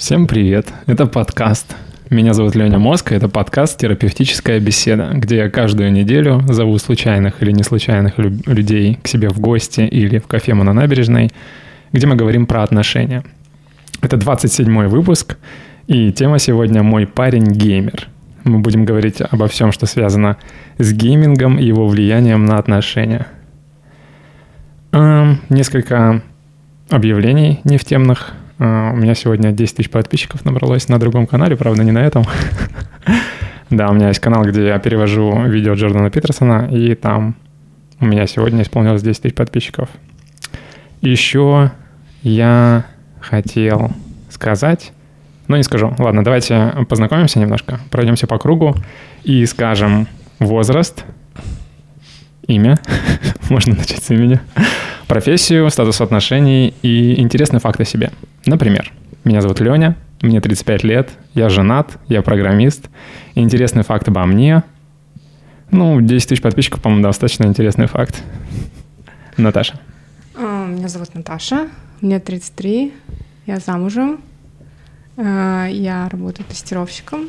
Всем привет! Это подкаст. Меня зовут Леня и это подкаст «Терапевтическая беседа», где я каждую неделю зову случайных или не случайных людей к себе в гости или в кафе на набережной, где мы говорим про отношения. Это 27-й выпуск, и тема сегодня «Мой парень-геймер». Мы будем говорить обо всем, что связано с геймингом и его влиянием на отношения. Эм, несколько объявлений нефтемных. Э, у меня сегодня 10 тысяч подписчиков набралось на другом канале, правда, не на этом. Да, у меня есть канал, где я перевожу видео Джордана Питерсона, и там у меня сегодня исполнилось 10 тысяч подписчиков. Еще я хотел сказать, но не скажу. Ладно, давайте познакомимся немножко, пройдемся по кругу и скажем возраст, имя, можно начать с имени, профессию, статус отношений и интересный факт о себе. Например, меня зовут Леня, мне 35 лет, я женат, я программист. И интересный факт обо мне. Ну, 10 тысяч подписчиков, по-моему, достаточно интересный факт. Наташа. А, меня зовут Наташа, мне 33, я замужем, а, я работаю тестировщиком.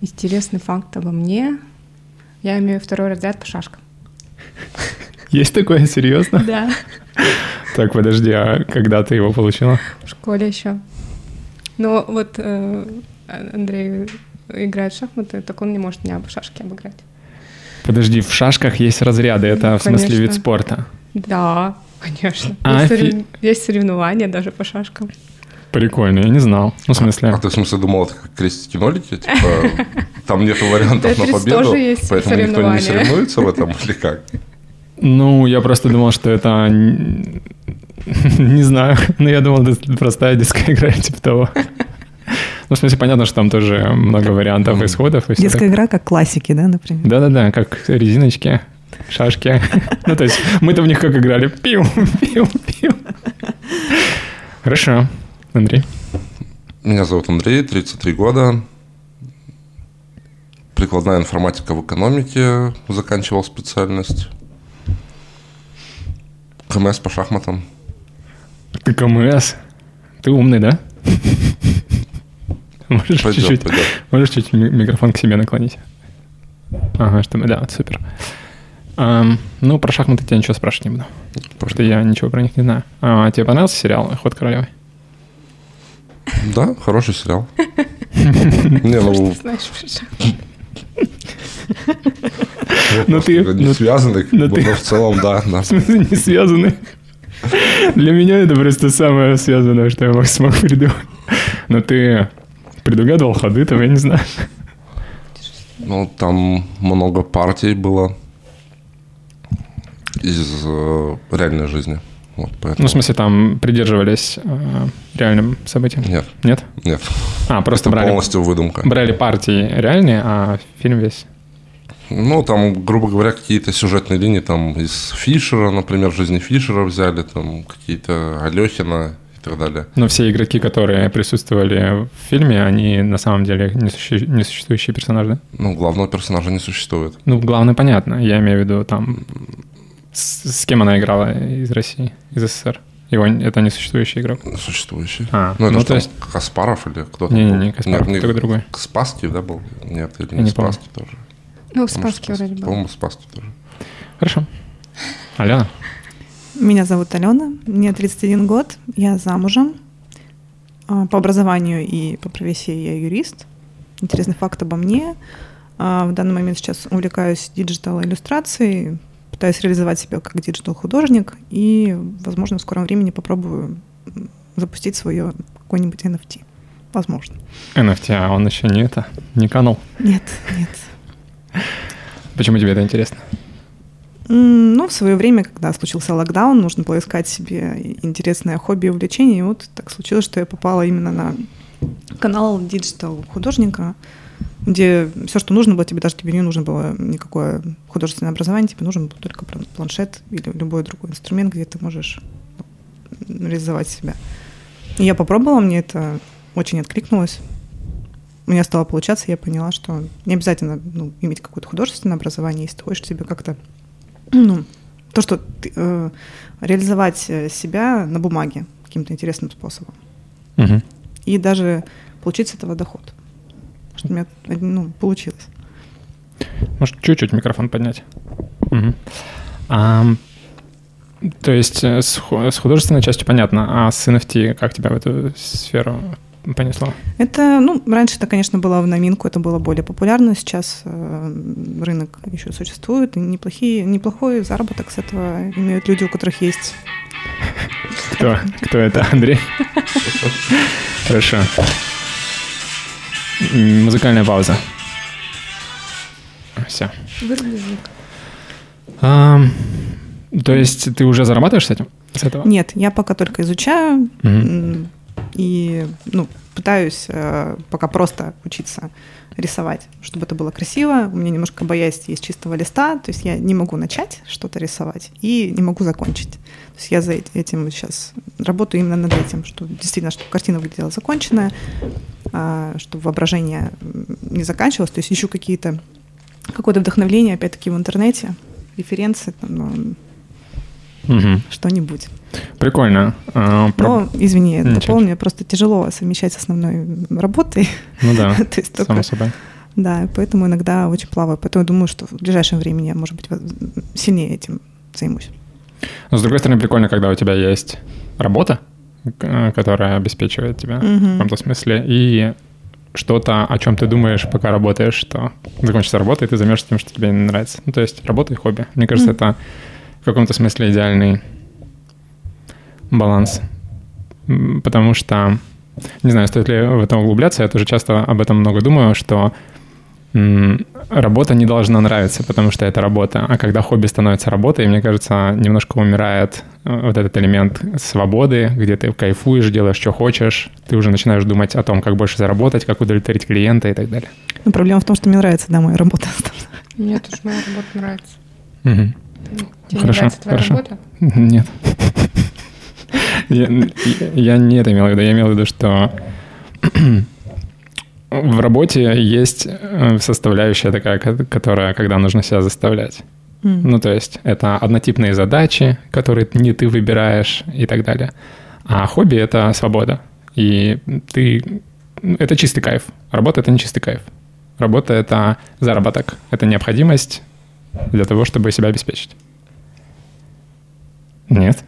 Интересный факт обо мне. Я имею второй разряд по шашкам. Есть такое, серьезно? Да. Так, подожди, а когда ты его получила? В школе еще. Ну, вот э, Андрей играет в шахматы, так он не может меня по шашке обыграть. Подожди, в шашках есть разряды, это ну, в смысле вид спорта? Да, конечно. А, есть, сорев... есть соревнования даже по шашкам. Прикольно, я не знал. Ну, в смысле... А, а ты, в смысле, думал, это как крестики нолики? Типа, там нет вариантов на победу, поэтому никто не соревнуется в этом или как? Ну, я просто думал, что это... Не знаю. Ну, я думал, это простая детская игра, типа того. Ну, в смысле, понятно, что там тоже много вариантов исходов. Детская игра как классики, да, например? Да-да-да, как резиночки, шашки. Ну, то есть мы-то в них как играли. Пиу, пиу, пиу. Хорошо. Андрей? Меня зовут Андрей, 33 года. Прикладная информатика в экономике. Заканчивал специальность. КМС по шахматам. Ты КМС? Ты умный, да? Можешь пойдет, чуть-чуть, пойдет. можешь чуть микрофон к себе наклонить? Ага, что да, супер. Um, ну, про шахматы тебя ничего спрашивать не буду, потому что я ничего про них не знаю. А тебе понравился сериал «Ход королевы»? Да, хороший сериал. Не, ну... Ну ты... Не ну, связаны, но в целом, да. В смысле не связаны? Для меня это просто самое связанное, что я смог придумать. Но ты предугадывал ходы, там я не знаю. Ну, там много партий было из э, реальной жизни. Вот, поэтому... Ну, в смысле, там придерживались э, реальным событиям? Нет. Нет? Нет. А, просто Это брали... полностью выдумка. Брали партии реальные, а фильм весь... Ну, там, грубо говоря, какие-то сюжетные линии там из Фишера, например, жизни Фишера взяли, там какие-то Алехина и так далее. Но все игроки, которые присутствовали в фильме, они на самом деле несуществующие персонажи? Ну, главного персонажа не существует. Ну, главное, понятно. Я имею в виду там с, с кем она играла из России, из СССР? Его, это не существующий игрок? Существующий. А, ну, это ну, то есть... Каспаров или кто-то? Не-не-не, Каспаров, Нет, кто другой. Спаски, да, был? Нет, или не, не Спаски тоже? Ну, в Спаске вроде был. По-моему, Спаски тоже. Хорошо. Алена? Меня зовут Алена, мне 31 год, я замужем. А, по образованию и по профессии я юрист. Интересный факт обо мне. А, в данный момент сейчас увлекаюсь digital-иллюстрацией, пытаюсь реализовать себя как digital-художник и, возможно, в скором времени попробую запустить свое какой-нибудь NFT. Возможно. NFT, а он еще не это, не канул? Нет, нет. Почему тебе это интересно? Ну, в свое время, когда случился локдаун, нужно было искать себе интересное хобби и увлечение. И вот так случилось, что я попала именно на канал digital художника, где все, что нужно было, тебе даже тебе не нужно было никакое художественное образование, тебе нужен был только планшет или любой другой инструмент, где ты можешь реализовать себя. И я попробовала, мне это очень откликнулось. У меня стало получаться, я поняла, что не обязательно ну, иметь какое-то художественное образование, если ты хочешь себе как-то ну, то, что ты, э, реализовать себя на бумаге каким-то интересным способом. Угу. и даже получить с этого доход. Что у меня ну, получилось. Может, чуть-чуть микрофон поднять? Угу. А, то есть э, с, с художественной частью понятно, а с NFT как тебя в эту сферу понесло? Это, ну, раньше это, конечно, было в новинку, это было более популярно. Сейчас э, рынок еще существует, и неплохие, неплохой заработок с этого имеют люди, у которых есть. Кто? Кто это, Андрей? Хорошо. Музыкальная пауза. Все. Выруби звук. А, то есть ты уже зарабатываешь с этим? С этого? Нет, я пока только изучаю угу. и ну, пытаюсь э, пока просто учиться рисовать, чтобы это было красиво. У меня немножко боязнь есть чистого листа, то есть я не могу начать что-то рисовать и не могу закончить. То есть я за этим сейчас работаю именно над этим, что действительно, чтобы картина выглядела законченная, чтобы воображение не заканчивалось. То есть ищу какие-то какое-то вдохновление, опять-таки, в интернете, референсы, там, угу. что-нибудь. Прикольно. А, про... Но, извини, Ничего. дополню, просто тяжело совмещать с основной работой. Ну да, То есть только... само собой. Да, поэтому иногда очень плаваю. Поэтому я думаю, что в ближайшем времени я, может быть, сильнее этим займусь. Но, с другой стороны, прикольно, когда у тебя есть работа, которая обеспечивает тебя угу. в каком-то смысле, и что-то, о чем ты думаешь, пока работаешь, что закончится работа, и ты займешься тем, что тебе не нравится. Ну, то есть работа и хобби. Мне кажется, mm это в каком-то смысле идеальный баланс. Потому что, не знаю, стоит ли в этом углубляться, я тоже часто об этом много думаю, что работа не должна нравиться, потому что это работа. А когда хобби становится работой, мне кажется, немножко умирает э, вот этот элемент свободы, где ты кайфуешь, делаешь, что хочешь. Ты уже начинаешь думать о том, как больше заработать, как удовлетворить клиента и так далее. Но проблема в том, что мне нравится, да, моя работа. Мне тоже моя работа нравится. Угу. Тебе хорошо, не нравится твоя хорошо. работа? Нет. Я, я не это имел в виду. Я имел в виду, что в работе есть э, составляющая такая, которая, когда нужно себя заставлять. Mm. Ну, то есть это однотипные задачи, которые не ты выбираешь и так далее. А хобби — это свобода. И ты... Это чистый кайф. Работа — это не чистый кайф. Работа — это заработок. Это необходимость для того, чтобы себя обеспечить. Нет?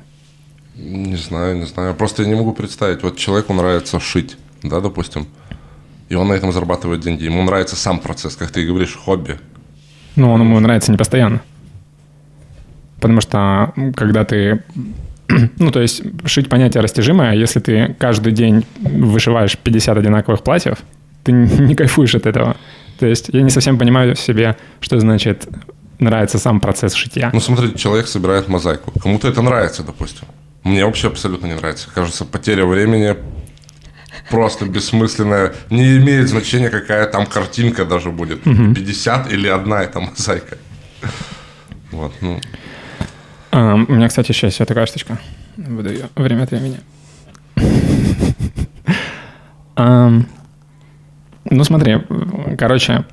Не знаю, не знаю. Просто я не могу представить. Вот человеку нравится шить, да, допустим и он на этом зарабатывает деньги. Ему нравится сам процесс, как ты говоришь, хобби. Ну, он ему нравится не постоянно. Потому что когда ты... Ну, то есть шить понятие растяжимое, если ты каждый день вышиваешь 50 одинаковых платьев, ты не кайфуешь от этого. То есть я не совсем понимаю в себе, что значит нравится сам процесс шитья. Ну, смотри, человек собирает мозаику. Кому-то это нравится, допустим. Мне вообще абсолютно не нравится. Кажется, потеря времени, просто бессмысленная. Не имеет значения, какая там картинка даже будет. Угу. 50 или одна эта мозаика. Вот, ну. А, у меня, кстати, еще есть такая штучка. Буду ее время от времени. Ну, смотри, короче,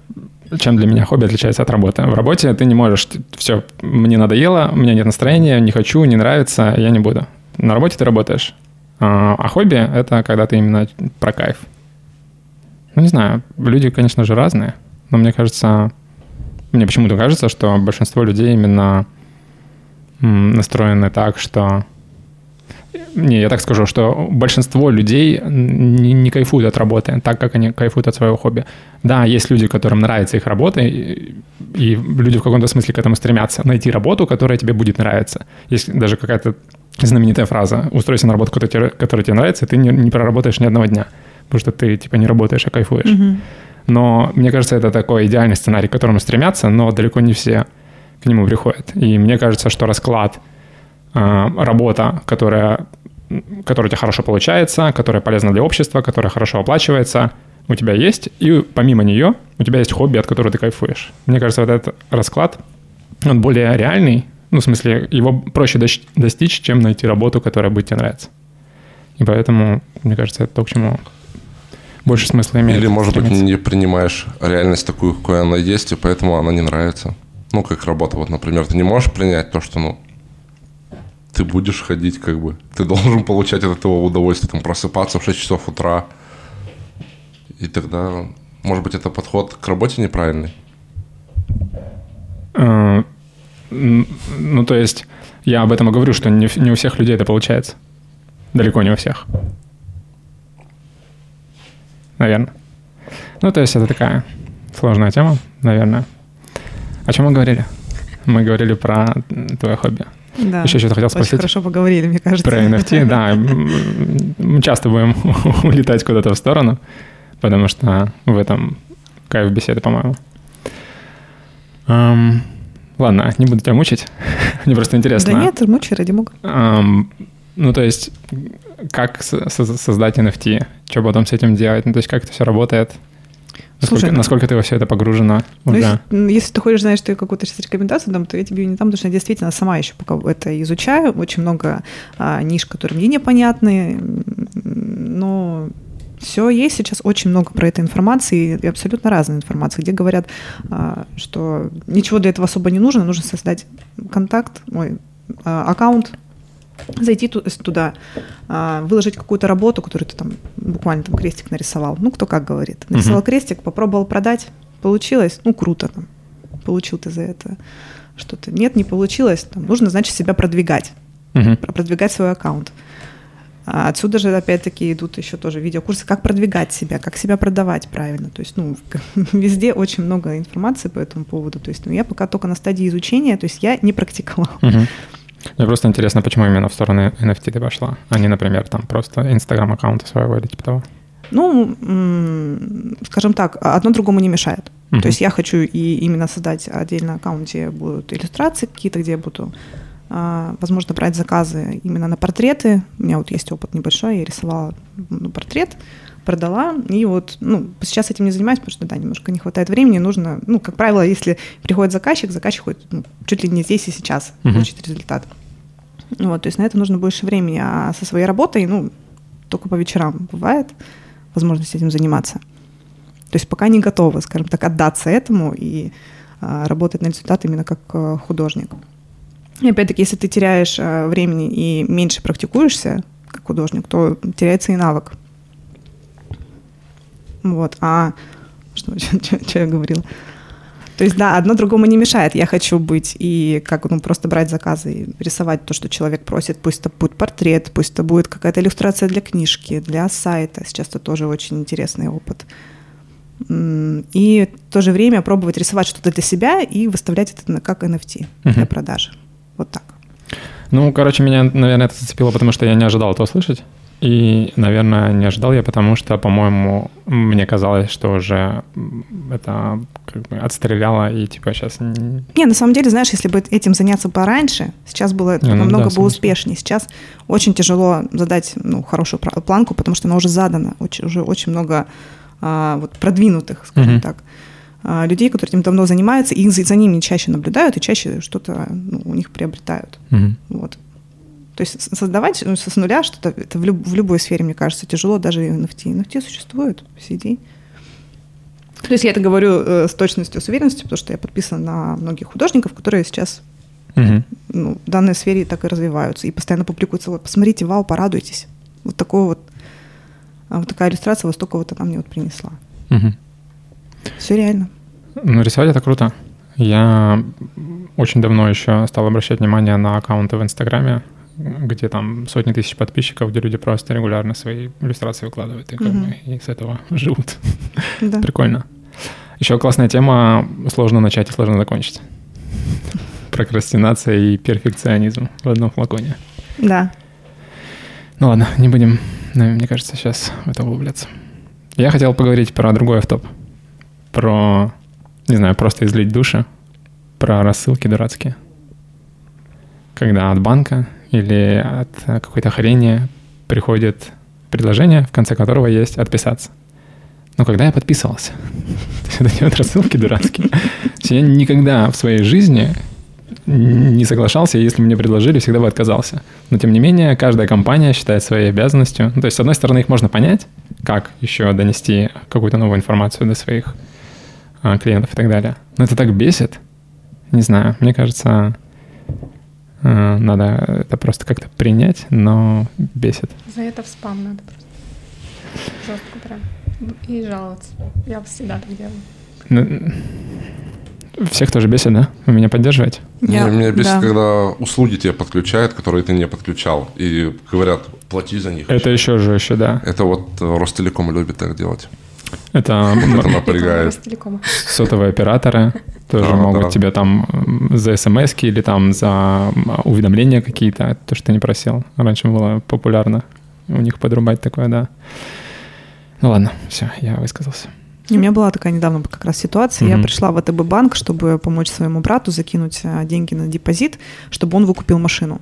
чем для меня хобби отличается от работы? В работе ты не можешь, все, мне надоело, у меня нет настроения, не хочу, не нравится, я не буду. На работе ты работаешь. А, а хобби — это когда ты именно про кайф. Ну, не знаю, люди, конечно же, разные, но мне кажется, мне почему-то кажется, что большинство людей именно настроены так, что... Не, я так скажу, что большинство людей не, не кайфуют от работы так, как они кайфуют от своего хобби. Да, есть люди, которым нравится их работа, и, и люди в каком-то смысле к этому стремятся. Найти работу, которая тебе будет нравиться. Есть даже какая-то знаменитая фраза «устройся на работу, которая тебе, которая тебе нравится, и ты не, не проработаешь ни одного дня, потому что ты типа не работаешь, а кайфуешь». Mm-hmm. Но мне кажется, это такой идеальный сценарий, к которому стремятся, но далеко не все к нему приходят. И мне кажется, что расклад, э, работа, которая, которая у тебя хорошо получается, которая полезна для общества, которая хорошо оплачивается, у тебя есть, и помимо нее у тебя есть хобби, от которого ты кайфуешь. Мне кажется, вот этот расклад, он более реальный, ну, в смысле, его проще достичь, чем найти работу, которая будет тебе нравиться. И поэтому, мне кажется, это то, к чему больше смысла имеет. Или, может быть, не принимаешь реальность такую, какой она есть, и поэтому она не нравится. Ну, как работа. Вот, например, ты не можешь принять то, что, ну, ты будешь ходить, как бы. Ты должен получать от этого удовольствие, там, просыпаться в 6 часов утра, И тогда, может быть, это подход к работе неправильный? Ну, то есть, я об этом и говорю, что не, не у всех людей это получается. Далеко не у всех. Наверное. Ну, то есть, это такая сложная тема, наверное. О чем мы говорили? Мы говорили про твое хобби. Да. Еще что-то хотел спросить. Очень хорошо поговорили, мне кажется. Про NFT, да. Мы часто будем улетать куда-то в сторону, потому что в этом кайф беседы, по-моему. Ладно, не буду тебя мучить. Мне просто интересно. Да нет, мучай ради бога. Ну, то есть, как создать NFT? Что потом с этим делать? Ну, то есть, как это все работает? Насколько, Слушай, насколько ты во все это погружена ну, уже? Если, если ты хочешь знать, что я какую-то сейчас рекомендацию дам, то я тебе не дам, потому что я действительно сама еще пока это изучаю. Очень много а, ниш, которые мне непонятны, но все есть сейчас очень много про это информации и абсолютно разной информации, где говорят, а, что ничего для этого особо не нужно, нужно создать контакт, ой, а, аккаунт, зайти туда, а, выложить какую-то работу, которую ты там буквально там крестик нарисовал. Ну, кто как говорит. Нарисовал uh-huh. крестик, попробовал продать, получилось, ну, круто там. Получил ты за это что-то. Нет, не получилось. Там, нужно, значит, себя продвигать. Uh-huh. Продвигать свой аккаунт. А отсюда же, опять-таки, идут еще тоже видеокурсы, как продвигать себя, как себя продавать правильно. То есть, ну, везде очень много информации по этому поводу. То есть, ну, я пока только на стадии изучения, то есть я не практиковала. Мне просто интересно, почему именно в сторону NFT ты пошла, а не, например, там просто Инстаграм-аккаунта своего или типа того. Ну, скажем так, одно другому не мешает. Uh-huh. То есть я хочу и именно создать отдельный аккаунт, где будут иллюстрации какие-то, где я буду, возможно, брать заказы именно на портреты. У меня вот есть опыт небольшой, я рисовала ну, портрет, продала, и вот, ну, сейчас этим не занимаюсь, потому что, да, немножко не хватает времени, нужно, ну, как правило, если приходит заказчик, заказчик хочет ну, чуть ли не здесь и сейчас uh-huh. получить результат. Вот, то есть на это нужно больше времени, а со своей работой, ну, только по вечерам бывает возможность этим заниматься. То есть пока не готова, скажем так, отдаться этому и а, работать на результат именно как а, художник. И опять-таки, если ты теряешь а, времени и меньше практикуешься как художник, то теряется и навык. Вот. А что, что, что я говорила? То есть, да, одно другому не мешает. Я хочу быть и как, ну, просто брать заказы и рисовать то, что человек просит. Пусть это будет портрет, пусть это будет какая-то иллюстрация для книжки, для сайта. Сейчас это тоже очень интересный опыт. И в то же время пробовать рисовать что-то для себя и выставлять это как NFT для продажи. Вот так. Ну, короче, меня, наверное, это зацепило, потому что я не ожидал это услышать. И, наверное, не ожидал я, потому что, по-моему, мне казалось, что уже это как бы отстреляло и типа сейчас... Не, на самом деле, знаешь, если бы этим заняться пораньше, сейчас было не, ну, намного да, бы успешнее. Сейчас очень тяжело задать ну, хорошую планку, потому что она уже задана, очень, уже очень много а, вот, продвинутых, скажем uh-huh. так, людей, которые этим давно занимаются, и за, ними чаще наблюдают и чаще что-то ну, у них приобретают. Uh-huh. Вот. То есть создавать ну, с нуля что-то, это в, люб, в любой сфере, мне кажется, тяжело, даже и NFT. NFT существует по сей день. То есть я это говорю э, с точностью, с уверенностью, потому что я подписана на многих художников, которые сейчас угу. ну, в данной сфере так и развиваются. И постоянно публикуются, вот, посмотрите, вау, порадуйтесь. Вот такой вот, а вот такая иллюстрация вот столько вот она мне вот принесла. Угу. Все реально. Ну, рисовать это круто. Я очень давно еще стал обращать внимание на аккаунты в Инстаграме, где там сотни тысяч подписчиков, где люди просто регулярно свои иллюстрации выкладывают и, как угу. бы, и с этого живут. Да. Прикольно. Еще классная тема «Сложно начать и сложно закончить». Прокрастинация и перфекционизм в одном флаконе. Да. Ну ладно, не будем, мне кажется, сейчас в это углубляться. Я хотел поговорить про другой автоп. Про, не знаю, просто излить души. Про рассылки дурацкие. Когда от банка или от какой-то хрени приходит предложение, в конце которого есть «отписаться». Но когда я подписывался? Это не рассылки дурацкие. Я никогда в своей жизни не соглашался, если мне предложили, всегда бы отказался. Но тем не менее, каждая компания считает своей обязанностью. Ну, то есть, с одной стороны, их можно понять, как еще донести какую-то новую информацию до своих клиентов и так далее. Но это так бесит. Не знаю, мне кажется, Э, надо это просто как-то принять, но бесит. За это в спам надо просто. Жестко прям. И жаловаться. Я всегда так делаю. Ну, Всех тоже бесит, да? Вы меня поддерживаете? Я- меня бесит, да. когда услуги тебе подключают, которые ты не подключал, и говорят, плати за них. Это еще жестче, да. Это вот э, Ростелеком любит так делать. Это напрягает. Сотовые операторы тоже Да, могут да. тебе там за смс или там за уведомления какие-то, то, что ты не просил. Раньше было популярно у них подрубать такое, да. Ну ладно, все, я высказался. И У меня была такая недавно как раз ситуация. Я Мгм. пришла в ВТБ банк, чтобы помочь своему брату закинуть а, деньги на депозит, чтобы он выкупил машину.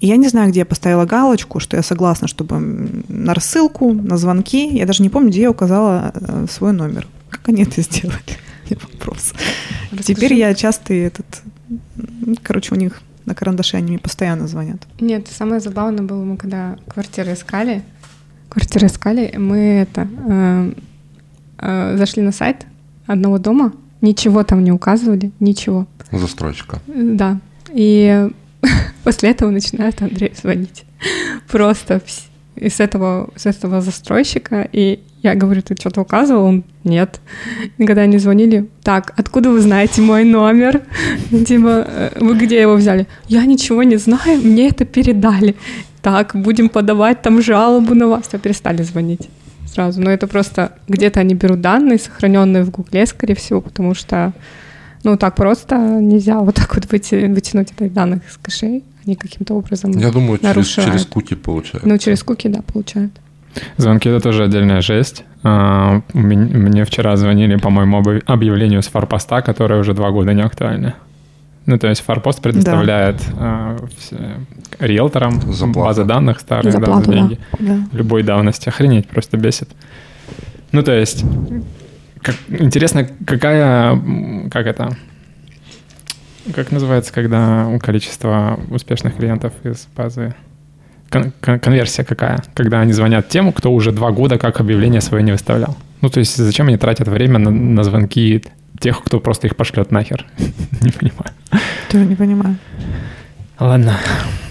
И я не знаю, где я поставила галочку, что я согласна, чтобы на рассылку, на звонки. Я даже не помню, где я указала э, свой номер. Как они это сделали? Вопрос. Теперь я часто этот... Короче, у них на карандаше они мне постоянно звонят. Нет, самое забавное было, мы когда квартиры искали, квартиры искали, мы это э, э, зашли на сайт одного дома, ничего там не указывали, ничего. Застройщика. Да. И после этого начинает Андрей звонить. Просто вс- и с этого, с этого застройщика. И я говорю, ты что-то указывал? Он, нет. И когда они звонили, так, откуда вы знаете мой номер? Типа, «Э, вы где его взяли? Я ничего не знаю, мне это передали. Так, будем подавать там жалобу на вас. Все, перестали звонить сразу. Но это просто где-то они берут данные, сохраненные в Гугле, скорее всего, потому что ну, так просто нельзя вот так вот выти- вытянуть этих данных из кэшей. Они каким-то образом Я думаю, через, нарушают. через куки получают. Ну, через куки, да, получают. Звонки — это тоже отдельная жесть. А, Мне вчера звонили по моему объ- объявлению с форпоста, которое уже два года не актуально. Ну, то есть форпост предоставляет а, все- риэлторам Заплату. базы данных старых, За да, за да. деньги. Да. любой давности. Охренеть, просто бесит. Ну, то есть, как- интересно, какая, как это, как называется, когда количество успешных клиентов из базы, кон- кон- конверсия какая, когда они звонят тем, кто уже два года как объявление свое не выставлял. Ну, то есть, зачем они тратят время на, на звонки тех, кто просто их пошлет нахер? Не понимаю. Тоже не понимаю. Ладно.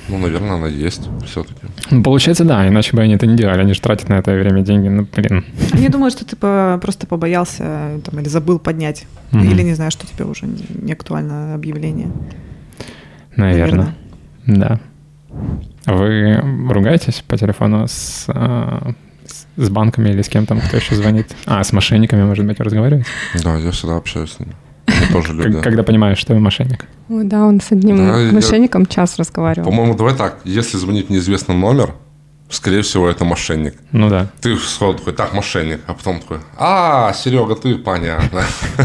Ну, наверное, она есть все-таки. Ну, Получается, да, иначе бы они это не делали. Они же тратят на это время деньги. Ну, блин. Они думают, что ты по- просто побоялся там, или забыл поднять. Мгм. Или не знаю, что тебе уже не не актуально объявление. Наверное. Да. А Вы ругаетесь по телефону с, а, с- с банками или с кем там, кто еще звонит? А, с мошенниками, может быть, разговариваете? Да, я всегда общаюсь с ними. Они тоже люди. Когда понимаешь, что вы мошенник. Ой, да, он с одним Да, я- мошенником час разговаривал. По-моему, давай так. Если звонит неизвестный номер, скорее всего, это мошенник. Ну да. Ты сходу такой, так, мошенник. А потом такой, а, Серега, ты, понятно.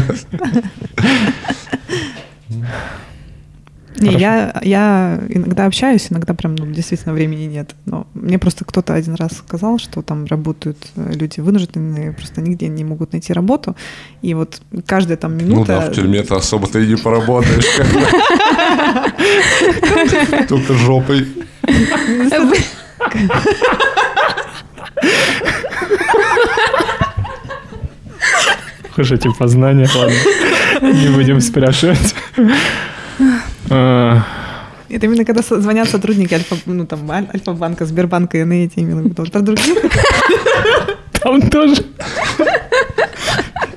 Не, Хорошо. я, я иногда общаюсь, иногда прям ну, действительно времени нет. Но мне просто кто-то один раз сказал, что там работают э, люди вынужденные, просто нигде не могут найти работу. И вот каждая там Ну минута... да, в тюрьме-то особо ты и не поработаешь. Только жопой. Хуже эти познания, ладно. Не будем спрашивать. Это именно когда звонят сотрудники Альфа, ну, там, Аль- Альфа-банка, Сбербанка, я на эти именно. Про других Там тоже.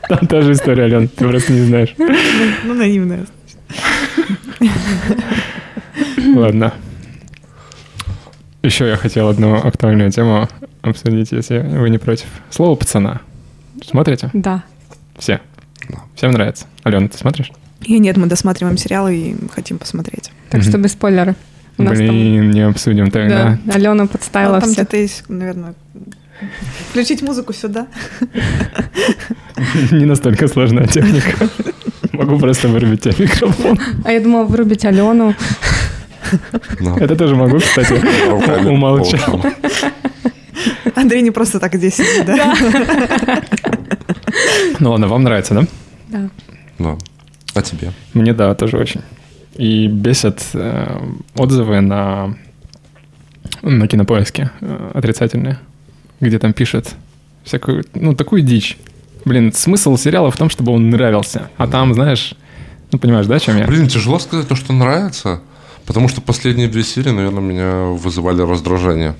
Там тоже история, Ален, ты просто не знаешь. ну, наивная. Ладно. Еще я хотел одну актуальную тему обсудить, если вы не против. Слово пацана. Смотрите? Да. Все. Всем нравится. Алена, ты смотришь? И нет, мы досматриваем сериалы и хотим посмотреть. Так что без спойлеров. У нас там- Блин, не обсудим тогда. Да, Алена подставила А там всех. где-то есть, наверное, включить музыку сюда. Не настолько сложная техника. Могу просто вырубить тебе микрофон. А я думала вырубить Алену. Это тоже могу, кстати. Умолчал. Андрей не просто так здесь сидит, да? Ну ладно, вам нравится, да? Да. Да. А тебе? Мне да, тоже очень. И бесят э, отзывы на, на кинопоиске э, отрицательные, где там пишут всякую, ну, такую дичь. Блин, смысл сериала в том, чтобы он нравился. А там, знаешь, ну, понимаешь, да, чем я? Блин, тяжело сказать то, что нравится, потому что последние две серии, наверное, меня вызывали раздражение.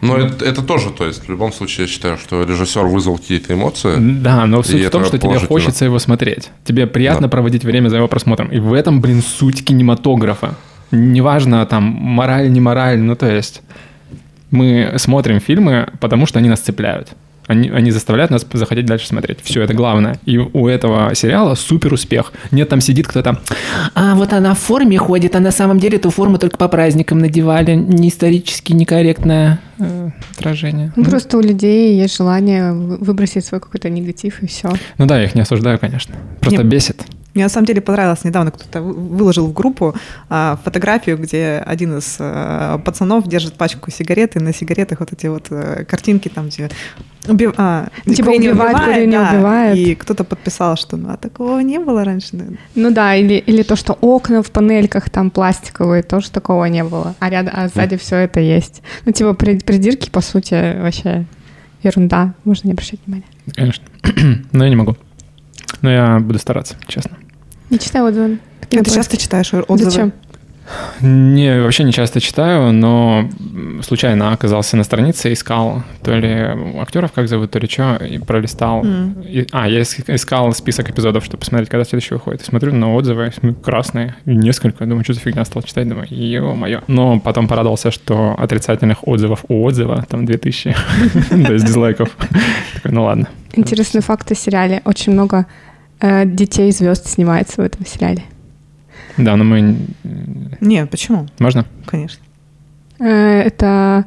Но это, это тоже, то есть, в любом случае, я считаю, что режиссер вызвал какие-то эмоции. Да, но суть в том, что тебе хочется его смотреть. Тебе приятно Да. проводить время за его просмотром. И в этом, блин, суть кинематографа. Неважно, там, мораль, не мораль, ну то есть мы смотрим фильмы, потому что они нас цепляют. Они, они заставляют нас захотеть дальше смотреть. Все, это главное. И у этого сериала супер успех. Нет, там сидит кто-то, а вот она в форме ходит, а на самом деле эту форму только по праздникам надевали. Не исторически некорректное э, отражение. Ну, просто у людей есть желание вы- выбросить свой какой-то негатив и все. Ну да, я их не осуждаю, конечно. Просто Не- бесит. Мне на самом деле понравилось, недавно кто-то вы- выложил в группу а, фотографию, где один из а, пацанов держит пачку сигарет, и на сигаретах вот эти вот э, картинки там, где убив- а, Типа курение убивает, курение да. убивает. И кто-то подписал, что ну, а такого не было раньше. наверное. Ну да, или, или то, что окна в панельках там пластиковые, тоже такого не было. А рядом, а сзади все это есть. Ну, типа, при- придирки, по сути, вообще ерунда. Можно не обращать внимания. Конечно. Но я не могу. Но я буду стараться, честно. Не читай отзывы. А ты часто читаешь отзывы? Зачем? Не, вообще не часто читаю, но случайно оказался на странице, искал то ли актеров, как зовут, то ли что, и пролистал. М. И- а, я ис- искал список эпизодов, чтобы посмотреть, когда следующий выходит. И смотрю на отзывы, красные, и несколько. Думаю, что за фигня стал читать, думаю, ё-моё. Но потом порадовался, что отрицательных отзывов у отзыва там 2000, то есть дизлайков. Такой, ну ладно. Интересный факт о сериале. Очень много детей звезд снимается в этом сериале. Да, но мы... Нет, почему? Можно? Конечно. Э, это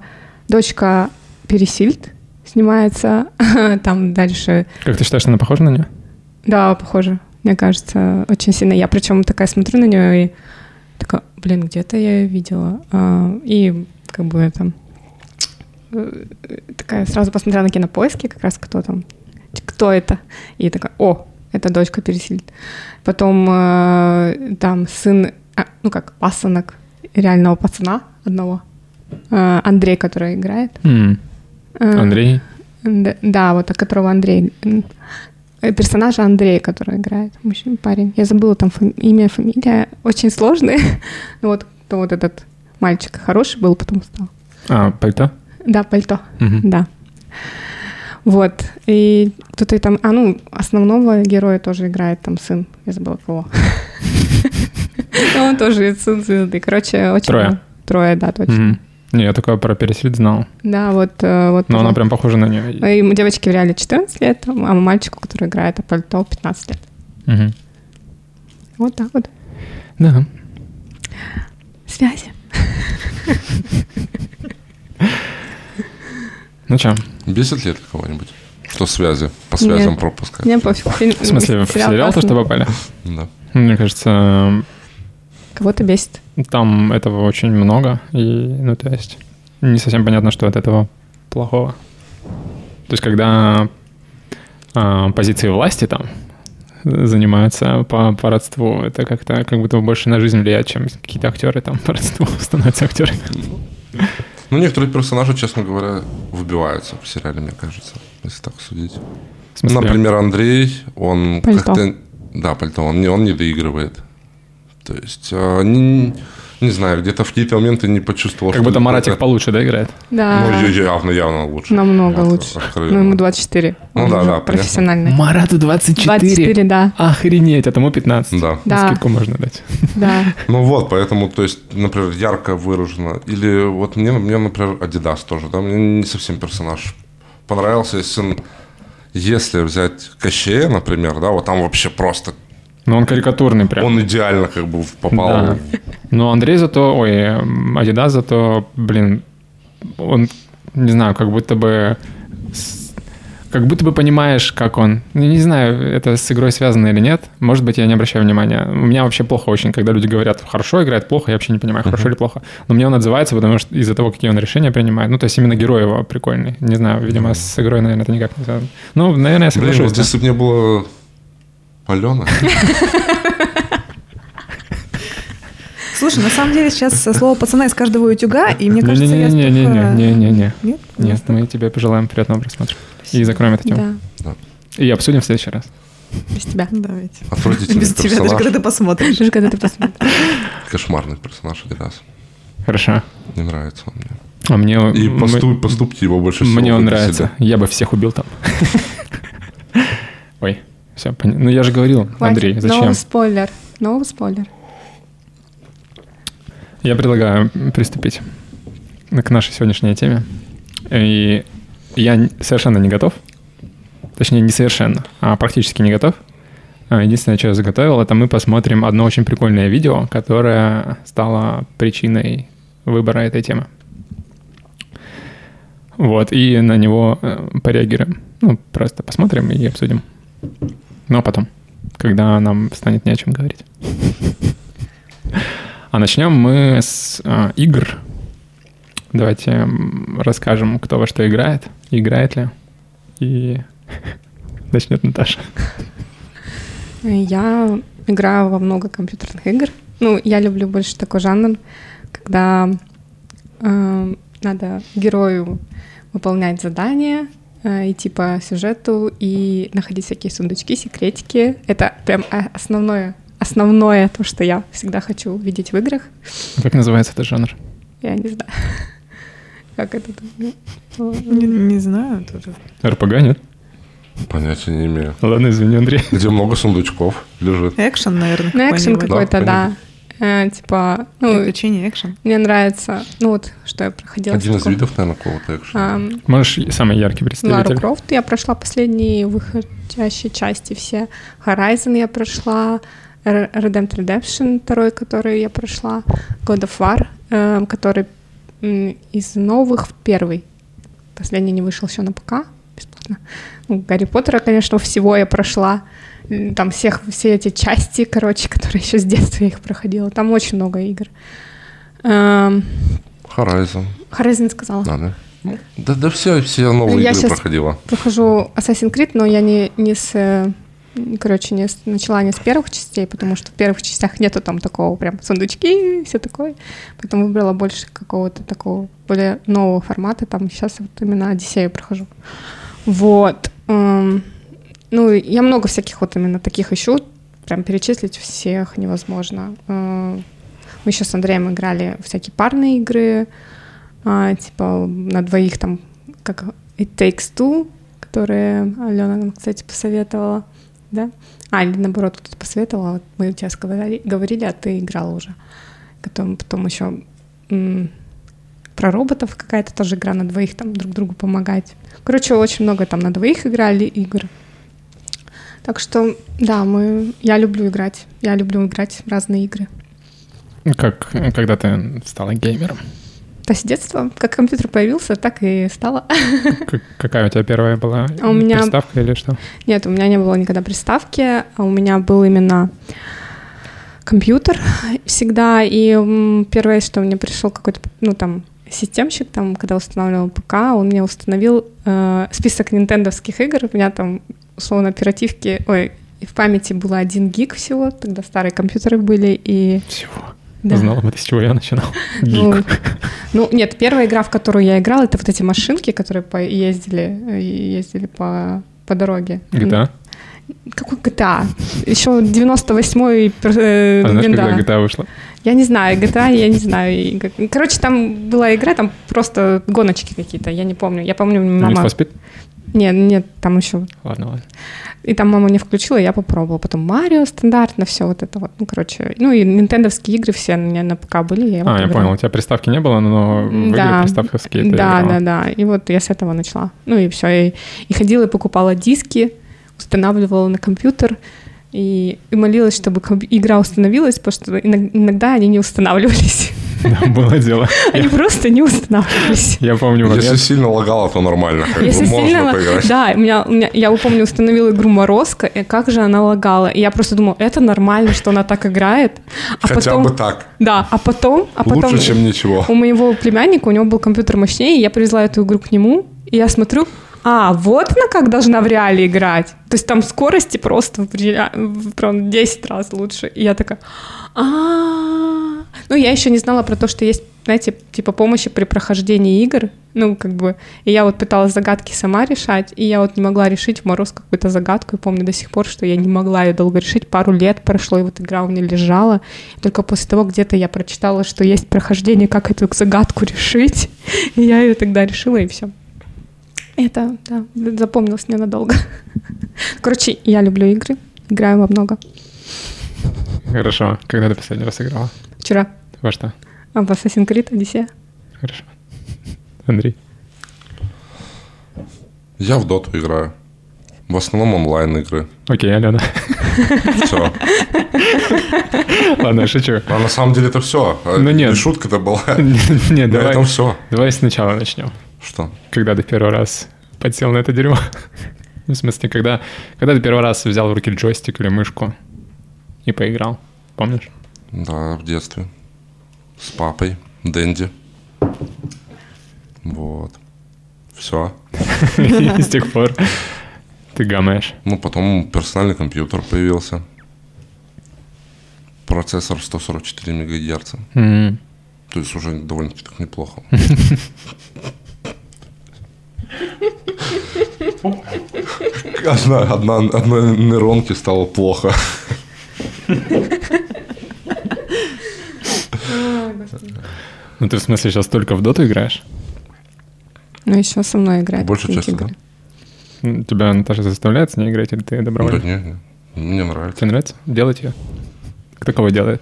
дочка Пересильд снимается. Там дальше Как ты считаешь, она похожа на нее? Да, похоже. Мне кажется, очень сильно. Я причем такая смотрю на нее и такая, блин, где-то я ее видела. А, И как бы там э, такая сразу посмотрела на кинопоиске, как раз кто там, кто это. И такая, о, это дочка Пересильд. Потом э, там сын, а, ну как, пасынок реального пацана одного. Э, Андрей, который играет. Э, Андрей? да, да, вот от которого Андрей. э, Персонажа Андрей, который играет. Мужчина, парень. Я забыла там фами- имя, фамилия. Очень сложные. Ну вот, то вот этот мальчик хороший был, потом стал. А, пальто? Да, пальто. Мгм. Да. Вот. И кто-то там... А, ну, основного героя тоже играет там сын. Я забыла кого. Он тоже сын звезды. Короче, очень... Трое. Трое, да, точно. Не, я только про Пересильд знал. Да, вот... э, вот Но она прям похожа на нее. И девочке в реале 14 лет, а мальчику, который играет а пальто, 15 лет. Мгм. Вот так вот. Да. Связи. Ну что, Бесит ли это кого-нибудь? Что связи? По связям Нет. пропуска. Мне пофиг. В смысле, в сериал то, что попали? Да. Мне кажется, Кого-то бесит. там этого очень много, и, ну, то есть, не совсем понятно, что от этого плохого. То есть, когда а, позиции власти там занимаются по, по родству, это как-то как будто больше на жизнь влияет, чем какие-то актеры там по родству становятся актерами. Ну, некоторые персонажи, честно говоря, выбиваются в сериале, мне кажется, если так судить. Например, Андрей, он Пальто. как-то... Да, пальто, он не, он не доигрывает. То есть, э, не, не знаю, где-то в какие-то моменты не почувствовал, как будто Маратик получше, да, играет? Да. Ну, явно, явно лучше. Намного От- лучше. откровенно. Ну, ему 24. Ну Он да, да, понятно. профессиональный. Марату 24? 24, да. Охренеть, а тому 15. Да. Да. Скидку можно дать. Да. Ну вот, поэтому, то есть, например, ярко выражено. Или вот мне, мне например, Адидас тоже, да, мне не совсем персонаж понравился. Если, если взять Кощея, например, да, вот там вообще просто Ну, он карикатурный прям. он идеально как бы попал. Да. Но Андрей зато, ой, Адидас зато, блин, он, не знаю, как будто бы... Как будто бы понимаешь, как он. Я Не знаю, это с игрой связано или нет. Может быть, я не обращаю внимания. У меня вообще плохо очень, когда люди говорят, хорошо играет, плохо, я вообще не понимаю, хорошо или плохо. Но мне он отзывается, потому что из-за того, какие он решения принимает. Ну, то есть именно герой его прикольный. Не знаю, видимо, с игрой, наверное, это никак не связано. Ну, наверное, я Блин, соглашусь. вот да. если бы не было Алена, Слушай, на самом деле сейчас слово пацана из каждого утюга, и мне кажется, я столько- Не-не-не-не-не-не-не. Нет? Нет, мы тебе пожелаем приятного просмотра. И закроем эту тему. Да. И обсудим в следующий раз. Без тебя. Давайте. отвратительный Без тебя, даже персонаж, когда ты посмотришь. Даже когда ты посмотришь. кошмарный персонаж Адидас. Хорошо. Не нравится он мне. А мне, И поступ, поступьте его больше всего. мне он нравится. себя. Я бы всех убил там. Ой, все, ну я же говорил, Хватит. Андрей, зачем? Новый спойлер. Новый спойлер. Я предлагаю приступить к нашей сегодняшней теме. И я совершенно не готов. Точнее, не совершенно, а практически не готов. А Единственное, что я заготовил, это мы посмотрим одно очень прикольное видео, которое стало причиной выбора этой темы. Вот, и на него э, пореагируем. Ну, просто посмотрим и обсудим. Ну, а потом, когда нам станет не о чем говорить. А начнем мы с а, игр. Давайте расскажем, кто во что играет, играет ли. И начнет Наташа. Я играю во много компьютерных игр. Ну, я люблю больше такой жанр, когда э, надо герою выполнять задания, идти по сюжету и находить всякие сундучки, секретики. Это прям основное, основное то, что я всегда хочу видеть в играх. Как называется этот жанр? Я не знаю, как это. ну, Не, не знаю тоже. РПГ, нет? Понятия не имею. Ладно, извини, Андрей. Где много сундучков лежит. Экшен, наверное, Ну, экшен какой-то, Да, да. Э, Типа, ну, Приключения, экшен. мне нравится, ну вот, что я проходила. Один из видов, наверное, какого-то экшена. Можешь самый яркий Лару представитель? Крофт я прошла последние выходящие части все. Horizon я прошла. Redemption Redemption второй, который я прошла. God of War, эм, который из новых первый. Последний не вышел еще на ПК бесплатно. Ну, Гарри Поттера, конечно, всего я прошла. Там всех, все эти части, короче, которые еще с детства я их проходила. Там очень много игр. Эм, Horizon. Horizon сказала. Да, да. Ну, Да, да все, все новые Я игры проходила. прохожу Assassin's Creed, но я не, не с... э, Короче, не с- начала не с первых частей, потому что в первых частях нету там такого прям сундучки и все такое. Поэтому выбрала больше какого-то такого более нового формата. Там сейчас вот именно Одиссею прохожу. Вот. Ну, я много всяких вот именно таких ищу. Прям перечислить всех невозможно. Э, Мы еще с Андреем играли всякие парные игры. а, Типа на двоих там, как It Takes Two, которые Алена кстати, посоветовала, да? А, или наоборот, кто-то посоветовал, вот мы тебе сказали, говорили, а ты играла уже. Потом, потом еще про роботов какая-то тоже игра на двоих, там друг другу помогать. Короче, очень много там на двоих играли игр. Так что, да, мы, я люблю играть. Я люблю играть в разные игры. Как, когда ты стала геймером? Есть с детства, как компьютер появился, так и стало. Как- какая у тебя первая была А у меня- приставка или что? Нет, у меня не было никогда приставки, а у меня был именно компьютер всегда. И первое, что мне пришел какой-то, ну там, системщик, там, когда устанавливал ПК, он мне установил э, список нинтендовских игр. У меня там, условно, оперативки, ой, в памяти было один гиг всего, тогда старые компьютеры были, и... Всего. да. Знала бы ты, с чего я начинал. Ну, ну, нет, первая игра, в которую я играла, это вот эти машинки, которые по- ездили, э, ездили по, по дороге. GTA? Какой GTA? Еще 98-й пер- э, А знаешь, винда. когда GTA вышла? Я не знаю, GTA, я не знаю. Короче, там была игра, там просто гоночки какие-то, я не помню. Я помню, Need мама... for Speed? Нет, нет, там еще... Ладно, ладно. И там мама не включила, я попробовала. Потом Марио стандартно, все вот это вот. Ну, короче, ну и нинтендовские игры все у меня на ПК были. Я А, я играла. понял, у тебя приставки не было, но в игры Да. приставковские ты Да, играла. да, да. И вот я с этого начала. Ну и все. И, и ходила и покупала диски, устанавливала на компьютер и, и молилась, чтобы игра установилась, потому что иног- иногда они не устанавливались. Да, было дело. Они просто не устанавливались. Я помню Если момент. сильно лагало, то нормально. Как Если бы можно сильно... поиграть. Да, у меня, у меня, я помню, установила игру «Морозко», и как же она лагала. И я просто думала, это нормально, что она так играет. А Хотя потом... бы так. Да, а потом... А потом... Лучше, чем ничего. У моего племянника, у него был компьютер мощнее, и я привезла эту игру к нему, и я смотрю, а, вот она как должна в реале играть. То есть там скорости просто в ре- в- прям 10 раз лучше. И я такая, а Ну, я еще не знала про то, что есть знаете, типа помощи при прохождении игр. Ну, как бы, и я вот пыталась загадки сама решать, и я вот не могла решить в мороз какую-то загадку. И помню до сих пор, что я не могла ее долго решить. Пару лет прошло, и вот игра у меня лежала. И только после того где-то я прочитала, что есть прохождение, как эту загадку решить. И я ее тогда решила, и все. Это, да, запомнилось мне надолго. Короче, я люблю игры, играю во много. Хорошо. Когда ты последний раз играла? Вчера Во что? а в Assassin's Creed Odyssey. Хорошо. Андрей? Я в доту играю. В основном онлайн игры. Окей, Алена. Все. Ладно, шучу. А на самом деле это все. Ну нет. Шутка-то была. Нет, На этом давай, все. давай сначала начнем. Что? Когда ты первый раз подсел на это дерьмо? Ну, В смысле, когда, когда ты первый раз взял в руки джойстик или мышку и поиграл? Помнишь? Да, в детстве. С папой. Дэнди. Вот. Все. И с тех пор ты гамаешь. Ну, потом персональный компьютер появился. Процессор 144 мегагерца. То есть уже довольно-таки так неплохо. Одна, одна, одной нейронке стало плохо. Ну ты в смысле сейчас только в доту играешь? Ну, еще со мной играет. Больше часто, да? игры. М, Тебя Наташа заставляет с ней играть, или ты Да добровольно? не, не. Мне нравится. Тебе нравится делать ее? Кто кого делает?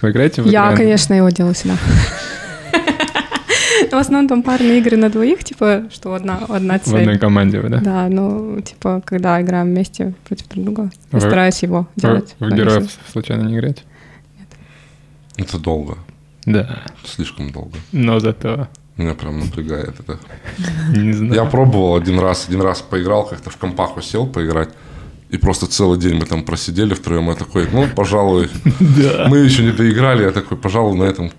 Вы играете Я, конечно, его делаю всегда. В основном там парные игры на двоих, типа, что одна, одна В одной цель. команде да? Да, ну, типа, когда играем вместе против друг друга, я Вы- стараюсь его Вы, делать. вы но героев если- случайно не играете? Это долго. Да. Слишком долго. Но зато Меня прям напрягает это. не знаю. Я пробовал один раз, один раз поиграл, как-то в компаху сел поиграть. И просто целый день мы там просидели втроем. Я такой, ну, пожалуй, мы еще не доиграли. Я такой, пожалуй, на этом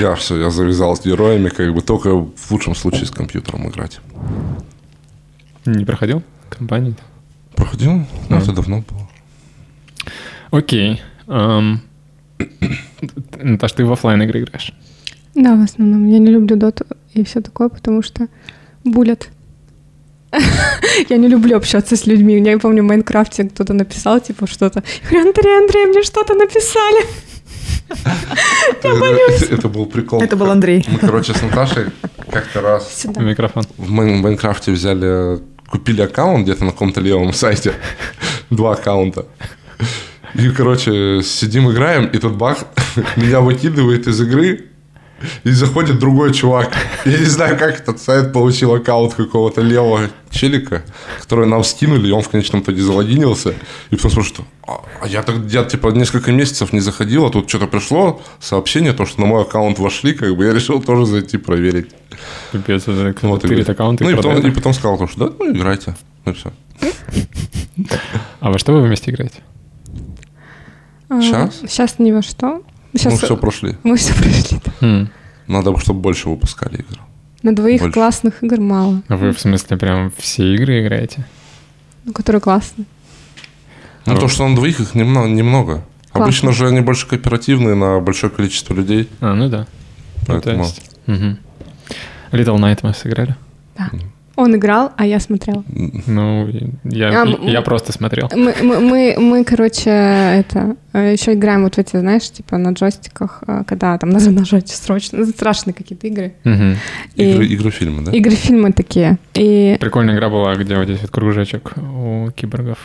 я все, я завязал с героями, как бы только в лучшем случае с компьютером играть. Не проходил компании? Проходил? А. это давно было. Окей. Наташ, ты в оффлайн игры играешь? Да, в основном. Я не люблю доту и все такое, потому что буллят. Я не люблю общаться с людьми. Я помню, в Майнкрафте кто-то написал, типа, что-то. Я говорю, Андрей, Андрей, мне что-то написали. Это, это был прикол. Это был Андрей. Мы, короче, с Наташей как-то раз Сюда. Микрофон. в Майн- Майнкрафте взяли, купили аккаунт где-то на каком-то левом сайте. Два аккаунта. И, короче, сидим, играем, и тут бах, меня выкидывает из игры, и заходит другой чувак. Я не знаю, как этот сайт получил аккаунт какого-то левого челика, который нам скинули, и он в конечном итоге залогинился. И потом спрашивает, а, а я так, я типа несколько месяцев не заходил, а тут что-то пришло, сообщение, то, что на мой аккаунт вошли, как бы я решил тоже зайти проверить. Пипец, это Вот, говорит. аккаунты Ну и потом, и потом сказал, то, что да, ну играйте. Ну и все. А во что вы вместе играете? Щас? Сейчас ни во что. Сейчас Мы все прошли. мы все прошли. да. Хм. Надо, чтобы больше выпускали игр. На двоих Больше. классных игр мало. А вы в смысле прям все игры играете? Ну, которые классные. Ну, А то, что на двоих их немного. немного. Классно. Обычно же они больше кооперативные на большое количество людей. А, ну да. Ну, то Поэтому- есть. Мгм. Little Night мы сыграли. Да. Он играл, а я смотрела. Ну, я, А, я просто смотрел. Мы, мы, мы, мы, короче, это еще играем вот в эти, знаешь, типа на джойстиках, э, когда там надо нажать срочно, ну, страшные какие-то игры. Мгм. И- Игры, игры фильмы, да? Игры, фильмы такие. И Прикольная игра была, где вот здесь вот кружочек у киборгов.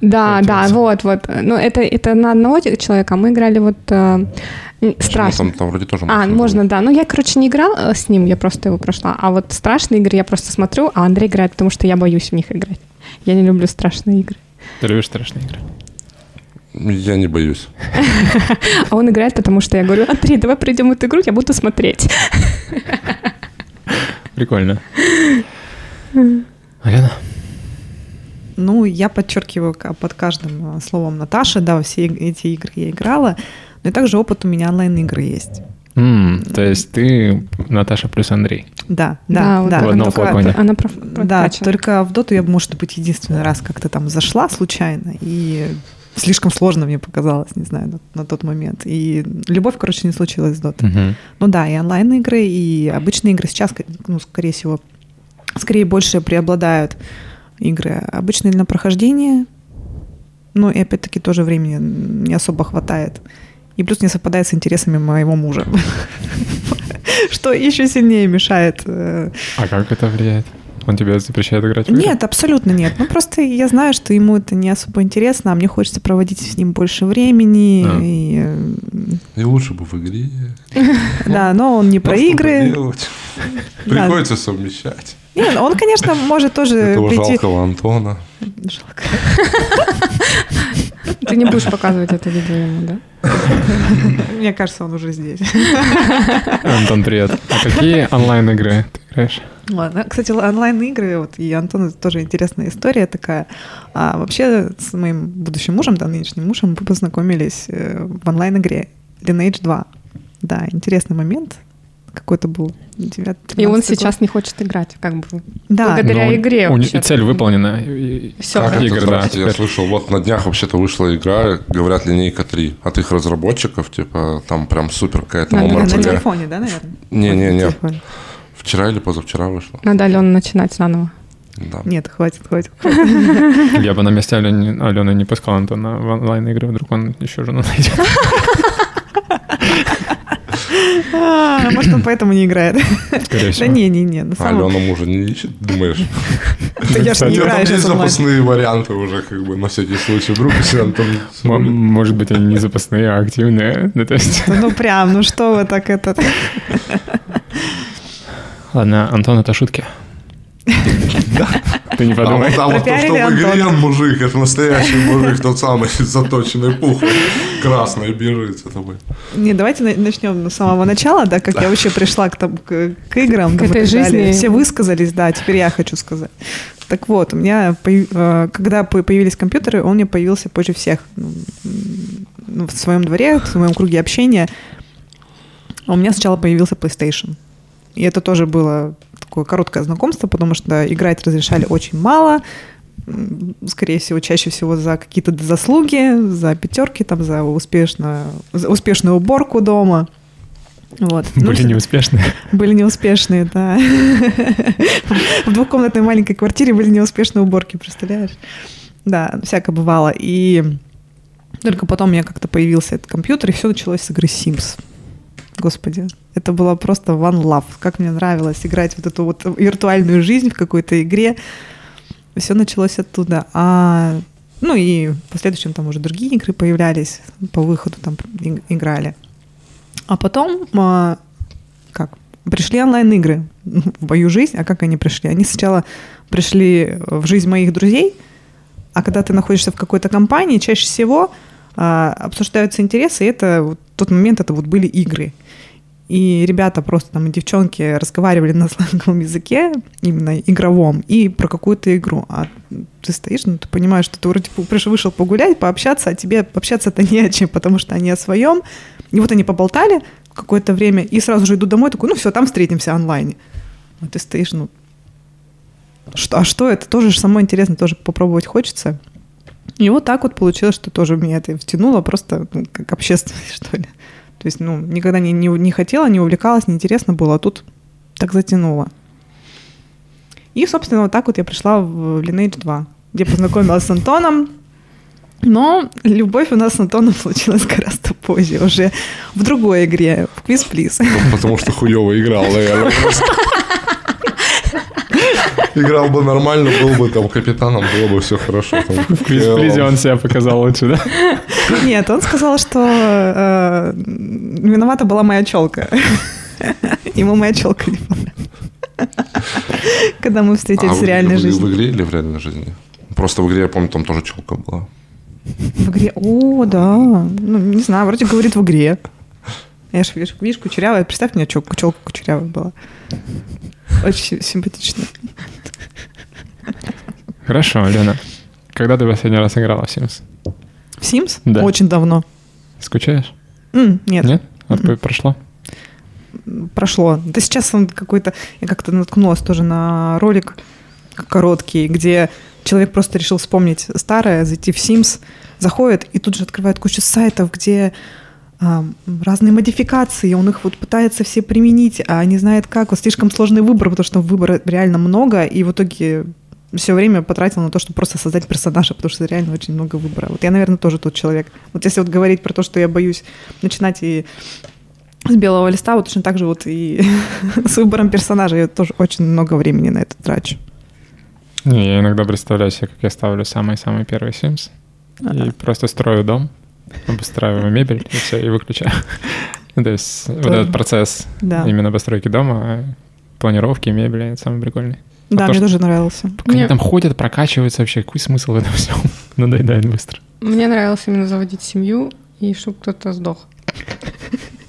Да, да, Получается. вот, вот. Ну, это, это на одного человека, а мы играли вот э, Ну, страшно. Там, там вроде тоже А, можно можно, было. да. Ну, я, короче, не играла э, с ним, я просто его прошла. А вот страшные игры я просто смотрю, а Андрей играет, потому что я боюсь в них играть. Я не люблю страшные игры. Ты любишь страшные игры? Я не боюсь. А он играет, потому что я говорю, Андрей, давай пройдем эту игру, я буду смотреть. Прикольно. Алена? Ну, я подчеркиваю под каждым э, словом Наташи, да, все эти игры я играла, но и также опыт у меня онлайн-игры есть. М, то есть ты Наташа плюс Андрей. Да, да, вот да. В одном только флаконе. Она проф- Да, только в доту я, может быть, единственный раз как-то там зашла случайно, и слишком сложно мне показалось, не знаю, на, на тот момент. И любовь, короче, не случилась с Дотой. Мгм. Ну да, и онлайн-игры, и обычные игры сейчас, ну, скорее всего, скорее больше преобладают игры обычные для прохождения, ну и опять-таки тоже времени не особо хватает. И плюс не совпадает с интересами моего мужа. Что еще сильнее мешает. э, А как это влияет? Он тебе запрещает играть в игры? Нет, абсолютно нет. Ну просто я знаю, что ему это не особо интересно, а мне хочется проводить с ним больше времени. А. И, э, И лучше бы в игре. да, но он не про игры. Да. Приходится совмещать. Нет, он, конечно, может тоже Этого прийти. жалкого Антона. Жалко. Ты не будешь показывать это видео ему, да? Мне кажется, он уже здесь. Антон, привет. А какие онлайн-игры ты играешь? Ладно. Кстати, онлайн-игры, вот и Антон, это тоже интересная история такая. А вообще с моим будущим мужем, да, нынешним мужем, мы познакомились э, в онлайн-игре Lineage 2. Да, интересный момент какой-то был. 9, И он 13 год. сейчас не хочет играть, как бы. Да, благодаря Ну, игре у не- вообще-то. Цель выполнена. И- Всё. Как это, Игры, да. я слышал, вот на днях вообще-то вышла игра, говорят, линейка 3. От их разработчиков, типа, там прям супер какая-то Да, да, на телефоне, да, наверное? Не-не-не. Вчера или позавчера вышла. Надо Алену начинать заново. Да. Нет, хватит, хватит. Я бы на месте Алены, Алены не пускал Антона в онлайн-игры, вдруг он еще жену найдет. А, Может, он поэтому не играет. Да всего. не-не-не, на А самом Алена мужа не ищет, думаешь? Я ж не Кстати, играю там есть запасные варианты уже, как бы, на всякий случай. Вдруг, если Антон... Может быть, они не запасные, а активные. Ну. Ну прям, ну что вы так это... Ладно, Антон, это шутки. Ты не А подумай. а вот то, что Антона. мужик, это настоящий мужик, тот самый заточенный пухлый, красный бежит за тобой. Не, давайте на- начнем с самого начала, да, как я вообще пришла к, там, к, к играм. К этой жизни. Все высказались, да, теперь я хочу сказать. Так вот, у меня, э, когда по- появились компьютеры, он мне появился позже всех. Ну, ну, в своем дворе, в своем круге общения. А у меня сначала появился PlayStation. И это тоже было такое короткое знакомство, потому что играть разрешали очень мало. Скорее всего, чаще всего за какие-то заслуги, за пятерки, там, за, успешно, за успешную уборку дома. Вот. Ну, Были всё- неуспешные. были неуспешные, да. В двухкомнатной маленькой квартире были неуспешные уборки, представляешь? Да, всякое бывало. И только потом у меня как-то появился этот компьютер, и все началось с игры Sims. Господи, это было просто one love. Как мне нравилось играть вот эту вот виртуальную жизнь в какой-то игре. Все началось оттуда. А, ну и в последующем там уже другие игры появлялись, по выходу там играли. А потом, а, как, пришли онлайн-игры в мою жизнь. А как они пришли? Они сначала пришли в жизнь моих друзей, а когда ты находишься в какой-то компании, чаще всего а, обсуждаются интересы, и это вот тот момент, это вот были игры. И ребята просто там, и девчонки разговаривали на сленговом языке, именно игровом, и про какую-то игру. А ты стоишь, ну, ты понимаешь, что ты вроде бы вышел погулять, пообщаться, а тебе общаться-то не о чем, потому что они о своем. И вот они поболтали какое-то время, и сразу же иду домой, такой, ну все, там встретимся онлайне. А ты стоишь, ну, что, а что это? Тоже же самое интересно, тоже попробовать хочется. И вот так вот получилось, что тоже меня это втянуло просто ну, как общественность, что ли. То есть, ну, никогда не, не, не хотела, не увлекалась, неинтересно было, а тут так затянуло. И, собственно, вот так вот я пришла в Lineage 2, где познакомилась с Антоном. Но любовь у нас с Антоном случилась гораздо позже, уже в другой игре, в Quiz Please. Потому что хуево играл, наверное. Играл бы нормально, был бы там капитаном, было бы все хорошо. там. В квиз-призе он себя показал лучше, да? Нет, он сказал, что э, виновата была моя челка. Ему моя челка не понравилась. Когда мы А встретились в вы- реальной вы- жизни. В игре или в реальной жизни? Просто в игре, я помню, там тоже челка была. В игре. О, да. Ну, не знаю, вроде говорит в игре. Я же видишь, видишь, кучерявая. Представь, у меня челка, челка кучерявая была. Очень симпатично. Хорошо, Лена. Когда ты последний раз играла в Sims? В Sims? Да. Очень давно. Скучаешь? М, нет, Нет? Вот Мгм. прошло? прошло. Да сейчас он какой-то... Я как-то наткнулась тоже на ролик короткие, где человек просто решил вспомнить старое, зайти в Sims, заходит и тут же открывает кучу сайтов, где разные модификации, он их вот пытается все применить, а не знает как. Вот слишком сложный выбор, потому что выбора реально много, и в итоге все время потратил на то, чтобы просто создать персонажа, потому что реально очень много выбора. Вот я, наверное, тоже тот человек. Вот если вот говорить про то, что я боюсь начинать и с белого листа, вот точно так же вот и с выбором персонажа я тоже очень много времени на это трачу. Не, я иногда представляю себе, как я ставлю самый-самый первый Sims и просто строю дом, обустраиваю мебель и все, и выключаю. То есть вот этот процесс именно постройки дома, планировки, мебели, это самый прикольный. Да, мне тоже нравился. Они там ходят, прокачиваются вообще. Какой смысл в этом всем? Надоедает быстро. Мне нравилось именно заводить семью и чтобы кто-то сдох.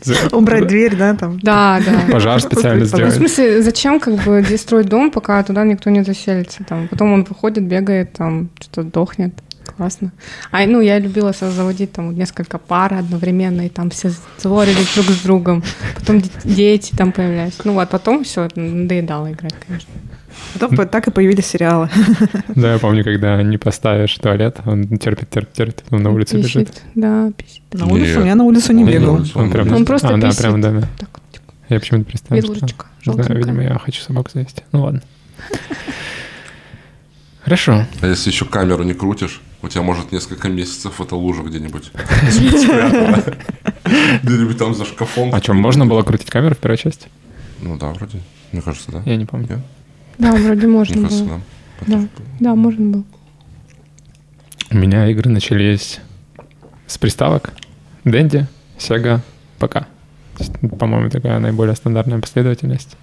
Убрать дверь, да, там? Да, да. Пожар специально сделать. В смысле, зачем как бы здесь строить дом, пока туда никто не заселится? Там. Потом он выходит, бегает, там что-то дохнет. Классно. А, ну, я любила заводить там несколько пар одновременно, и там все ссорились друг с другом. Потом дети там появлялись. Ну, вот потом все, надоедало играть, конечно. Потом так и появились сериалы. Да, я помню, когда не поставишь туалет, он терпит, терпит, терпит, он на улице писит, бежит. Да, писит. На улицу? Я на улицу не бегал. Он, прям, он просто а, писит. да, прям доме. Так, типа, я почему-то представил, что... Да, видимо, я хочу собаку завести. Ну ладно. Хорошо. А если еще камеру не крутишь, у тебя может несколько месяцев эта лужа где-нибудь Где-нибудь там за шкафом. А что, можно было крутить камеру в первой части? Ну да, вроде. Мне кажется, да. Я не помню. Да, вроде можно было. Да, да, можно было. У меня игры начались с приставок Dendy, Sega, ПК. По-моему, такая наиболее стандартная последовательность.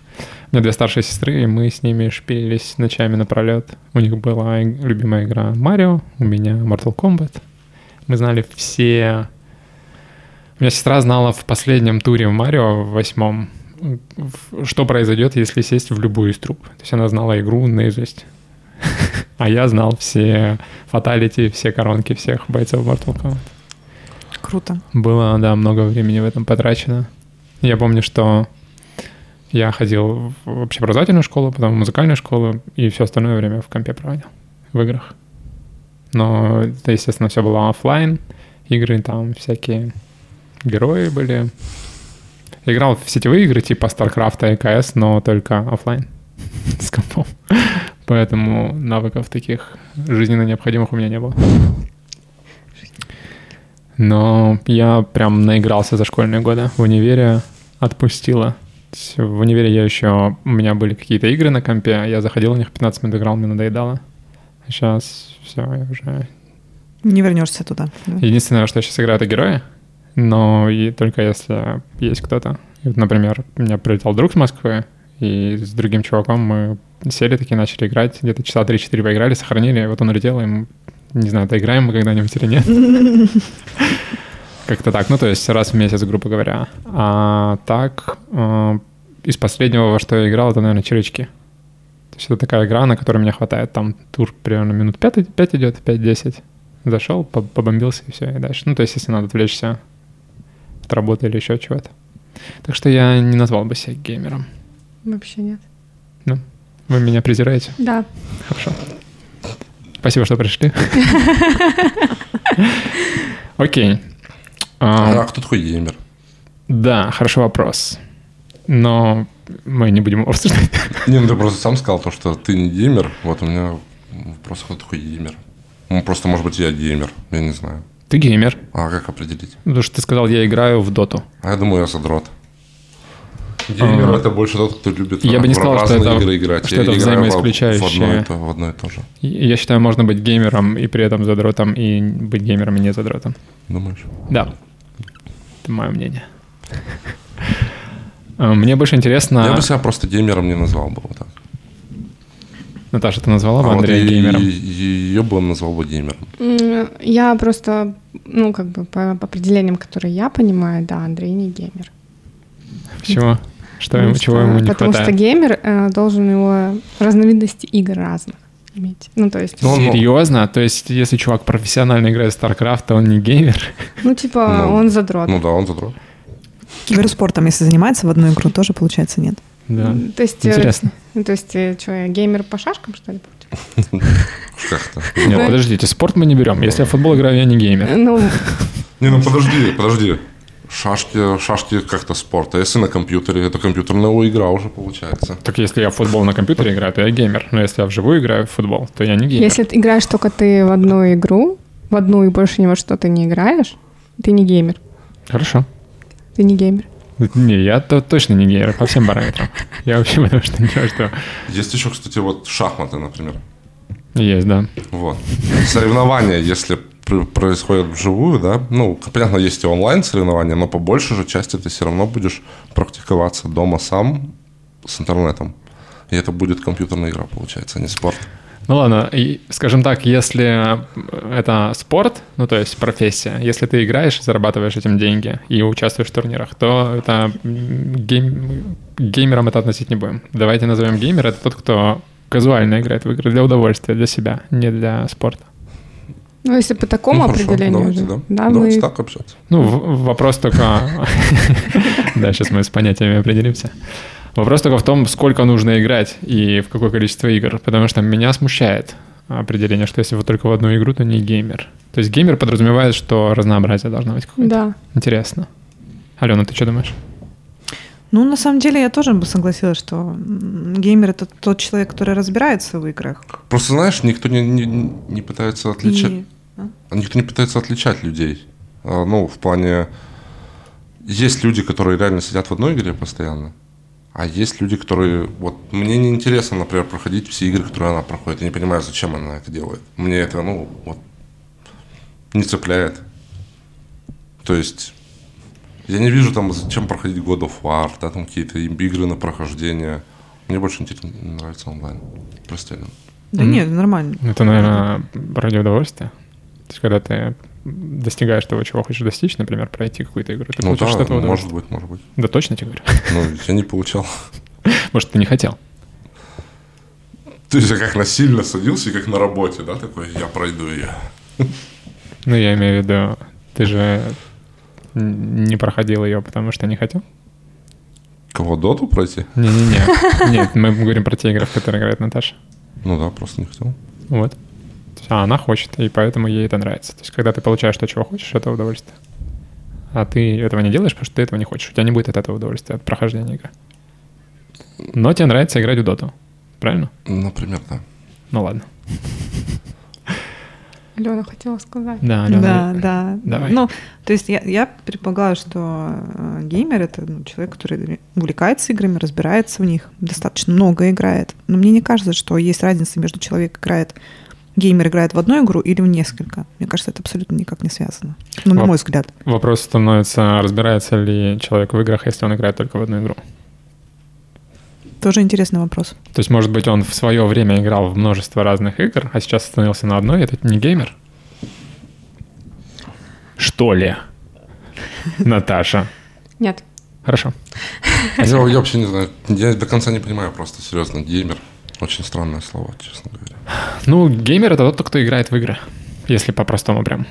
У меня две старшие сестры, и мы с ними шпилились ночами напролет. У них была любимая игра Марио, у меня Mortal Kombat. Мы знали все... У меня сестра знала в последнем туре в Марио, в восьмом, что произойдет, если сесть в любую из труб. То есть она знала игру наизусть. А я знал все фаталити, все коронки всех бойцов Mortal Kombat. Круто. Было, да, много времени в этом потрачено. Я помню, что я ходил в общеобразовательную школу, потом в музыкальную школу, и все остальное время в компе проводил, в играх. Но естественно, все было офлайн. Игры там всякие герои были. Играл в сетевые игры типа StarCraft и CS, но только офлайн с компом. Поэтому навыков таких жизненно необходимых у меня не было. Но я прям наигрался за школьные годы. В универе отпустила. В универе я еще... У меня были какие-то игры на компе, я заходил в них 15 минут играл, мне надоедало. А сейчас все, я уже... Не вернешься туда. Да? Единственное, что я сейчас играю, это герои. Но и только если есть кто-то. Вот, например, у меня прилетел друг с Москвы, и с другим чуваком мы сели такие, начали играть, где-то часа 3-4 поиграли, сохранили, вот он улетел, и мы, не знаю, доиграем мы когда-нибудь или нет. Как-то так, ну то есть раз в месяц, грубо говоря. А так, э, из последнего, во что я играл, это, наверное, черечки. То есть это такая игра, на которой мне хватает. Там тур примерно минут 5, 5 идет, 5-10. Зашел, побомбился и все, и дальше. Ну то есть если надо отвлечься от работы или еще чего-то. Так что я не назвал бы себя геймером. Вообще нет. Ну, вы меня презираете? Да. Хорошо. Спасибо, что пришли. Окей. А, а кто такой геймер? Да, хороший вопрос. Но мы не будем его обсуждать. Не, ну ты просто сам сказал то, что ты не геймер. Вот у меня вопрос, кто такой геймер? Ну, просто, может быть, я геймер, я не знаю. Ты геймер. А как определить? Потому что ты сказал, я играю в доту. А я думаю, я задрот. Геймер а, это больше тот, кто любит я бы не сказал, что это, игры играть. Что я это взаимоисключающее. В одно, это, в одно и то же. Я считаю, можно быть геймером и при этом задротом, и быть геймером и не задротом. Думаешь? Да. Это мое мнение. А, мне больше интересно... Я бы себя просто геймером не назвал бы вот так. Наташа, ты назвала бы а Андрея вот геймером? Ее бы он назвал бы геймером. Я просто, ну, как бы по определениям, которые я понимаю, да, Андрей не геймер. Почему? Что ему, чего ему не потому хватает? Потому что геймер э, должен его разновидности игр разных иметь. Ну, то есть... Ну, Серьезно? То есть, если чувак профессионально играет в StarCraft, то он не геймер? Ну, типа, ну, он задрот. Ну да, он задрот. Киберспортом, если занимается в одну игру, тоже, получается, нет. Да. То есть, Интересно. Э, то есть, э, что, я геймер по шашкам, что ли? Как-то. Нет, подождите, спорт мы не берем. Если я в футбол играю, я не геймер. Ну, Не, ну подожди, подожди. Шашки, шашки как-то спорт. А если на компьютере, это компьютерная игра уже получается. Так если я в футбол на компьютере играю, то я геймер. Но если я вживую играю в футбол, то я не геймер. если ты играешь только ты в одну игру, в одну и больше ни во что ты не играешь, ты не геймер. Хорошо. Ты не геймер. Не, я то точно не геймер по всем параметрам. Я вообще потому что ни во что. Есть еще, кстати, вот шахматы, например. Есть, да. Вот. Соревнования, если происходят вживую, да, ну, понятно, есть и онлайн соревнования, но по большей же части ты все равно будешь практиковаться дома сам с интернетом. И это будет компьютерная игра, получается, а не спорт. Ну ладно, и, скажем так, если это спорт, ну то есть профессия, если ты играешь, зарабатываешь этим деньги и участвуешь в турнирах, то это гейм- геймером это относить не будем. Давайте назовем геймер это тот, кто казуально играет в игры для удовольствия, для себя, не для спорта. Ну, если по такому Ну, хорошо, определению, давайте, да. да, Давайте мы... так общаться. Ну, вопрос только... Да, сейчас мы с понятиями определимся. Вопрос только в том, сколько нужно играть и в какое количество игр. Потому что меня смущает определение, что если вот только в одну игру, то не геймер. То есть геймер подразумевает, что разнообразие должно быть какое-то. Да. Интересно. Алена, ты что думаешь? Ну, на самом деле, я тоже бы согласилась, что геймер это тот человек, который разбирается в играх. Просто, знаешь, никто не, не, не пытается отличать... И- а? Никто не пытается отличать людей. А, Ну, в плане... Есть люди, которые реально сидят в одной игре постоянно, а есть люди, которые... Вот мне не интересно, например, проходить все игры, которые она проходит. Я не понимаю, зачем она это делает. Мне это, ну, вот, не цепляет. То есть... Я не вижу там, зачем проходить God of War, да, там какие-то игры на прохождение. Мне больше интерес- нравится онлайн. Прости, Алена. Да Мгм. нет, нормально. Это, наверное, ради удовольствия. То есть, когда ты достигаешь того, чего хочешь достичь, например, пройти какую-то игру, ты Ну получишь да, ну, может быть, может быть. Да точно тебе говорю. Ну, я не получал. Может, ты не хотел. То есть я как насильно садился и как на работе, да, такой, я пройду ее. Ну, я имею в виду, ты же не проходил ее, потому что не хотел? Кого, доту пройти? Не-не-не. Нет, мы говорим про те игры, в которые играет Наташа. Ну да, просто не хотел. Вот. А она хочет, и поэтому ей это нравится. То есть, когда ты получаешь то, чего хочешь, это удовольствие. А ты этого не делаешь, потому что ты этого не хочешь. У тебя не будет от этого удовольствия, от прохождения игры. Но тебе нравится играть в доту. Правильно? Например, да. Ну ладно. Алена хотела сказать. Да, Алена. Да, да. Давай. Ну, то есть я, я предполагаю, что э, геймер это ну, человек, который увлекается играми, разбирается в них, достаточно много играет. Но мне не кажется, что есть разница между человек играет, геймер играет в одну игру или в несколько. Мне кажется, это абсолютно никак не связано. Ну, на Воп- мой взгляд. Вопрос становится, разбирается ли человек в играх, если он играет только в одну игру. Тоже интересный вопрос. То есть, может быть, он в свое время играл в множество разных игр, а сейчас остановился на одной, это не геймер? Что ли? Наташа. Нет. Хорошо. Я, я вообще не знаю, я до конца не понимаю просто, серьезно, геймер. Очень странное слово, честно говоря. Ну, геймер это тот, кто играет в игры. Если по-простому прям.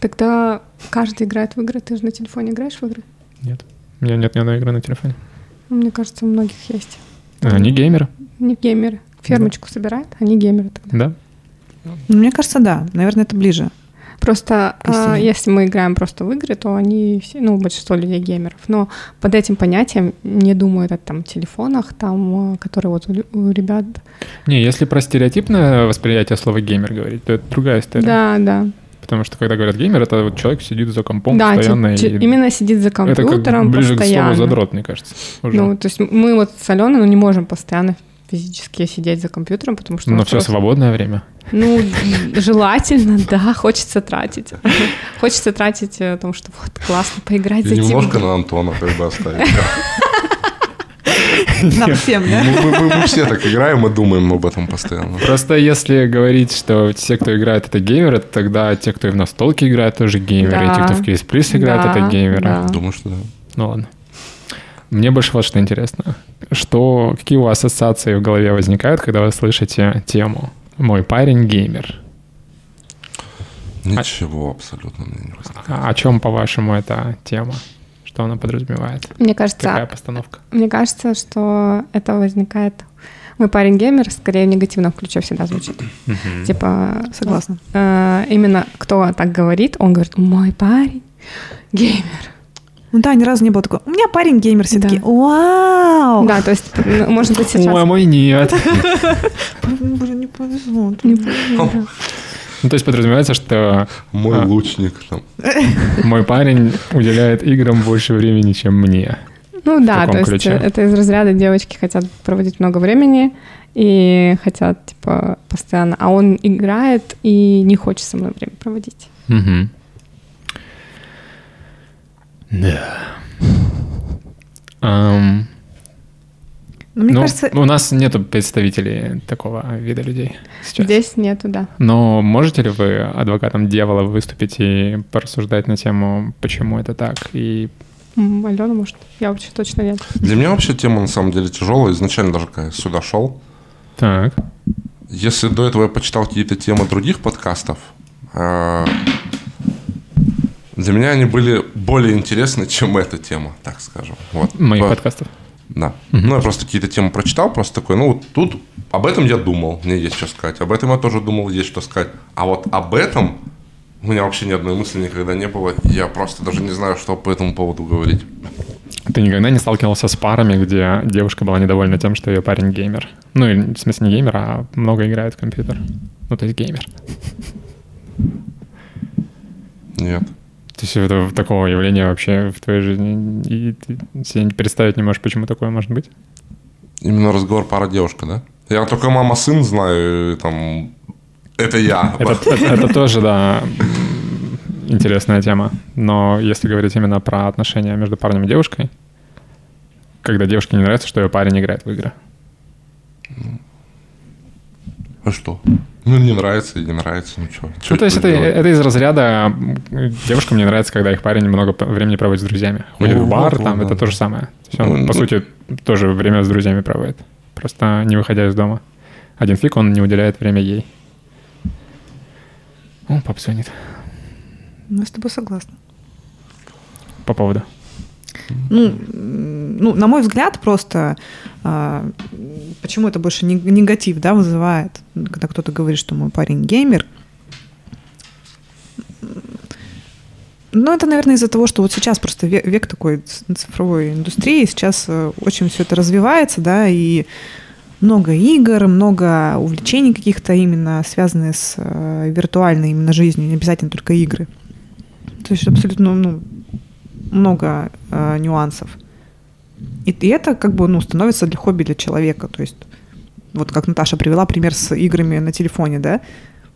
Тогда каждый играет в игры. Ты же на телефоне играешь в игры? Нет. У меня нет ни одной игры на телефоне. Мне кажется, у многих есть. Они геймеры, Не геймеры. Фермочку собирают, они геймеры тогда. да? Ну, мне кажется, да. Наверное, это ближе. Просто а, если мы играем просто в игры, то они все, ну, большинство людей геймеров. Но под этим понятием не думают о там телефонах, там, а, которые вот у у ребят. Не, если про стереотипное восприятие слова геймер говорить, то это другая история. Да, да. Потому что когда говорят геймер, это вот человек сидит за компом да, постоянно. ти- и именно сидит за это как компьютером ближе постоянно. к слову задрот, мне кажется. уже. Ну, то есть мы вот с Аленой ну, не можем постоянно физически сидеть за компьютером, потому что... Но все просто- свободное время. Ну, желательно, да, хочется тратить. Хочется тратить о том, что вот классно поиграть И за немножко на Антона как бы оставить. Нам всем, да? Мы, мы- мы- мы все так играем и думаем об этом постоянно. Просто если говорить, что те, кто играет, это геймеры, тогда те, кто и в настолке играет, тоже геймеры. И те, кто в Case Please играет, это геймеры. Думаю, что да. Ну ладно. Мне больше вот что интересно. Что, какие у вас ассоциации в голове возникают, когда вы слышите тему «Мой парень геймер»? Ничего абсолютно мне не возникает. А о чем, по-вашему, эта тема? Что она подразумевает? Мне Какая кажется, постановка? мне кажется, что это возникает Мой парень геймер скорее в негативном ключе всегда звучит. Типа... Согласна. э, именно кто так говорит, он говорит, мой парень геймер. Ну да, ни разу не было такого. У меня парень геймер, все Да. такие, вау! Да, то есть, ну, может быть, сейчас... Ой, мой нет. Блин, не повезло. Не да. Ну, то есть подразумевается, что Мой А. лучник там. мой парень уделяет играм больше времени, чем мне. Ну да, то есть ключе. это из разряда девочки хотят проводить много времени и хотят, типа, постоянно... А он играет и не хочет со мной время проводить. Мгм. Да. Ну, мне ну, кажется, у нас нету представителей такого вида людей сейчас. Здесь нету, да. Но можете ли вы адвокатом дьявола выступить и порассуждать на тему, почему это так? И Алена, может? Я вообще точно нет. Для меня вообще тема на самом деле тяжелая. Изначально даже когда я сюда шел. так. Если до этого я почитал какие-то темы других подкастов, а, для меня они были более интересны, чем эта тема, так скажем. Вот. Моих По- подкастов. Да. Ну, я просто какие-то темы прочитал, просто такой, ну, вот тут об этом я думал, мне есть что сказать. Об этом я тоже думал, есть что сказать. А вот об этом у меня вообще ни одной мысли никогда не было. Я просто даже не знаю, что по этому поводу говорить. Ты никогда не сталкивался с парами, где девушка была недовольна тем, что ее парень геймер? Ну, или, в смысле, не геймер, а много играет в компьютер. Ну, то есть геймер. Нет. То есть это такого явления вообще в твоей жизни, и ты себе представить не можешь, почему такое может быть? Именно разговор пара-девушка, да? Я только мама-сын знаю, и там... Это я. Это, это- это тоже, да, интересная тема. Но если говорить именно про отношения между парнем и девушкой, когда девушке не нравится, что ее парень играет в игры. А что? Ну, не нравится и не нравится, ну что? Ну, то есть это, это из разряда девушкам не нравится, когда их парень много времени проводит с друзьями. Ходит Ну, в бар, вот, там, вот, это да. то же самое. То есть он, Ну, по ну- сути, тоже время с друзьями проводит. Просто не выходя из дома. Один фиг, он не уделяет время ей. О, папа звонит. ну, я с тобой согласна. По поводу. Ну, ну, на мой взгляд, просто а, почему это больше не- негатив, да, вызывает, когда кто-то говорит, что мой парень геймер. Ну, это, наверное, из-за того, что вот сейчас просто ве- век такой цифровой индустрии, сейчас э, очень все это развивается, да, и много игр, много увлечений каких-то именно связанных с э, виртуальной именно жизнью, не обязательно только игры. То есть абсолютно ну, много э, нюансов. И, и это как бы ну, становится для хобби для человека. То есть вот как Наташа привела пример с играми на телефоне, да.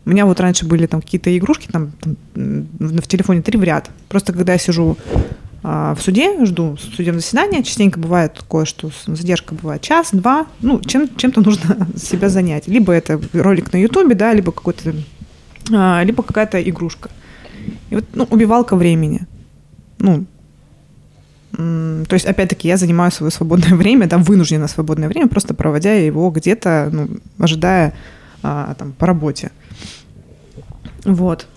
У меня вот раньше были там какие-то игрушки там, там, в телефоне три в ряд. Просто когда я сижу а, в суде, жду судебное заседание, частенько бывает такое, что задержка бывает час, два, ну, чем, чем-то нужно себя занять. Либо это ролик на ютубе, да, либо какой-то, а, либо какая-то игрушка. И вот, ну, убивалка времени. Ну, то есть, опять-таки, я занимаю свое свободное время, да, вынужденно свободное время, просто проводя его где-то, ну, ожидая а, там по работе. Вот.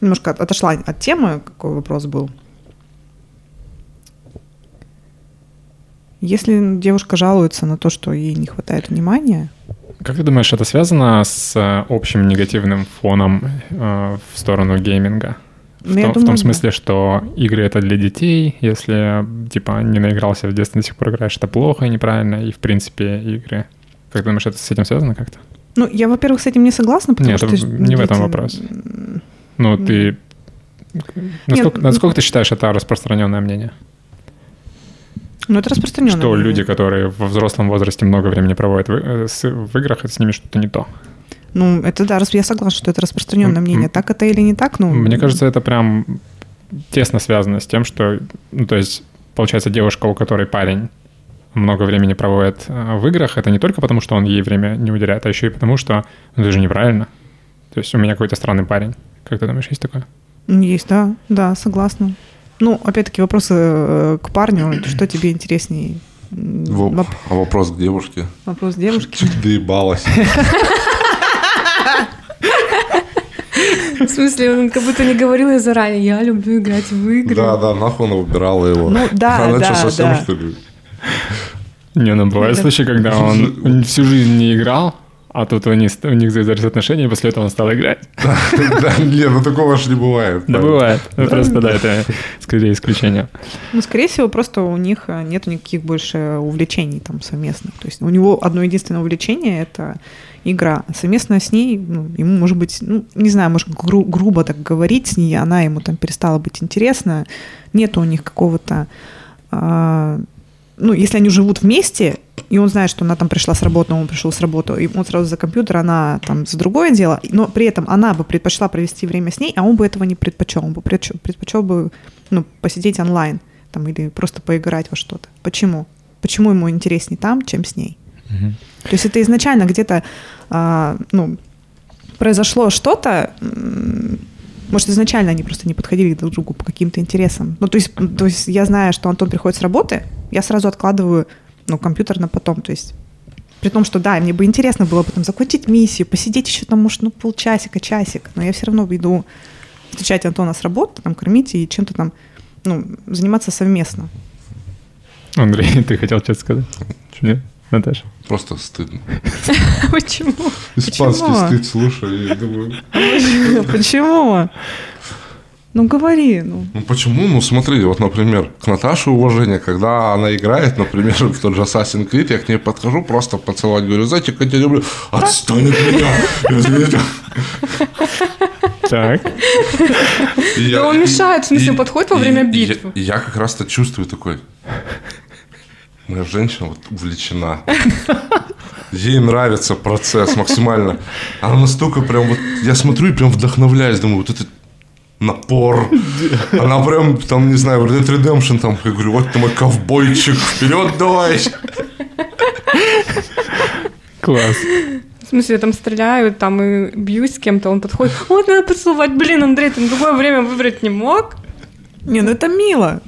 Немножко от- отошла от темы, какой вопрос был. Если девушка жалуется на то, что ей не хватает внимания, Как ты думаешь, это связано с э, общим негативным фоном э, в сторону гейминга? В, Ну, том, в думаю, том да. смысле, что игры это для детей, если типа не наигрался в детстве, до сих пор играешь, это плохо и неправильно, и в принципе игры. Как ты думаешь, это с этим связано как-то? ну, я, во-первых, с этим не согласна, потому Нет, что... это ж не в этом дети- вопрос. Ну, ты... Насколько, ну- насколько ты считаешь это распространенное мнение? Ну, это распространенно. Что люди, которые во взрослом возрасте много времени проводят в, э, в играх, это с ними что-то не то. Ну, это да, раз- я согласна, что это распространенное мнение. Так это или не так, ну... Мне кажется, это прям тесно связано с тем, что, ну, то есть, получается, девушка, у которой парень много времени проводит э, в играх, это не только потому, что он ей время не уделяет, а еще и потому, что ну, это же неправильно. То есть у меня какой-то странный парень. Как ты думаешь, есть такое? Есть, да, да, согласна. Ну, опять-таки, вопросы э, к парню, что тебе интереснее? Воп- А вопрос к девушке. Вопрос девушки. Чуть доебалась. В смысле, он как будто не говорил ей заранее, я люблю играть в игры. Да, да, нахуй она выбирала его. Ну, да, Она да, что, совсем да. что ли? Не, ну бывают случаи, когда он всю жизнь не играл, а тут у них, у них завязались отношения, и после этого он стал играть. Да, не, ну такого же не бывает. Да бывает. Ну, просто, да, это скорее исключение. Ну, скорее всего, просто у них э, нет никаких больше увлечений там совместных. То есть у него одно единственное увлечение — это игра. Совместно с ней, ну, ему, может быть, ну, не знаю, может, гру- грубо так говорить с ней, она ему там перестала быть интересна. Нет у них какого-то... А, ну, если они живут вместе, и он знает, что она там пришла с работы, он пришел с работы, и он сразу за компьютер, она там за другое дело, но при этом она бы предпочла провести время с ней, а он бы этого не предпочел, он бы предпочел, предпочел бы ну, посидеть онлайн там, или просто поиграть во что-то. Почему? Почему ему интереснее там, чем с ней? Угу. То есть это изначально где-то а, ну, произошло что-то, может, изначально они просто не подходили друг к другу по каким-то интересам. Ну, то есть, то есть я знаю, что Антон приходит с работы, я сразу откладываю ну, компьютер на потом, то есть при том, что да, мне бы интересно было бы там закончить миссию, посидеть еще там, может, ну, полчасика, часик, но я все равно иду встречать Антона с работы, там, кормить и чем-то там, ну, заниматься совместно. Андрей, ты хотел что-то сказать? Нет? Наташа? Просто стыдно. Почему? Испанский стыд слушаю и думаю... Почему? Ну говори, ну. Ну почему? Ну смотри, вот, например, к Наташе уважение, когда она играет, например, в тот же Assassin's Creed, я к ней подхожу, просто поцеловать, говорю, знаете, как я люблю, отстань от меня. Так. Да он мешает, в смысле, подходит во время битвы. Я как раз-то чувствую такой, моя женщина вот увлечена. Ей нравится процесс максимально. Она настолько прям вот... Я смотрю и прям вдохновляюсь. Думаю, вот это напор. Она прям, там, не знаю, в Red Dead Redemption, там, я говорю, вот ты мой ковбойчик, вперед давай. Класс. В смысле, я там стреляю, там и бьюсь с кем-то, он подходит, вот надо поцеловать, блин, Андрей, ты на другое время выбрать не мог? Не, ну это мило.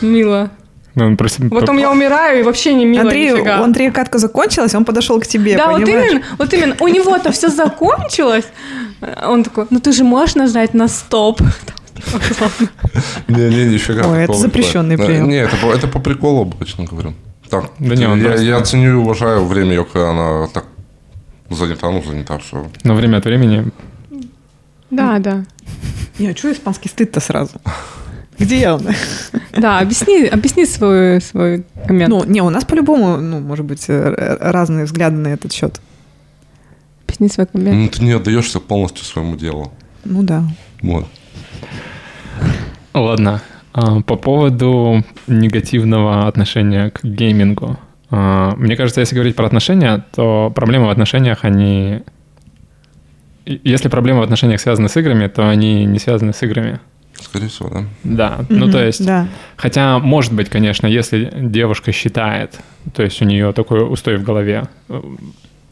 Мило. Ну, он просто... Потом я умираю и вообще не мило Андрей, нифига. у Андрея катка закончилась, он подошел к тебе, Да, понимаешь? вот именно, вот именно. У него-то все закончилось. Он такой, ну ты же можешь нажать на стоп. Не-не, нифига. Ой, это запрещенный прием. Не, это, это по приколу обычно говорю. Так, Да не, я, я ценю и уважаю время ее, когда она так занята, ну занята, все. Но время от времени... Да, да. Не, а что испанский стыд-то сразу? Где он? Да, объясни, объясни свой, свой коммент. Ну, не, у нас по-любому, ну, может быть, э, разные взгляды на этот счет. объясни свой коммент. Ну, ты не отдаешься полностью своему делу. Ну да. Вот. Ладно. А, По поводу негативного отношения к геймингу. А, Мне кажется, если говорить про отношения, то проблемы в отношениях, они... Если проблемы в отношениях связаны с играми, то они не связаны с играми. Скорее всего, да. Да, ну Мгм, то есть... Да. Хотя, может быть, конечно, если девушка считает, то есть у нее такой устой в голове э,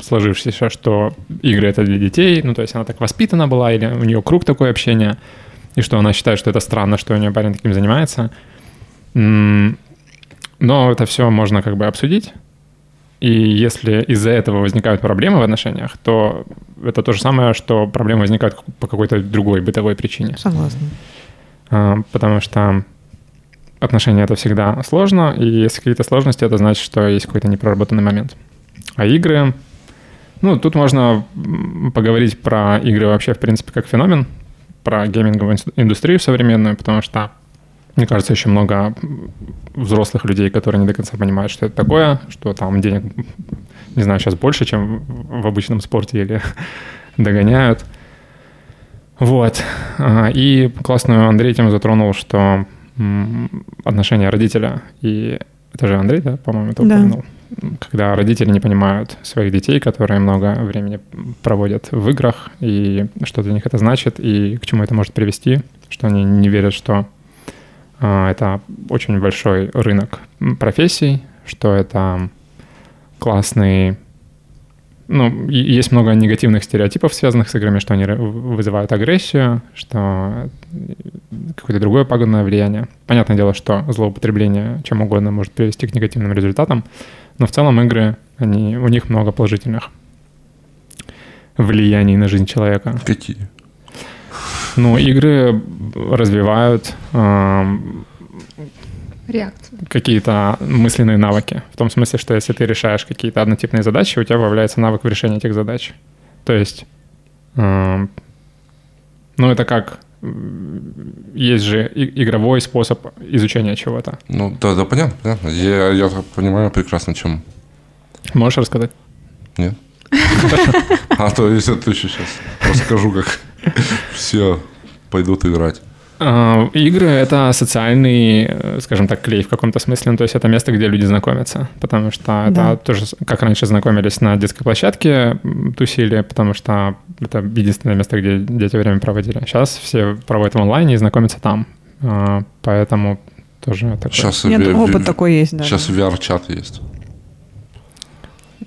сложившийся, что игры это для детей, ну то есть она так воспитана была, или у нее круг такой общения, и что она считает, что это странно, что у нее парень таким занимается. Но это все можно как бы обсудить. И если из-за этого возникают проблемы в отношениях, то это то же самое, что проблемы возникают по какой-то другой бытовой причине. Согласна. А, потому что отношения это всегда сложно, и если какие-то сложности, это значит, что есть какой-то непроработанный момент. А игры, ну, тут можно поговорить про игры вообще, в принципе, как феномен, про гейминговую индустрию современную, потому что, мне кажется, еще много взрослых людей, которые не до конца понимают, что это такое, что там денег, не знаю, сейчас больше, чем в обычном спорте или догоняют. Вот. И классную Андрей тему затронул, что отношения родителя и... Это же Андрей, да, по-моему, это Да. упомянул? Когда родители не понимают своих детей, которые много времени проводят в играх, и что для них это значит, и к чему это может привести, что они не верят, что а, это очень большой рынок профессий, что это классный ну, есть много негативных стереотипов, связанных с играми, что они вызывают агрессию, что какое-то другое пагубное влияние. Понятное дело, что злоупотребление чем угодно может привести к негативным результатам, но в целом игры, они, у них много положительных влияний на жизнь человека. Какие? Ну, игры развивают, эм, Реакция. какие-то мысленные навыки. В том смысле, что если ты решаешь какие-то однотипные задачи, у тебя появляется навык в решении этих задач. То есть, эм, ну это как есть же игровой способ изучения чего-то. Ну, да, да, понятно, понятно. Я, я понимаю прекрасно, чем... Можешь рассказать? Нет? А то если ты еще сейчас расскажу, как все пойдут играть. А, Игры — это социальный, э, скажем так, клей в каком-то смысле. Ну, то есть это место, где люди знакомятся. Потому что это Да. тоже, с- как раньше знакомились на детской площадке, тусили, потому что это единственное место, где дети время проводили. Сейчас все проводят в онлайне и знакомятся там. А, Поэтому тоже такое. Сейчас Нет, ви- опыт такой есть, да. Сейчас VR-чат есть.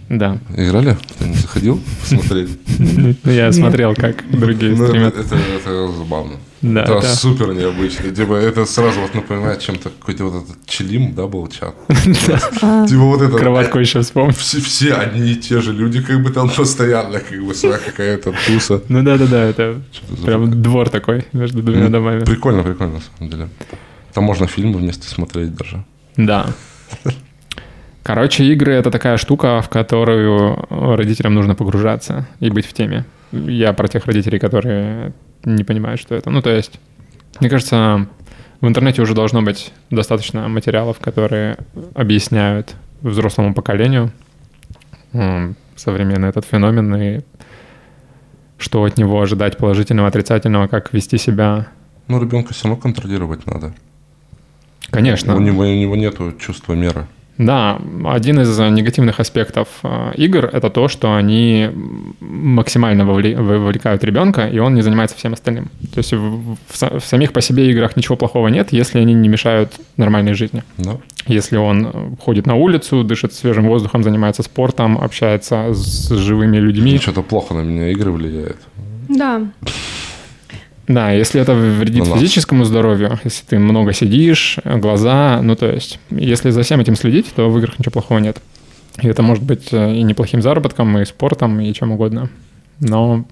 Да. Играли? Кто не заходил посмотреть? Ну, Я смотрел, как другие Ну, стримят. это, забавно. Да, это, это- супер необычно. Типа, это сразу вот напоминает чем-то какой-то вот этот челим, да, был чат. Типа вот это... Кроватку еще вспомнил. Все, одни и те же люди, как бы там постоянно, как бы своя какая-то туса. Ну да-да-да, это прям двор такой между двумя домами. Прикольно, прикольно, на самом деле. Там можно фильмы вместе смотреть даже. Да. Короче, игры — это такая штука, в которую родителям нужно погружаться и быть в теме. Я про тех родителей, которые не понимают, что это. Ну, то есть, мне кажется, в интернете уже должно быть достаточно материалов, которые объясняют взрослому поколению современный этот феномен и что от него ожидать положительного, отрицательного, как вести себя. Ну, ребенка все равно контролировать надо. Конечно. У него, у него нету чувства меры. Да, один из негативных аспектов э, игр это то, что они максимально вовлекают ребенка, и он не занимается всем остальным. То есть в, в в самих по себе играх ничего плохого нет, если они не мешают нормальной жизни. Да? Если он э, ходит на улицу, дышит свежим воздухом, занимается спортом, общается с живыми людьми. Что-то плохо на меня игры влияет. Да. Да, если это вредит Ну да. физическому здоровью, если ты много сидишь, глаза, ну то есть, если за всем этим следить, то в играх ничего плохого нет. И это может быть э, и неплохим заработком, и спортом, и чем угодно. Но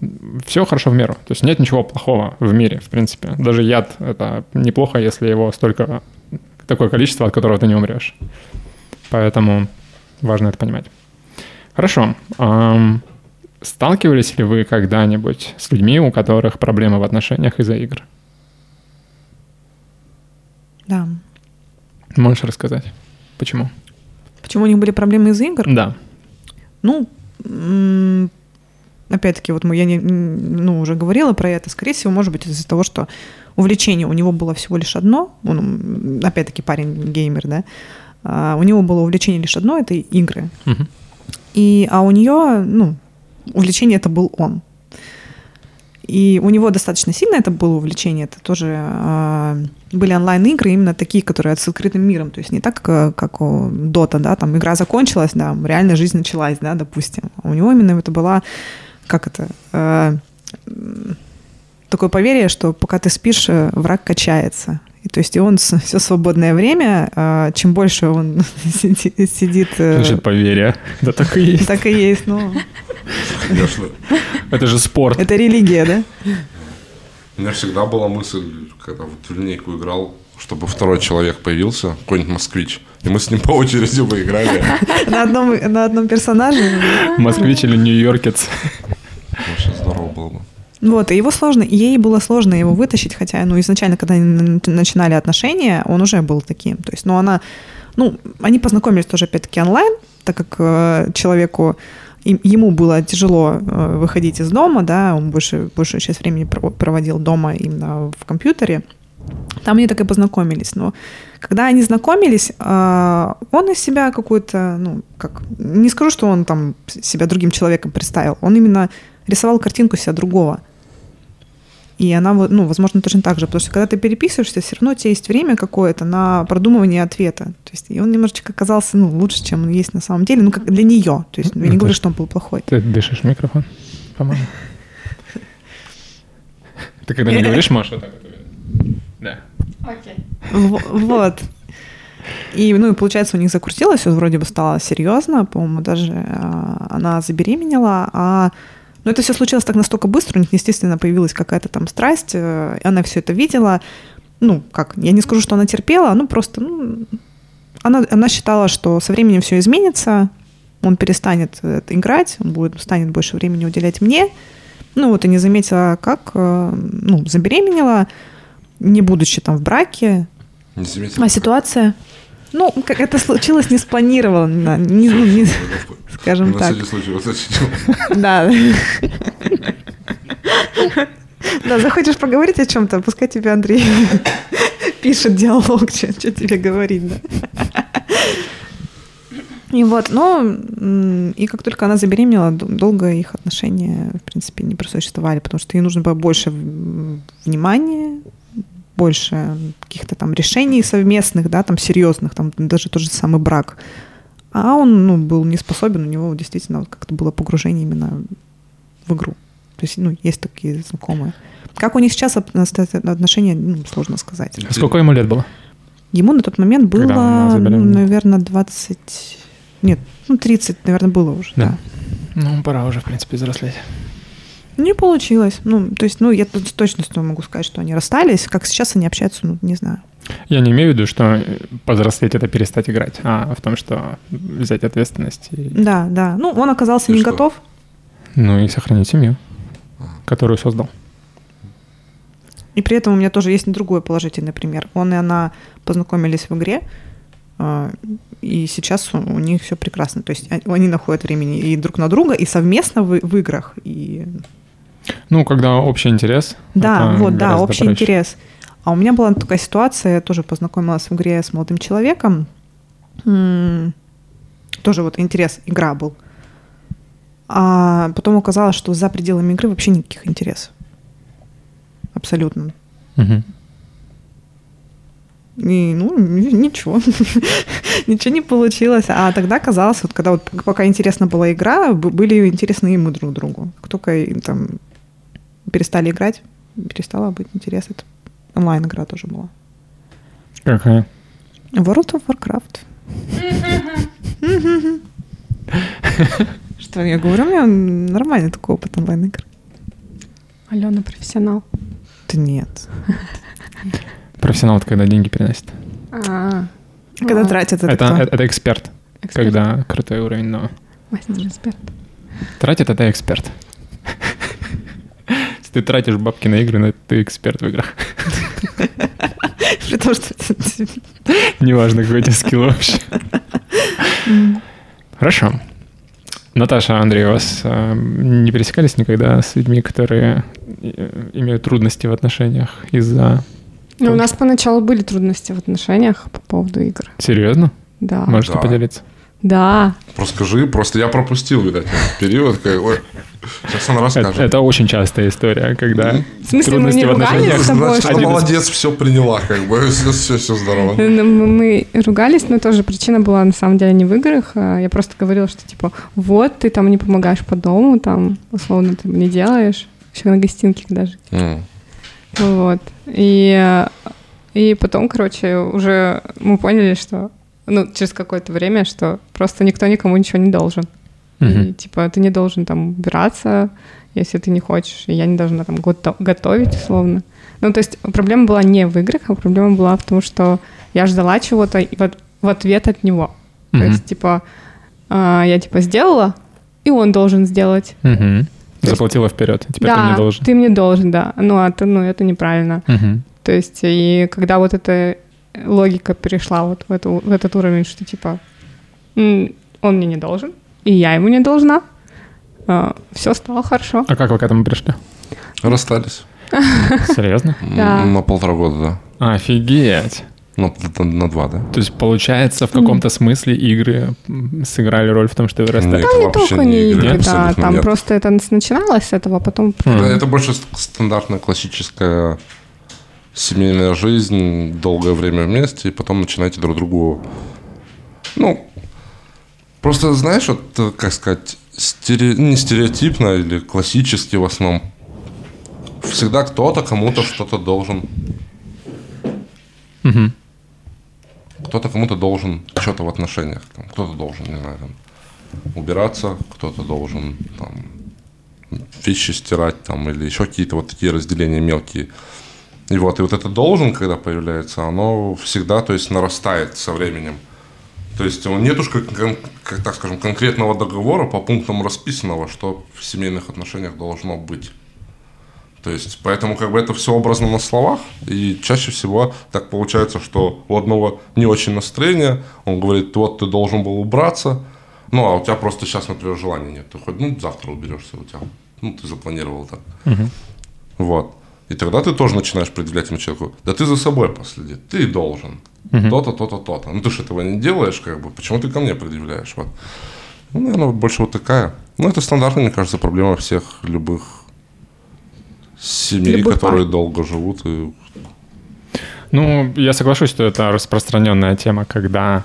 все хорошо в меру. То есть нет ничего плохого в мире, в принципе. Даже яд — это неплохо, если его столько, такое количество, от которого ты не умрешь. Поэтому важно это понимать. Хорошо. Сталкивались ли вы когда-нибудь с людьми, у которых проблемы в отношениях из-за игр? Да. Можешь рассказать? Почему? Почему у них были проблемы из-за игр? Да. Ну, опять-таки, вот мы, я не, ну, уже говорила про это. Скорее всего, может быть, из-за того, что увлечение у него было всего лишь одно. Он, опять-таки, парень геймер, да. А, у него было увлечение лишь одно — это игры. Мгм. И, а у нее, ну, увлечение это был он. И у него достаточно сильно это было увлечение. Это тоже а, были онлайн-игры, именно такие, которые с открытым миром. То есть не так, как, как у Дота, да, там игра закончилась, да, реально жизнь началась, да, допустим. А у него именно это была, как это, м, такое поверье, что пока ты спишь, э, враг качается. То есть и он все свободное время, а, чем больше он сиди- сидит... э, Значит, поверье. Да так и есть. так и есть, ну, Конечно. Это же спорт. это религия, да? У меня всегда была мысль, когда вот в линейку играл, чтобы второй человек появился, какой-нибудь москвич, и мы с ним по очереди бы играли. На одном, на одном персонаже. Москвич или нью-йоркец. Вообще здорово было бы. Вот, и его сложно, ей было сложно его вытащить, хотя, ну, изначально, когда они начинали отношения, он уже был таким. То есть, ну, она, ну, они познакомились тоже, опять-таки, онлайн, так как э, человеку, ему было тяжело э, выходить из дома, да, он больше, большую часть времени про- проводил дома именно в компьютере. Там они так и познакомились. Но когда они знакомились, э, он из себя какой-то, ну, как, не скажу, что он там себя другим человеком представил, он именно рисовал картинку себя другого. И она, вот, ну, возможно, точно так же, потому что когда ты переписываешься, все равно у тебя есть время какое-то на продумывание ответа. То есть и он немножечко казался, ну, лучше, чем он есть на самом деле, ну, как для нее. То есть ну, я не Это говорю, что он был плохой. Ты дышишь в микрофон, по-моему. Ты когда не говоришь, Маша, так вот. Да. Окей. Вот. И, ну, и получается, у них закрутилось, вроде бы стало серьезно, по-моему, даже а, она забеременела, а но это все случилось так настолько быстро, у них, естественно, появилась какая-то там страсть, э, и она все это видела, ну, как, я не скажу, что она терпела, ну, просто, ну, она, она считала, что со временем все изменится, он перестанет э, играть, он будет, станет больше времени уделять мне. Ну, вот и не заметила, как, э, ну, забеременела, не будучи там в браке. Не заметил. А ситуация... Ну, как это случилось не спланированно, не, ну, не, скажем На так. всякий случай, вот зачем? Да. Да, захочешь поговорить о чем-то, пускай тебе Андрей пишет диалог, что тебе говорить, да. И вот, м, и как только она забеременела, долго их отношения, в принципе, не просуществовали, потому что ей нужно было больше внимания, больше каких-то там решений совместных, да, там серьезных, там даже тот же самый брак. А он, ну, был не способен, у него действительно вот как-то было погружение именно в игру. То есть, ну, есть такие знакомые. Как у них сейчас от- отношения, ну, сложно сказать. А Сколько ему лет было? Ему на тот момент было, наверное, 20... Нет, ну, 30, наверное, было уже, Да. да. Ну, пора уже, в принципе, взрослеть. Не получилось. Ну, то есть, ну, я с точностью могу сказать, что они расстались. Как сейчас они общаются, ну, не знаю. Я не имею в виду, что повзрослеть — это перестать играть, а в том, что взять ответственность и, Да, да. Ну, он оказался И не что? готов. ну, и сохранить семью, которую создал. И при этом у меня тоже есть другой положительный пример. Он и она познакомились в игре, а, и сейчас у них все прекрасно. То есть они- они находят времени и друг на друга, и совместно в, в играх. И... Ну, когда общий интерес. Да, вот, да, общий проще. интерес. А у меня была такая ситуация, я тоже познакомилась в игре с молодым человеком. Тоже вот интерес, игра был. А потом оказалось, что за пределами игры вообще никаких интересов. Абсолютно. Мгм. И, ну, ни- ничего. ничего не получилось. А тогда казалось, вот когда вот пока интересна была игра, были интересны и мы друг другу. Как только там перестали играть, перестало быть интерес. Это онлайн-игра тоже была. Какая? World of Warcraft. Что я говорю, у меня нормальный такой опыт онлайн-игр. Алена профессионал. Да нет. Профессионал — это когда деньги переносит. А, Когда а, тратят это, Это, это, эксперт, эксперт. когда крутой уровень, но Мастер эксперт. тратит — это эксперт. Ты тратишь бабки на игры, ну, ты эксперт в играх. При том, что Неважно, какой у тебя скилл вообще. Хорошо. Наташа, Андрей, у вас э, не пересекались никогда с людьми, которые э, имеют трудности в отношениях из-за... Ну, у нас поначалу были трудности в отношениях по поводу игр. Серьезно? Да. Можете Да. поделиться? Да. Просто скажи, просто я пропустил, видать, этот период. как, ой, Сейчас она Это, расскажет. это очень частая история, когда В смысле, мы трудности не в отношениях... с тобой, Значит, что молодец, все приняла, как бы, все, все, все здорово. Ну, Мы ругались, но тоже причина была на самом деле не в играх. а Я просто говорила, что типа, вот ты там не помогаешь по дому, там условно ты не делаешь. Еще на гостинке даже. М. Вот. И, и потом, короче, уже мы поняли, что ну, через какое-то время, что просто никто никому ничего не должен. И, Мгм. типа, ты не должен там убираться, если ты не хочешь, и я не должна там гото- готовить, условно. Ну, то есть проблема была не в играх, а проблема была в том, что я ждала чего-то и в, в ответ от него. То Мгм. есть, типа, а, я, типа, сделала, и он должен сделать. Есть- Заплатила вперед, теперь да, ты мне должен. ты мне должен, да. Ну, а ты, ну, это неправильно. Мгм. То есть, и когда вот эта логика перешла вот в, эту, в этот уровень, что типа он мне не должен, и я ему не должна, все стало хорошо. А как вы к этому пришли? Расстались. Серьезно? На полтора года, да. Офигеть! Ну, на, на два, да. То есть, получается, в каком-то смысле игры сыграли роль в том, что вы расстались? Нет. Там не только не игры, игры, да, там нет. просто это начиналось с этого, а потом... Мгм. Это, это больше ст- стандартная классическая семейная жизнь, долгое время вместе, и потом начинаете друг другу... Ну, просто, знаешь, вот, э, как сказать, стере- не стереотипно или классически в основном, всегда кто-то кому-то что-то должен. Мгм. Кто-то кому-то должен что-то в отношениях. Там, кто-то должен, не знаю, там, убираться, кто-то должен там, вещи стирать там, или еще какие-то вот такие разделения мелкие. И вот, и вот это должен, когда появляется, оно всегда, то есть, нарастает со временем. То есть нет уж, как, как, так скажем, конкретного договора по пунктам расписанного, что в семейных отношениях должно быть. То есть, поэтому как бы это все образно на словах, и чаще всего так получается, что у одного не очень настроение, он говорит, вот ты должен был убраться, ну, а у тебя просто сейчас, например, желания нет, ты хоть, ну, завтра уберешься у тебя, ну, ты запланировал так. Угу. Вот. И тогда ты тоже начинаешь предъявлять ему человеку, да ты за собой последи, ты должен. Угу. То-то, то-то, то-то. Ну ты же этого не делаешь, как бы. Почему ты ко мне предъявляешь? Вот. Ну, наверное, больше вот такая. Ну, это стандартная, мне кажется, проблема всех любых семей, любых которые пар. долго живут. И... Ну, я соглашусь, что это распространенная тема, когда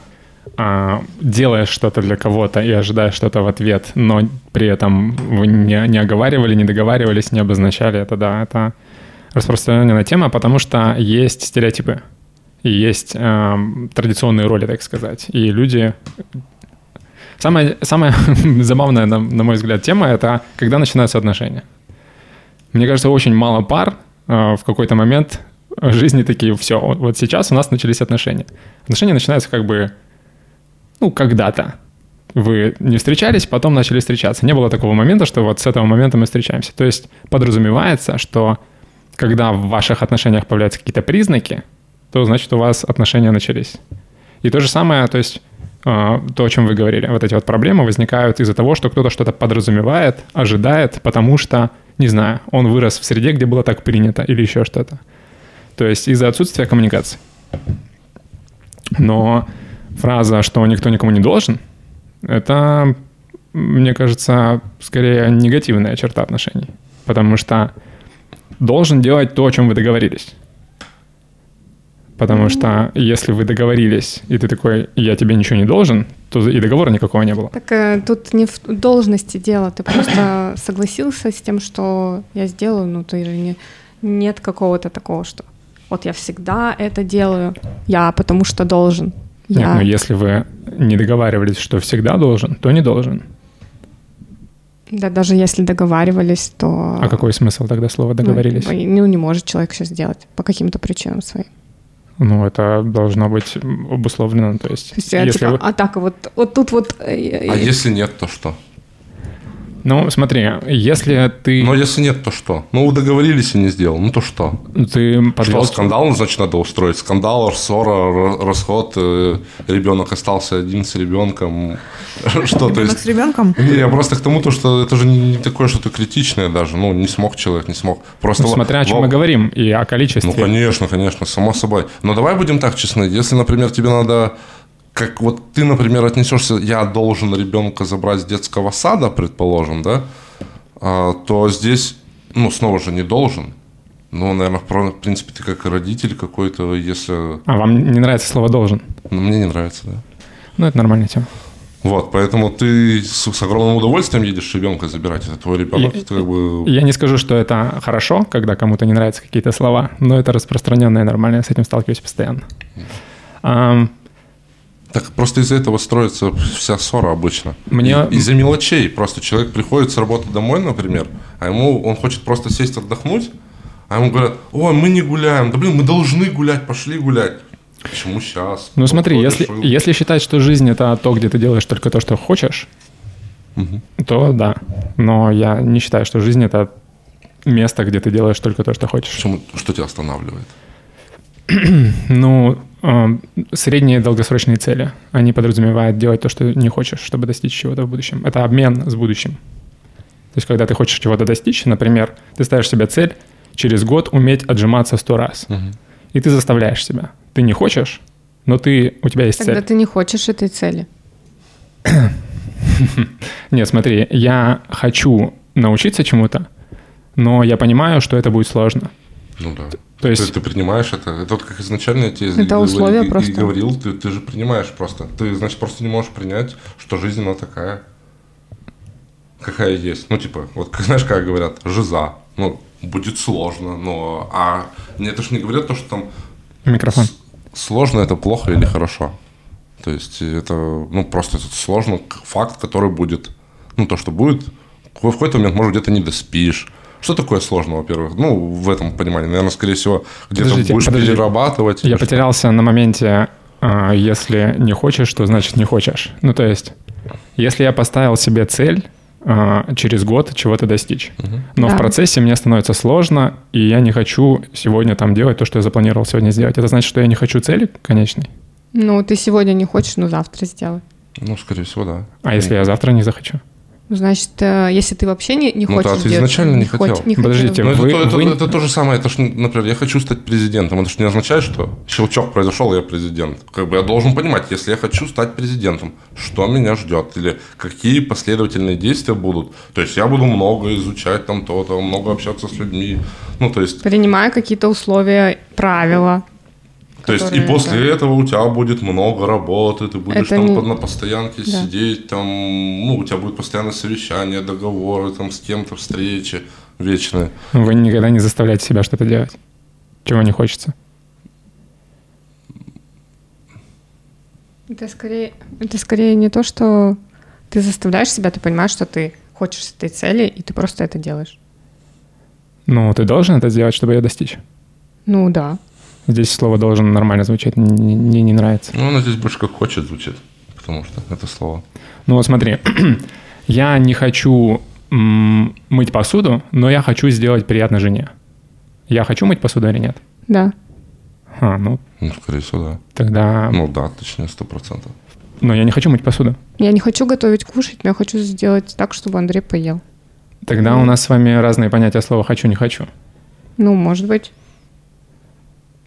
а, делаешь что-то для кого-то и ожидаешь что-то в ответ, но при этом вы не, не оговаривали, не договаривались, не обозначали это, да, это распространенная тема, потому что есть стереотипы и есть э, традиционные роли, так сказать. И люди... Самая, самая забавная, на, на мой взгляд, тема — это когда начинаются отношения. Мне кажется, очень мало пар э, в какой-то момент жизни такие, все, вот сейчас у нас начались отношения. Отношения начинаются как бы, ну, когда-то. Вы не встречались, потом начали встречаться. Не было такого момента, что вот с этого момента мы встречаемся. То есть подразумевается, что когда в ваших отношениях появляются какие-то признаки, то значит у вас отношения начались. И то же самое, то есть а, то, о чем вы говорили, вот эти вот проблемы возникают из-за того, что кто-то что-то подразумевает, ожидает, потому что, не знаю, он вырос в среде, где было так принято или еще что-то. То есть из-за отсутствия коммуникации. Но фраза, что никто никому не должен, это, мне кажется, скорее негативная черта отношений. Потому что должен делать то, о чем вы договорились. Потому что если вы договорились, и ты такой, я тебе ничего не должен, то и договора никакого не было. Так э, тут не в должности дело, ты просто согласился с тем, что я сделаю, ну ты же не, нет какого-то такого, что вот я всегда это делаю, я потому что должен. Я... Нет, но если вы не договаривались, что всегда должен, то не должен. Да, даже если договаривались, то... А какой смысл тогда слова договорились? Ну, не может человек сейчас сделать по каким-то причинам своим. Ну, это должно быть обусловлено, то есть... То есть если типа, вы... а так вот, вот тут вот... Э, а если нет, то что? Ну, смотри, если ты... Но если нет, то что? Ну, договорились и не сделал, ну то что? Ты подвел... Что, скандал, ну, значит, надо устроить. Скандал, ссора, расход, э, ребенок остался один с ребенком. Что, то есть... с ребенком? Не, я просто к тому, то, что это же не такое что-то критичное даже. Ну, не смог человек, не смог. Просто... Ну, смотря о чем мы говорим и о количестве. Ну, конечно, конечно, само собой. Но давай будем так честны. Если, например, тебе надо как вот ты, например, отнесешься, я должен ребенка забрать с детского сада, предположим, да, а, то здесь, ну, снова же не должен. Ну, наверное, в принципе, ты как родитель какой-то, если... А вам не нравится слово «должен»? Ну, мне не нравится, да. Ну, это нормальная тема. Вот, поэтому ты с, с огромным удовольствием едешь ребенка забирать. Это твой ребенок, я, как бы... Я не скажу, что это хорошо, когда кому-то не нравятся какие-то слова, но это распространенное, нормально, я с этим сталкиваюсь постоянно. Um, так просто из-за этого строится вся ссора обычно. Мне... Из-за мелочей. Просто человек приходит с работы домой, например, а ему он хочет просто сесть отдохнуть, а ему говорят, о, мы не гуляем. Да блин, мы должны гулять, пошли гулять. Почему сейчас? Ну смотри, если, если считать, что жизнь это то, где ты делаешь только то, что хочешь, угу. то да. Но я не считаю, что жизнь это место, где ты делаешь только то, что хочешь. Почему? Что тебя останавливает? ну, э, средние долгосрочные цели. Они подразумевают делать то, что не хочешь, чтобы достичь чего-то в будущем. Это обмен с будущим. То есть, когда ты хочешь чего-то достичь, например, ты ставишь себе цель через год уметь отжиматься сто раз. Угу. И ты заставляешь себя. Ты не хочешь, но ты, у тебя есть Тогда цель. Тогда ты не хочешь этой цели. Нет, смотри, я хочу научиться чему-то, но я понимаю, что это будет сложно. Ну да. То есть ты, ты принимаешь это. Это вот как изначально я тебе это условия и, просто. и говорил, ты, ты же принимаешь просто. Ты, значит, просто не можешь принять, что жизнь она такая, какая есть. Ну, типа, вот знаешь, как говорят, жиза. Ну, будет сложно, но... А мне это же не говорят то, что там... Микрофон. Сложно это плохо или хорошо. То есть это, ну, просто это сложно факт, который будет, ну, то, что будет, в какой-то момент, может, где-то не доспишь, Что такое сложно, во-первых? Ну, в этом понимании. Наверное, скорее всего, где-то Подождите, будешь подождите. перерабатывать. Я или что? потерялся на моменте, а, если не хочешь, то значит не хочешь. Ну, то есть, если я поставил себе цель а, через год чего-то достичь, но Да. в процессе мне становится сложно, и я не хочу сегодня там делать то, что я запланировал сегодня сделать. Это значит, что я не хочу цели конечной? Ну, ты сегодня не хочешь, но завтра сделай. Ну, скорее всего, да. А если я завтра не захочу? Ну, значит, э, если ты вообще не, не Ну, хочешь да, ты делать, изначально не хоч- хотел. не Подождите, Ну, это, Вы- то, это- вы- это то же самое, это ж, например, я хочу стать президентом. Это же не означает, что щелчок произошел, я президент. Как бы я должен понимать, если я хочу стать президентом, что меня ждет, или какие последовательные действия будут. То есть я буду много изучать там то-то, много общаться с людьми. Ну, то есть, Принимая какие-то условия, правила. То есть и после да. этого у тебя будет много работы, ты будешь Это там не- под- на постоянке Да. сидеть, там, ну, у тебя будет постоянное совещание, договоры, там, с кем-то встречи вечные. Вы никогда не заставляете себя что-то делать, чего не хочется. Это скорее, это скорее не то, что ты заставляешь себя, ты понимаешь, что ты хочешь этой цели, и ты просто это делаешь. Ну, ты должен это сделать, чтобы ее достичь. Ну да. Здесь слово «должен» нормально звучит, мне не, не нравится. Ну, оно здесь больше как хочет звучит, потому что это слово. Ну вот смотри, я не хочу мыть посуду, но я хочу сделать приятно жене. Я хочу мыть посуду или нет? Да. А, ну Ну, скорее всего, да. тогда... Ну да, точнее, сто процентов. Но я не хочу мыть посуду. Я не хочу готовить кушать, но я хочу сделать так, чтобы Андрей поел. Тогда у нас с вами разные понятия слова «хочу», «не хочу». Ну, может быть.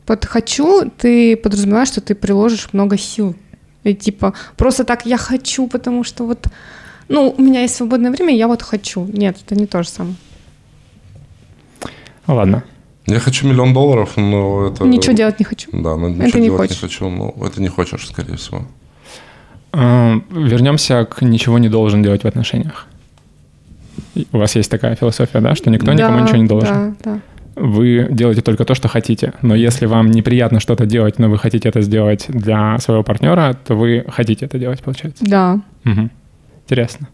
Под «хочу» ты подразумеваешь, что ты приложишь много сил. И типа просто так «я хочу», потому что вот... Ну, у меня есть свободное время, я вот хочу. Нет, это не то же самое. Ладно. Я хочу миллион долларов, но это... Ничего делать не хочу. Да, но ничего Это не делать хочешь. не хочу. Ну, это не хочешь, скорее всего. А, Вернемся к «ничего не должен делать в отношениях». У вас есть такая философия, да, что никто никому Да, ничего не должен. Да, да. Вы делаете только то, что хотите. Но если вам неприятно что-то делать, но вы хотите это сделать для своего партнера, то вы хотите это делать, получается. Да. Мгм. Интересно.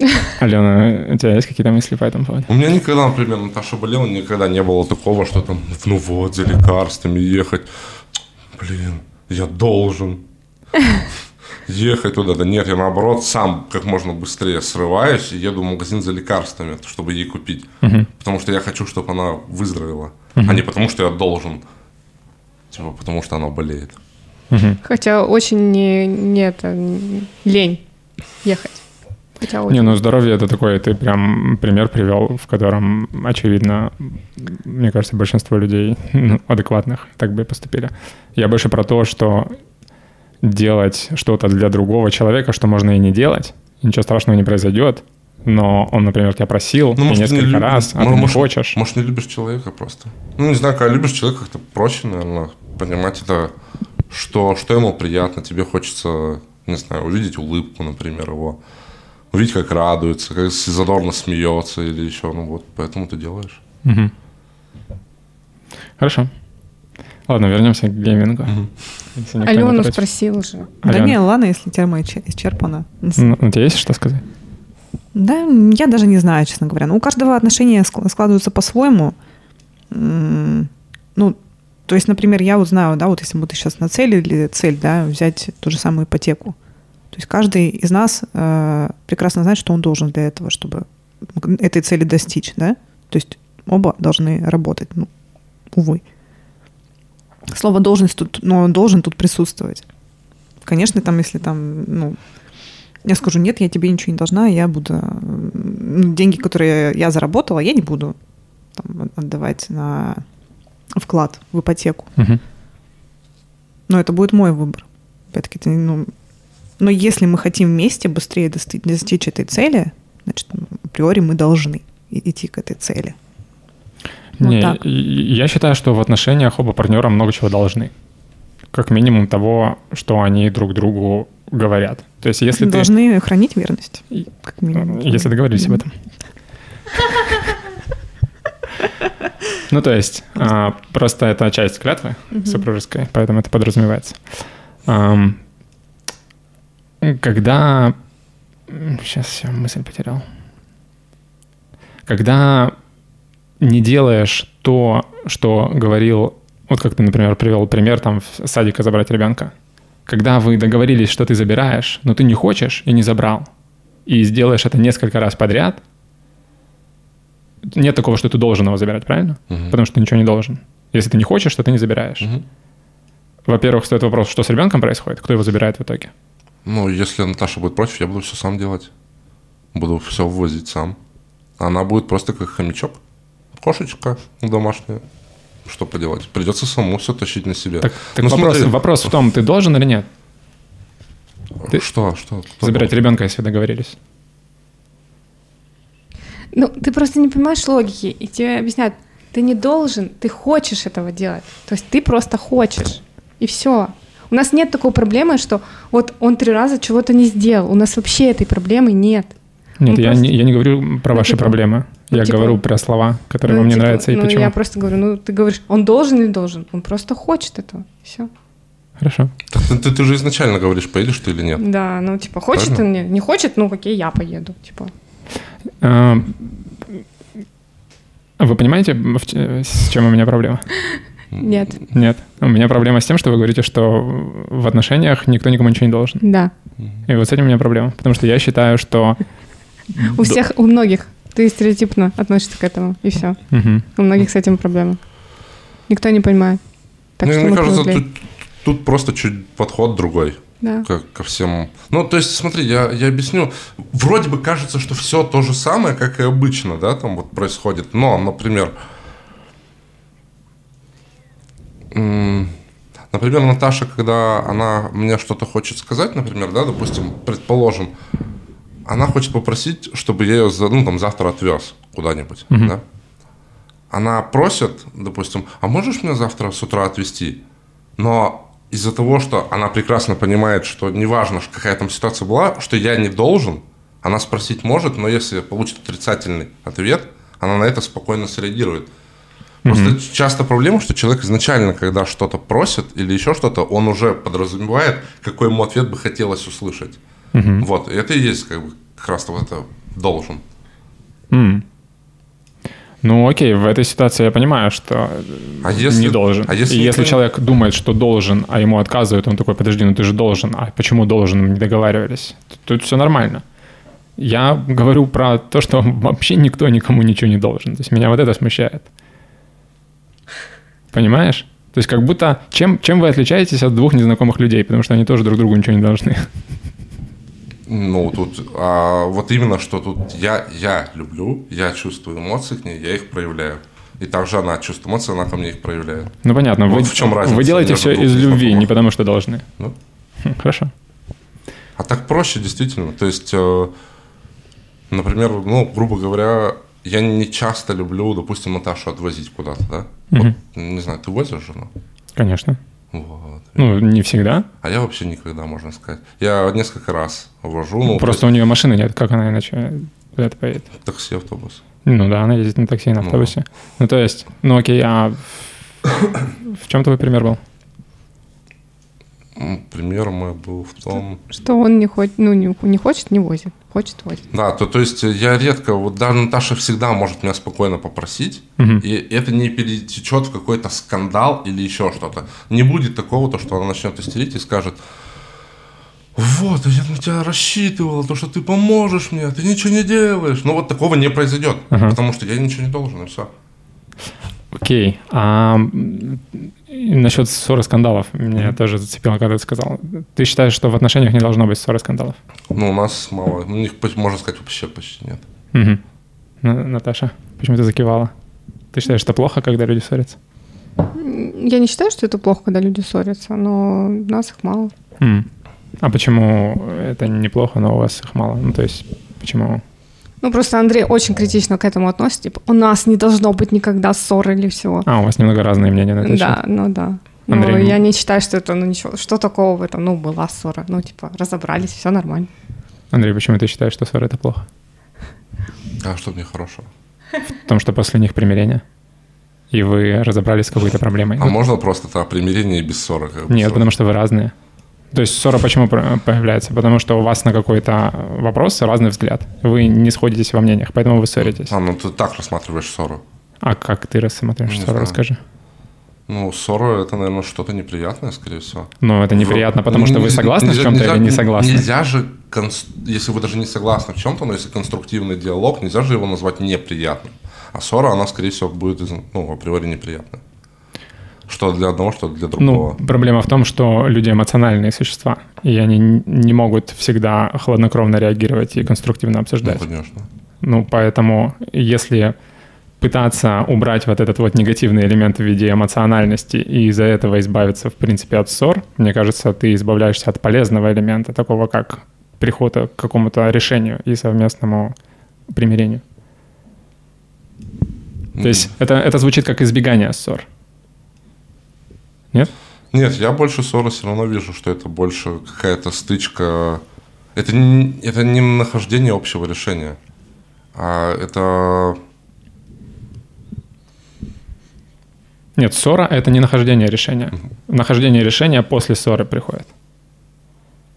Алена, у тебя есть какие-то мысли по этому поводу? У меня никогда, например, Наташа болела, никогда не было такого, что там, ну вот, за лекарствами ехать. Блин, я должен ехать туда. Да нет, я наоборот сам как можно быстрее срываюсь и еду в магазин за лекарствами, чтобы ей купить. Потому что я хочу, чтобы она выздоровела, а не потому, что я должен. Типа, потому что она болеет. Хотя очень не, не это, лень ехать. Хотя очень. Не, ну здоровье это такой, ты прям пример привел, в котором, очевидно, мне кажется, большинство людей ну, адекватных так бы и поступили. Я больше про то, что делать что-то для другого человека, что можно и не делать, ничего страшного не произойдет, но он, например, тебя просил Ну, может, несколько не любишь- раз, а ну, ты не хочешь. Может, не любишь человека просто. Ну, не знаю, когда любишь человека, как-то проще, наверное, понимать это, что, что ему приятно. Тебе хочется, не знаю, увидеть улыбку, например, его. Увидеть, как радуется, как задорно смеется или еще. Ну вот, поэтому ты делаешь. Мгм. Хорошо. Ладно, вернемся к геймингу. Не Алену спросил же. Да Алена, не, ладно, если тема исчер- исчерпана. ну, у тебя есть что сказать? Да, я даже не знаю, честно говоря. Ну, у каждого отношения ск- складываются по-своему. Ну, то есть, например, я вот знаю, да, вот если мы сейчас нацелили цель, да, взять ту же самую ипотеку. То есть каждый из нас э, прекрасно знает, что он должен для этого, чтобы этой цели достичь, да. То есть оба должны работать, ну, увы. Слово должность тут, но должен тут присутствовать. Конечно, там, если там, ну, я скажу, нет, я тебе ничего не должна, я буду... Деньги, которые я заработала, я не буду там, отдавать на вклад в ипотеку. Но это будет мой выбор. Опять-таки, это, ну... Но если мы хотим вместе быстрее дости- достичь этой цели, значит, априори мы должны идти к этой цели. Вот Не, так. я считаю, что в отношениях оба партнера много чего должны. Как минимум того, что они друг другу говорят. То есть если ты... должны хранить верность. Как минимум. Если договорились об этом. Ну, то есть, а, просто это часть клятвы супружеской, поэтому это подразумевается. Когда Сейчас я мысль потерял. Когда не делаешь то, что говорил, вот как ты, например, привел пример там в садика забрать ребенка. Когда вы договорились, что ты забираешь, но ты не хочешь и не забрал, и сделаешь это несколько раз подряд, нет такого, что ты должен его забирать, правильно? Мгм. Потому что ты ничего не должен. Если ты не хочешь, то ты не забираешь. Мгм. Во-первых, стоит вопрос, что с ребенком происходит, кто его забирает в итоге. Ну, если Наташа будет против, я буду все сам делать. Буду все ввозить сам. Она будет просто как хомячок. Кошечка домашняя. Что поделать? Придется самому все тащить на себе. Так, так Ну, вопрос, смотри. вопрос в том, ты должен или нет ты- Что? Что? Кто забирать ребенка, если договорились? Ну, ты просто не понимаешь логики, и тебе объясняют, ты не должен, ты хочешь этого делать. То есть ты просто хочешь. И все. У нас нет такой проблемы, что вот он три раза чего-то не сделал. У нас вообще этой проблемы нет. Нет, я, просто- не, я не говорю про Ну, ваши типа- проблемы. Ну, я типа- говорю про слова, которые Ну, вам не типа, нравятся и ну, почему. я просто говорю, ну, ты говоришь, он должен или должен? Он просто хочет этого. Все. Хорошо. Так ты, ты- ты же изначально говоришь, поедешь ты или нет. Да, ну, типа, хочет Правильно? он, не, не хочет, ну, окей, я поеду. Типа, А, Вы понимаете, с чем у меня проблема? нет. Нет. У меня проблема с тем, что вы говорите, что в отношениях никто никому ничего не должен. Да. И вот с этим у меня проблема. Потому что я считаю, что... У всех, у многих. Ты стереотипно относишься к этому, и все. Мгм. У многих с этим проблема. Никто не понимает. Так Ну, что мне мы кажется, тут, тут просто чуть подход другой. Да. ко, ко всем. Ну, то есть, смотри, я, я объясню. Вроде бы кажется, что все то же самое, как и обычно, да, там вот происходит. Но, например, например, Наташа, когда она мне что-то хочет сказать, например, да, допустим, предположим, она хочет попросить, чтобы я ее, ну, там, завтра отвез куда-нибудь, да. Она просит, допустим, а можешь меня завтра с утра отвезти? Но из-за того, что она прекрасно понимает, что неважно, какая там ситуация была, что я не должен, она спросить может, но если получит отрицательный ответ, она на это спокойно среагирует. Просто часто проблема, что человек изначально, когда что-то просит или еще что-то, он уже подразумевает, какой ему ответ бы хотелось услышать. Вот, и это и есть как бы как раз вот это должен. М. Ну, окей, в этой ситуации я понимаю, что А если, не должен. А если, И если человек думает, что должен, а ему отказывают, он такой, подожди, ну ты же должен. А почему должен? Мы не договаривались. Тут все нормально. Я говорю про то, что вообще никто никому ничего не должен. То есть меня вот это смущает. Понимаешь? То есть как будто... Чем, чем вы отличаетесь от двух незнакомых людей? Потому что они тоже друг другу ничего не должны. Ну, тут, а, вот именно, что тут я, я люблю, я чувствую эмоции к ней, я их проявляю. И также она чувствует эмоции, она ко мне их проявляет. Ну понятно, Вот вы, в чем разница вы делаете все из любви, не потому что должны. Ну, Хм, Хорошо. А так проще, действительно. То есть, э, например, ну, грубо говоря, я не часто люблю, допустим, Наташу отвозить куда-то, да? Вот, не знаю, ты возишь жену? Конечно. Вот. Ну, не всегда. А я вообще никогда, можно сказать. Я несколько раз вожу, ну, Просто у нее машины нет, как она иначе куда-то поедет? такси, автобус. Ну да, она ездит на такси и на Ну. автобусе. Ну, то есть, ну окей, а в чем твой пример был? Пример мой был в том... Что он не хочет, ну, не, не хочет, не возит. Хочет, возит. Да, то, то есть я редко, вот даже Наташа всегда может меня спокойно попросить, Мгм. и это не перетечет в какой-то скандал или еще что-то. Не будет такого, то, что она начнет истерить и скажет, вот, а я на тебя рассчитывала, то, что ты поможешь мне, ты ничего не делаешь. Ну вот такого не произойдет, Ага. потому что я ничего не должен, и все. Окей. А м, и насчет ссоры скандалов меня тоже зацепило, когда ты сказал. Ты считаешь, что в отношениях не должно быть ссоры скандалов? Ну, у нас мало, ну, их, можно сказать, вообще почти нет. На- Наташа, почему ты закивала? Ты считаешь, что плохо, когда люди ссорятся? Я не считаю, что это плохо, когда люди ссорятся, но у нас их мало. М. А почему это неплохо, но у вас их мало? Ну, то есть, почему? Ну, просто Андрей очень критично к этому относится. Типа, у нас не должно быть никогда ссоры или всего. А, у вас немного разные мнения на это Да, ну да. Андрей, ну- я не считаю, что это, ну ничего, что такого в этом, ну, была ссора, ну, типа, разобрались, все нормально. Андрей, почему ты считаешь, что ссоры это плохо? А что мне хорошего? В том, что после них примирение, и вы разобрались с какой-то проблемой. А можно просто так, примирение и без ссоры? Как бы, Нет, ссоры? потому что вы разные. То есть ссора почему появляется? Потому что у вас на какой-то вопрос разный взгляд. Вы не сходитесь во мнениях, поэтому вы ссоритесь. А, ну ты так рассматриваешь ссору. А как ты рассматриваешь Не ссору? знаю. Расскажи. Ну, ссора это, наверное, что-то неприятное, скорее всего. Ну, это неприятно, потому что вы Нельзя- согласны в чем-то нельзя- или не согласны? Нельзя же, если вы даже не согласны в чем-то, но если конструктивный диалог, нельзя же его назвать неприятным. А ссора, она, скорее всего, будет, ну, априори неприятная. Что для одного, что для другого. Ну, проблема в том, что люди эмоциональные существа, и они не могут всегда хладнокровно реагировать и конструктивно Ну, обсуждать. конечно. Ну, поэтому если пытаться убрать вот этот вот негативный элемент в виде эмоциональности и из-за этого избавиться, в принципе, от ссор, мне кажется, ты избавляешься от полезного элемента, такого как приход к какому-то решению и совместному примирению. То есть это, это звучит как избегание ссор. Нет? Нет, я больше ссоры все равно вижу, что это больше какая-то стычка. Это не, это не нахождение общего решения, а это... Нет, ссора — это не нахождение решения. Нахождение решения после ссоры приходит.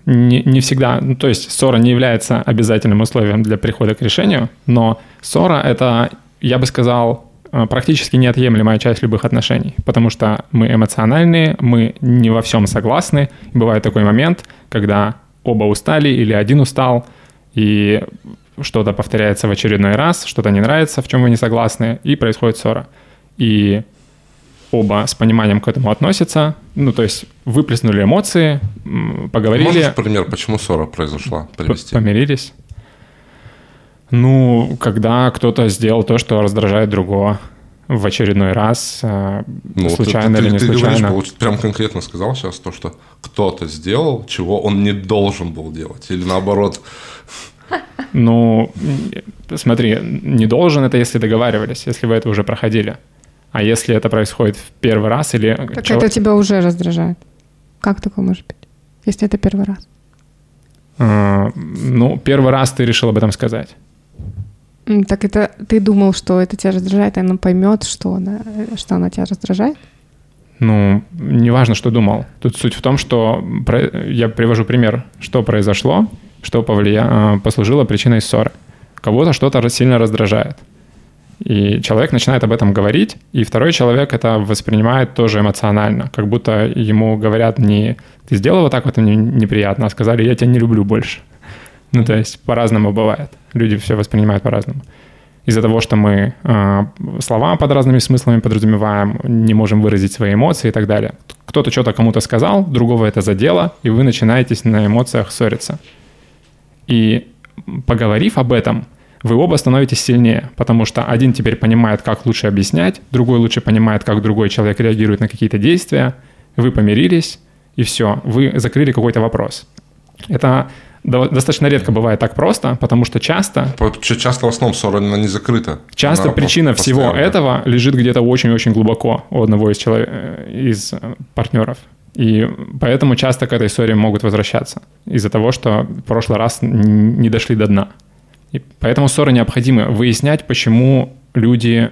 Не, не всегда, ну, то есть ссора не является обязательным условием для прихода к решению, но ссора — это, я бы сказал, практически неотъемлемая часть любых отношений, потому что мы эмоциональные, мы не во всем согласны. Бывает такой момент, когда оба устали или один устал, и что-то повторяется в очередной раз, что-то не нравится, в чем вы не согласны, и происходит ссора. И оба с пониманием к этому относятся, ну, то есть выплеснули эмоции, поговорили, Можешь пример, почему ссора произошла, привести? помирились. Ну, когда кто-то сделал то, что раздражает другого в очередной раз, э, Ну, случайно ты, или ты- не ты случайно. говоришь, прям конкретно сказал сейчас то, что кто-то сделал, чего он не должен был делать. Или наоборот, Ну, смотри, не должен это, если договаривались, если вы это уже проходили. А если это происходит в первый раз или... Так чел- это тебя уже раздражает. Как такое может быть, если это первый раз? э, ну, первый раз ты решил об этом сказать. Так это ты думал, что это тебя раздражает, и она поймет, что она, что она тебя раздражает? Ну, неважно, что думал. Тут суть в том, что про- я привожу пример, что произошло, что повлия... э, послужило причиной ссоры. Кого-то что-то сильно раздражает. И человек начинает об этом говорить, и второй человек это воспринимает тоже эмоционально, как будто ему говорят не «ты сделал вот так вот мне неприятно», а сказали «я тебя не люблю больше». Ну, то есть по-разному бывает. Люди все воспринимают по-разному. Из-за того, что мы э, слова под разными смыслами подразумеваем, не можем выразить свои эмоции и так далее. Кто-то что-то кому-то сказал, другого это задело, и вы начинаетесь на эмоциях ссориться. И поговорив об этом, вы оба становитесь сильнее, потому что один теперь понимает, как лучше объяснять, другой лучше понимает, как другой человек реагирует на какие-то действия, вы помирились, и все, вы закрыли какой-то вопрос. Это достаточно редко бывает так просто, потому что часто часто в основном ссора она не закрыта. Часто Она причина всего этого лежит где-то очень-очень глубоко у одного из, человек, из э, партнеров. И поэтому часто к этой ссоре могут возвращаться из-за того, что в прошлый раз не дошли до дна. И поэтому ссоры необходимы. Выяснять, почему люди,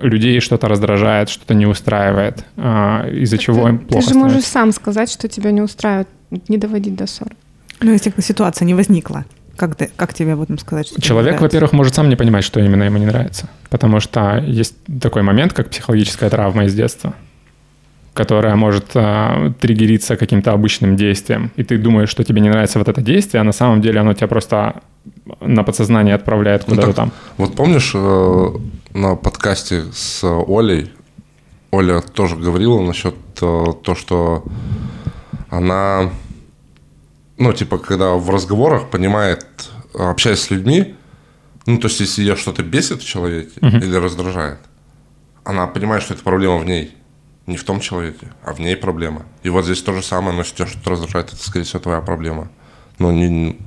людей что-то раздражает, что-то не устраивает, а, из-за чего им Ты плохо же можешь становится. сам сказать, что тебя не устраивает, не доводить до ссоры. Ну, если ситуация не возникла, как, ты, как тебе об этом сказать? что Человек, во-первых, может сам не понимать, что именно ему не нравится. Потому что есть такой момент, как психологическая травма из детства, которая может а, триггериться каким-то обычным действием. И ты думаешь, что тебе не нравится вот это действие, а на самом деле оно тебя просто на подсознание отправляет Ну, куда-то так, там. Вот помнишь, э, на подкасте с Олей, Оля тоже говорила насчет э, то, что она, ну, типа, когда в разговорах понимает, общаясь с людьми, ну, то есть, если ее что-то бесит в человеке или раздражает, она понимает, что это проблема в ней, не в том человеке, а в ней проблема. И вот здесь то же самое, но если тебя что-то раздражает, это, скорее всего, твоя проблема. Но не,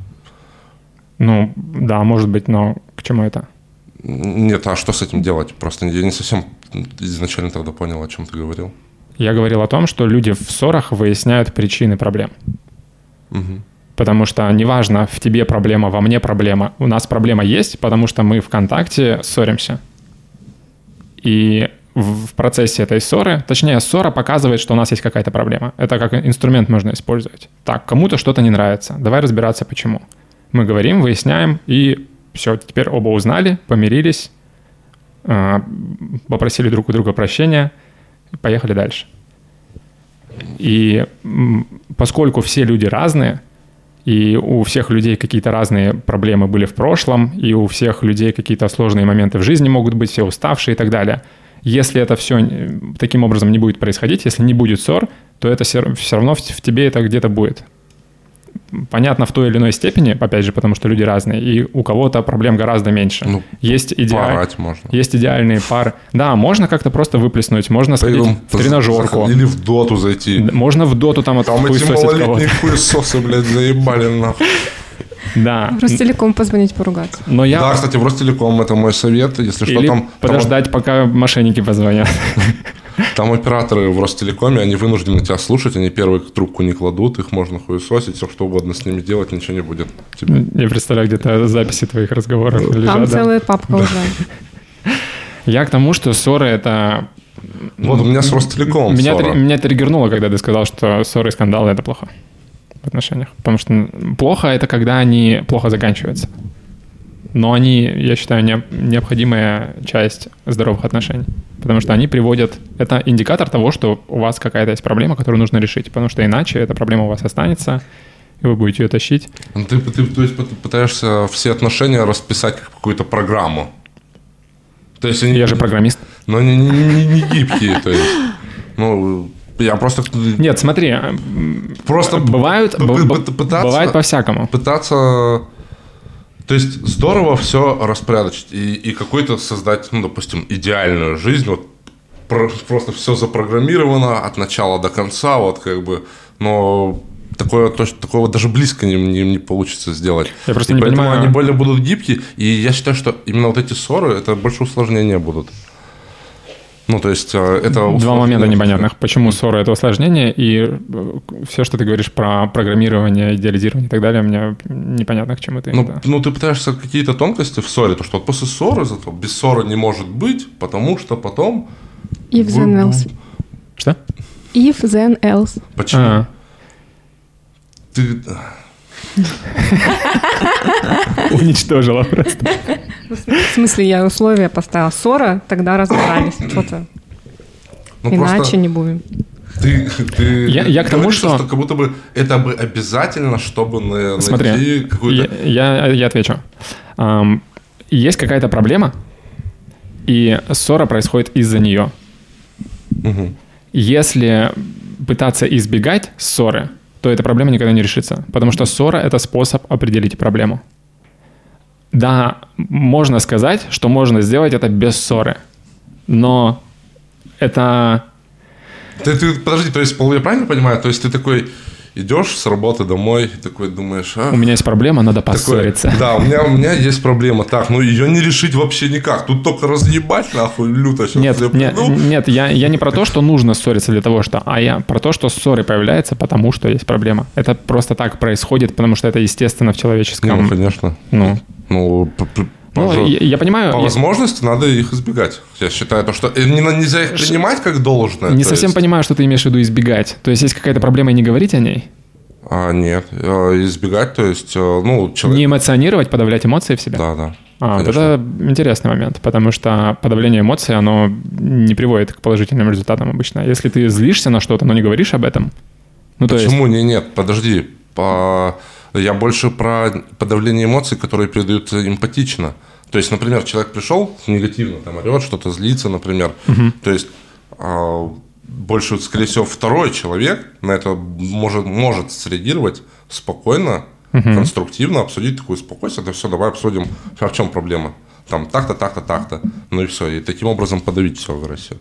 Ну, да, может быть, но к чему это? Нет, а что с этим делать? Просто я не совсем изначально тогда понял, о чем ты говорил. Я говорил о том, что люди в ссорах выясняют причины проблем. Потому что неважно, в тебе проблема, во мне проблема. У нас проблема есть, потому что мы в контакте ссоримся. И в процессе этой ссоры, точнее, ссора показывает, что у нас есть какая-то проблема. Это как инструмент можно использовать. Так, кому-то что-то не нравится, давай разбираться, почему. Мы говорим, выясняем, и все, теперь оба узнали, помирились, а, попросили друг у друга прощения, поехали дальше. И поскольку все люди разные, и у всех людей какие-то разные проблемы были в прошлом, и у всех людей какие-то сложные моменты в жизни могут быть, все уставшие и так далее. Если это все таким образом не будет происходить, если не будет ссор, то это все равно в тебе это где-то будет понятно в той или иной степени, опять же, потому что люди разные, и у кого-то проблем гораздо меньше. Ну, есть, идеаль... можно. есть идеальные пары. Да, можно как-то просто выплеснуть, можно сходить Пойдем в тренажерку. Или в доту зайти. Можно в доту там Там эти малолетние хуесосы, блядь, заебали нахуй. Да. В Ростелеком позвонить поругаться. Но я... Да, кстати, в Ростелеком это мой совет, если Или что там... подождать, там... пока мошенники позвонят. Там операторы в Ростелекоме, они вынуждены тебя слушать, они первые трубку не кладут, их можно хуесосить, все что угодно с ними делать, ничего не будет. Тебе. Я представляю, где-то записи твоих разговоров Там лежат. Там целая да. папка уже. Я к тому, что ссоры это... Вот у меня с Ростелекомом меня, ссора. меня триггернуло, когда ты сказал, что ссоры и скандалы — это плохо в отношениях. Потому что плохо — это когда они плохо заканчиваются. Но они, я считаю, не, необходимая часть здоровых отношений. Потому что они приводят... Это индикатор того, что у вас какая-то есть проблема, которую нужно решить. Потому что иначе эта проблема у вас останется, и вы будете ее тащить. Ну, ты, ты то есть, пытаешься все отношения расписать как какую-то программу. То есть они, я же программист. Но они не, не, не гибкие, то есть. Ну, я просто... Нет, смотри. Просто бывают, пытаться, бывает по-всякому. Пытаться то есть здорово все распорядочить и, и какой-то создать, ну, допустим, идеальную жизнь, вот про, просто все запрограммировано от начала до конца, вот как бы, но такое, то, такого даже близко не, не, не получится сделать. Я просто и не поэтому понимаю. они более будут гибкие, и я считаю, что именно вот эти ссоры, это больше усложнения будут. Ну, то есть э, это... Два момента непонятных. Почему ссора — это усложнение, и э, все, что ты говоришь про программирование, идеализирование и так далее, мне непонятно, к чему ты. Ну, ну ты пытаешься какие-то тонкости в ссоре, то что вот после ссоры, зато без ссоры не может быть, потому что потом... If then else. Что? If then else. Почему? А-а. Ты... Уничтожила просто. В смысле, я условия поставила. Ссора, тогда разобрались. Что-то. Ну, Иначе не будем. Ты, ты я, я к тому, что... что как будто бы это бы обязательно, чтобы на, Смотри, найти какую-то... Я, я, я отвечу. Um, есть какая-то проблема, и ссора происходит из-за нее. Угу. Если пытаться избегать ссоры, то эта проблема никогда не решится. Потому что ссора — это способ определить проблему. Да, можно сказать, что можно сделать это без ссоры, но это... Ты, ты, подожди, то есть, я правильно понимаю? То есть ты такой, идешь с работы домой такой думаешь, а... У меня есть проблема, надо поссориться. Такой, да, у меня, у меня есть проблема. Так, ну ее не решить вообще никак. Тут только разъебать, нахуй, люто. Нет, я нет, нет я, я не про то, что нужно ссориться для того, что... А я про то, что ссоры появляются, потому что есть проблема. Это просто так происходит, потому что это естественно в человеческом... Ну, конечно. Ну, ну ну, я, я понимаю. По я... возможности надо их избегать. Я считаю, то, что не, нельзя их принимать как должное. Не совсем есть... понимаю, что ты имеешь в виду избегать. То есть, есть какая-то проблема и не говорить о ней? А, нет, а, избегать, то есть, э, ну, человек... Не эмоционировать, подавлять эмоции в себе? Да, да. А, вот это интересный момент, потому что подавление эмоций, оно не приводит к положительным результатам обычно. Если ты злишься на что-то, но не говоришь об этом, ну, Почему? То есть... Не, нет, подожди. По... Я больше про подавление эмоций, которые передаются эмпатично. То есть, например, человек пришел негативно, там орет, что-то злится, например. Угу. То есть а, больше, скорее всего, второй человек на это может, может среагировать спокойно, угу. конструктивно, обсудить такую спокойствие. Это все, давай обсудим, а в чем проблема. Там так-то, так-то, так-то. Ну и все. И таким образом подавить все в России.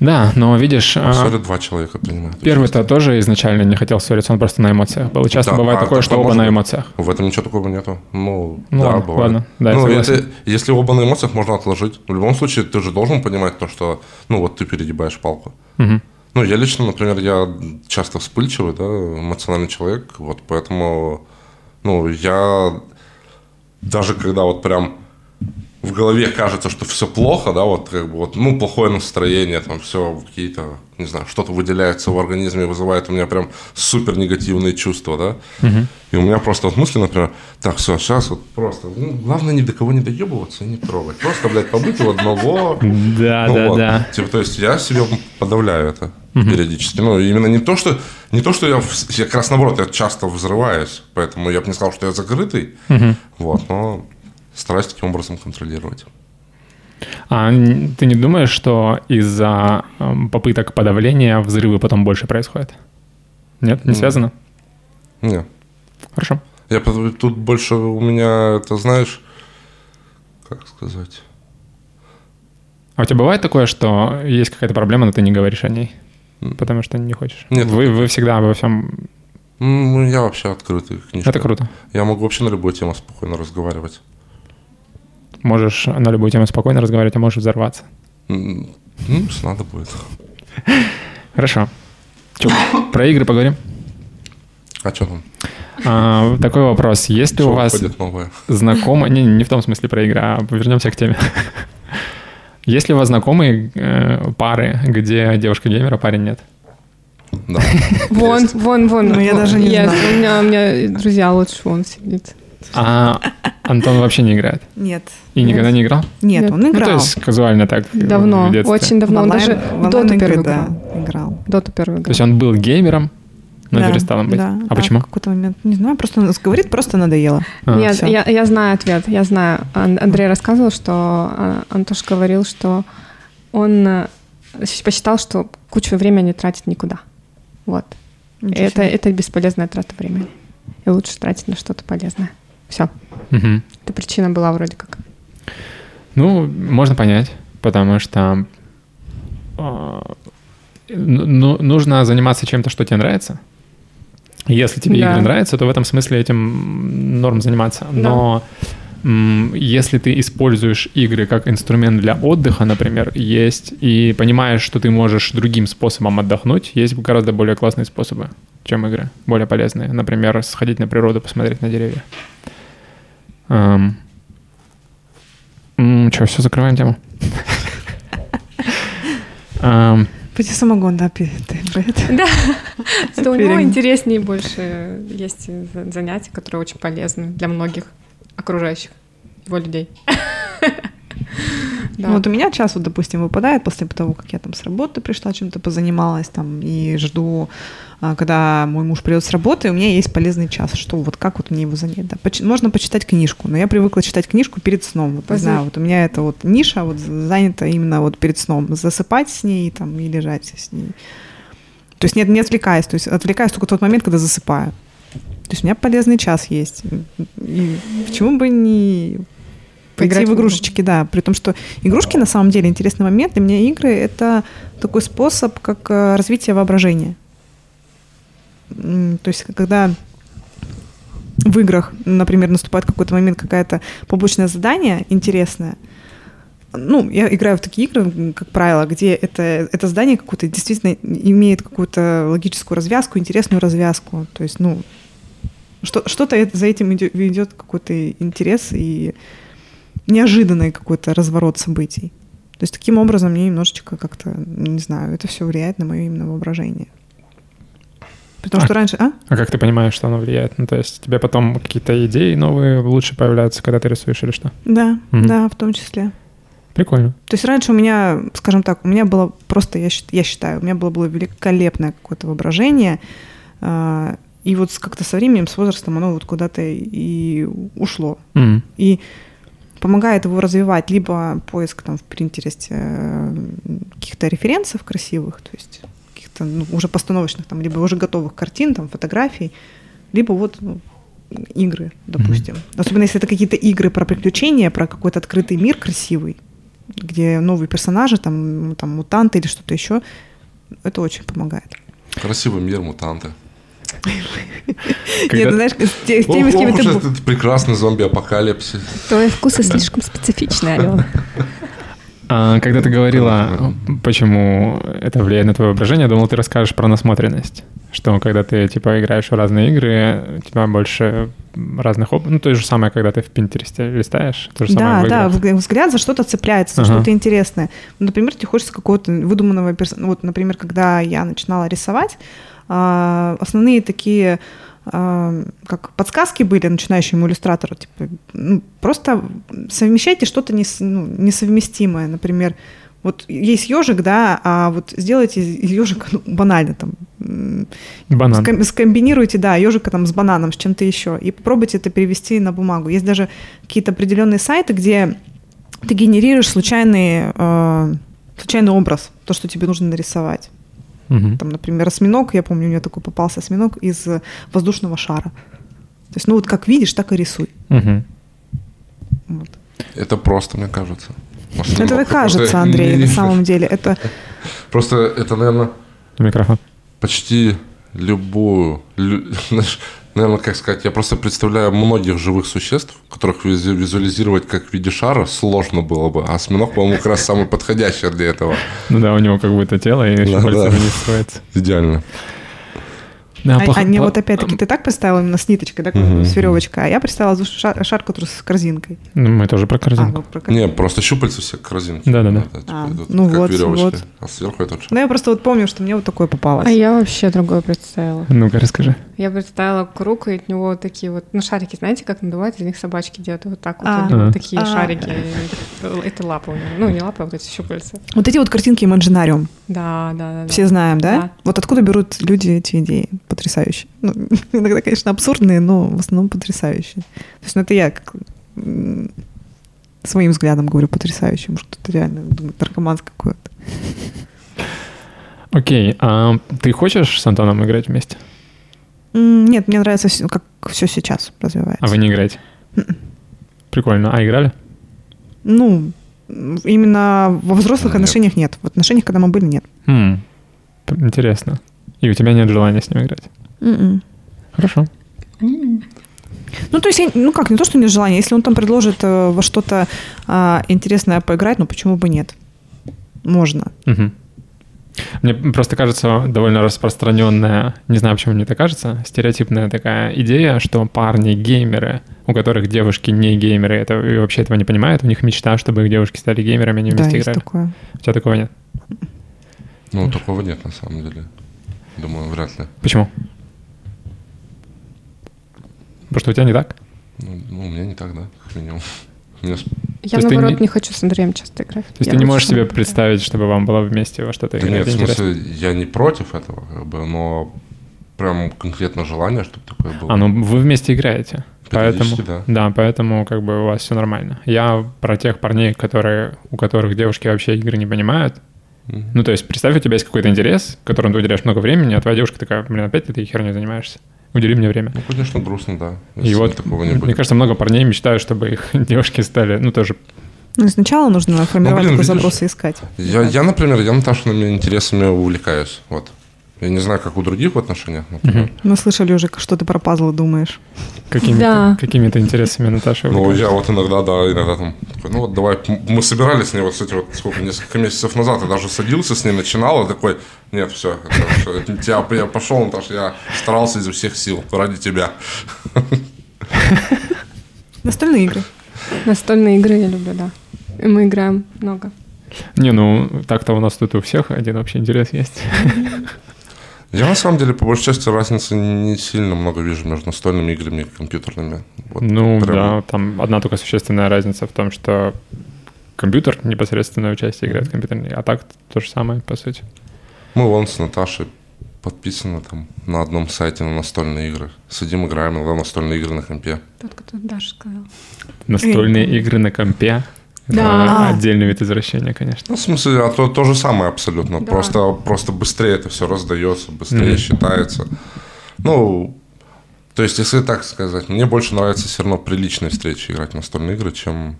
Да, но видишь... А, ссорят два человека принимают. Первый-то тоже изначально не хотел ссориться, он просто на эмоциях был. Часто да, бывает а, такое, что оба на эмоциях. В этом ничего такого нету. Ну, ну да, ладно, бывает. Ладно, да, ну, если, если оба на эмоциях, можно отложить. В любом случае, ты же должен понимать то, что, ну, вот ты перегибаешь палку. Угу. Ну, я лично, например, я часто вспыльчивый, да, эмоциональный человек, вот поэтому, ну, я даже когда вот прям в голове кажется, что все плохо, да, вот как бы вот, ну, плохое настроение, там все какие-то, не знаю, что-то выделяется в организме, вызывает у меня прям супер негативные чувства, да. Мгм. И у меня просто вот мысли, например, так, все, сейчас вот просто, ну, главное ни до кого не доебываться и не трогать. Просто, блядь, побыть у одного. Да, Ну да, вот. да. Типа, то есть я себе подавляю это периодически. Ну, именно не то, что не то, что я, я как раз наоборот, я часто взрываюсь, поэтому я бы не сказал, что я закрытый, вот, но стараюсь таким образом контролировать. А ты не думаешь, что из-за эм, попыток подавления взрывы потом больше происходят? Нет, не связано? Не. Хорошо. Я тут больше у меня, это знаешь, как сказать, А у тебя бывает такое, что есть какая-то проблема, но ты не говоришь о ней? Потому что не хочешь? Нет. Вы, вы всегда во всем... ну, я вообще открытый книжка. Это круто. Я могу вообще на любую тему спокойно разговаривать. Можешь на любую тему спокойно разговаривать, а можешь взорваться. Ну, если надо будет. Хорошо. Чё, про игры поговорим? А что там? А, такой вопрос. Есть ли у вас знакомые... Не, не в том смысле про игры, а вернемся к теме. Есть ли у вас знакомые э, пары, где девушка геймер, а парень нет? Да. Вон, вон, вон. Ну, я даже не знаю. У меня, у меня друзья лучше вон сидит. А Антон вообще не играет? Нет. И никогда не играл? Нет, Нет. он Ну, то играл. есть казуально так. э, Давно, очень давно. Он даже в Доту первый да, играл. играл. Доту первый То играл. есть он был геймером, но Да, перестал им быть. да, а да, почему? В какой-то момент, не знаю, просто он говорит, просто надоело. А, Нет, я, я знаю ответ, я знаю. Ан- Андрей рассказывал, что а, Антош говорил, что он э, посчитал, что кучу времени тратит никуда. Вот. Это, это бесполезная трата времени. И лучше тратить на что-то полезное. Все. Мгм. Это причина была вроде как. Ну, можно понять, потому что а, ну, ну, нужно заниматься чем-то, что тебе нравится. Если тебе Да. игры нравятся, то в этом смысле этим норм заниматься. Но м, если ты используешь игры как инструмент для отдыха, например, есть, и понимаешь, что ты можешь другим способом отдохнуть, есть гораздо более классные способы, чем игры, более полезные. Например, сходить на природу, посмотреть на деревья. Что, все, закрываем тему? Ам, Пойди самогон, Бет. Да. Это у него интереснее больше есть за- занятия, которые очень полезны для многих окружающих его людей. Да. Вот у меня час, вот, допустим, выпадает после того, как я там с работы пришла, чем-то позанималась там, и жду, а, когда мой муж придет с работы, у меня есть полезный час. Что вот, как вот мне его занять? Да? Поч- можно почитать книжку, но я привыкла читать книжку перед сном. Вот, не знаю, вот у меня это вот ниша вот занята именно вот перед сном. Засыпать с ней там и лежать с ней. То есть нет, не отвлекаясь, то есть отвлекаюсь только в тот момент, когда засыпаю. То есть у меня полезный час есть. И почему бы не Поиграть в в игру. игрушечки, да. При том, что игрушки на самом деле интересный момент. Для меня игры это такой способ, как э, развитие воображения. То есть, когда в играх, например, наступает какой-то момент, какое-то побочное задание интересное, ну, я играю в такие игры, как правило, где это, это здание какое-то действительно имеет какую-то логическую развязку, интересную развязку. То есть, ну, что, что-то за этим идет, ведет какой-то интерес и неожиданный какой-то разворот событий. То есть таким образом мне немножечко как-то, не знаю, это все влияет на мое именно воображение. Потому А- что раньше... А? А как ты понимаешь, что оно влияет? Ну, то есть тебе потом какие-то идеи новые лучше появляются, когда ты рисуешь или что? Да, Мгм. да, в том числе. Прикольно. То есть раньше у меня, скажем так, у меня было просто, я, я считаю, у меня было, было великолепное какое-то воображение, а, и вот как-то со временем, с возрастом оно вот куда-то и ушло. М. И помогает его развивать либо поиск там в Pinterest э, каких-то референсов красивых, то есть каких-то ну, уже постановочных, там, либо уже готовых картин, там, фотографий, либо вот ну, игры, допустим. Особенно если это какие-то игры про приключения, про какой-то открытый мир красивый, где новые персонажи, там, там мутанты или что-то еще, это очень помогает. Красивый мир, мутанты. Когда- Нет, ты знаешь, с, те- с теми, с кем ты этот прекрасный зомби-апокалипсис. Твои вкусы слишком специфичны, Алена. А, когда ты говорила, почему это влияет на твое воображение, я думал, ты расскажешь про насмотренность. Что когда ты, типа, играешь в разные игры, у тебя больше разных опытов. Ну, то же самое, когда ты в Пинтересте листаешь. То же самое Да, да, взгляд за что-то цепляется, за Ага. что-то интересное. Ну, Например, тебе хочется какого-то выдуманного персонажа. Вот, например, когда я начинала рисовать, основные такие а, как подсказки были начинающему иллюстратору, типа, ну, просто совмещайте что-то нес- ну, несовместимое, например, вот есть ежик, да, а вот сделайте из ежика ну, банально там Банан. Ском- скомбинируйте, да, ежика там с бананом, с чем-то еще, и попробуйте это перевести на бумагу. Есть даже какие-то определенные сайты, где ты генерируешь случайный, э, случайный образ, то, что тебе нужно нарисовать. Мгм. Там, например, осьминог, я помню, у меня такой попался осьминог из воздушного шара. То есть, ну вот как видишь, так и рисуй. Мгм. Вот. Это просто, мне кажется. Это так кажется, Андрей, на самом деле. Это Просто это, наверное, Микрофон. почти любую, лю- наверное, как сказать, я просто представляю многих живых существ, которых визу- визуализировать как в виде шара сложно было бы, а осьминог, по-моему, как раз самый подходящий для этого. Ну да, у него как будто тело, и еще пальцы строятся. Идеально. Да, А, плохо- а не пла- вот опять-таки ты так представила именно с ниточкой, да, Мгм. с веревочкой, а я представила шар, шар, который с корзинкой. Ну, мы тоже про А, корзинку. вот про корзинку. Не, просто щупальца все к корзинке. Да-да-да. Это, типа, А, идут ну как вот, веревочки. вот. А сверху это Ну, я просто вот помню, что мне вот такое попалось. А я вообще другое представила. Ну-ка, расскажи. Я представила круг, и от него вот такие вот, ну, шарики, знаете, как надувают, из них собачки делают, вот так вот, А. А. такие А. шарики, это лапы у него, ну, не лапы, а вот эти щупальца. Вот эти вот картинки Imaginarium, Да, да, да. все знаем, да? Да. Вот откуда берут люди эти идеи? Потрясающие. Ну, иногда, конечно, абсурдные, но в основном потрясающие. То есть, ну, это я как своим взглядом говорю потрясающе. Может, кто-то реально думает, наркоман какой-то. Окей, а ты хочешь с Антоном играть вместе? Нет, мне нравится, как все сейчас развивается. А вы не играете? Прикольно. А играли? Ну, именно во взрослых Нет. отношениях нет. В отношениях, когда мы были, нет. М, п- Интересно. И у тебя нет желания с ним играть? М-м. Хорошо. Ну, то есть, ну как, не то, что нет желания. Если он там предложит э, во что-то а, интересное поиграть, ну почему бы нет? Можно. Мгм. Мне просто кажется довольно распространенная, не знаю, почему мне так кажется, стереотипная такая идея, что парни геймеры, у которых девушки не геймеры, это и вообще этого не понимают, у них мечта, чтобы их девушки стали геймерами, они Да, вместе есть играли. такое. У тебя такого нет? Ну, такого нет, на самом деле. Думаю, вряд ли. Почему? Потому что у тебя не так? Ну, ну, у меня не так, да, как минимум. У меня Я, ты наоборот, не- не... хочу с Андреем часто играть. То есть Я ты не можешь себе представить, чтобы вам было вместе во что-то Да играть? нет, в смысле, я не против этого, как бы, но прям конкретно желание, чтобы такое было. А, ну вы вместе играете. Поэтому, Периодически, да. поэтому как бы у вас все нормально. Я про тех парней, которые, у которых девушки вообще игры не понимают. Мгм. Ну, то есть, представь, у тебя есть какой-то интерес, которому ты уделяешь много времени, а твоя девушка такая, блин, опять ты этой херней занимаешься. Удели мне время. Ну, конечно, грустно, да. И вот, такого не мне будет. кажется, много парней мечтают, чтобы их девушки стали, ну, тоже Ну, сначала нужно формировать блин, такой видишь, запрос и искать. Я, я, например, я Наташиными интересами увлекаюсь. Вот. Я не знаю, как у других в отношениях, например. Мы слышали уже, что ты про пазлы думаешь. какими-то, Да. какими-то интересами Наташи. Ну, я вот иногда, да, иногда там, такой, ну вот давай, мы собирались с ней, вот, кстати, вот сколько, несколько месяцев назад, я даже садился с ней, начинал, и такой, нет, все, я, я пошел, Наташа, я старался изо всех сил ради тебя. Настольные игры. Настольные игры я люблю, да. И мы играем много. Не, ну, так-то у нас тут у всех один общий интерес есть. Я, на самом деле, по большей части разницы не сильно много вижу между настольными играми и компьютерными. Вот ну, прям- да, там одна только существенная разница в том, что компьютер непосредственное участие играет в компьютерный, а так то же самое, по сути. Мы вон с Наташей подписаны там на одном сайте на настольные игры. Сидим, играем иногда в настольные игры на компе. Тот, кто Даша сказал. Настольные игры на компе. Да. Это отдельный вид извращения, конечно. Ну, в смысле, а то, то же самое абсолютно. Да. Просто, просто быстрее это все раздается, быстрее Мгм. считается. Ну, то есть, если так сказать, мне больше нравится все равно приличные встречи играть настольные игры, чем...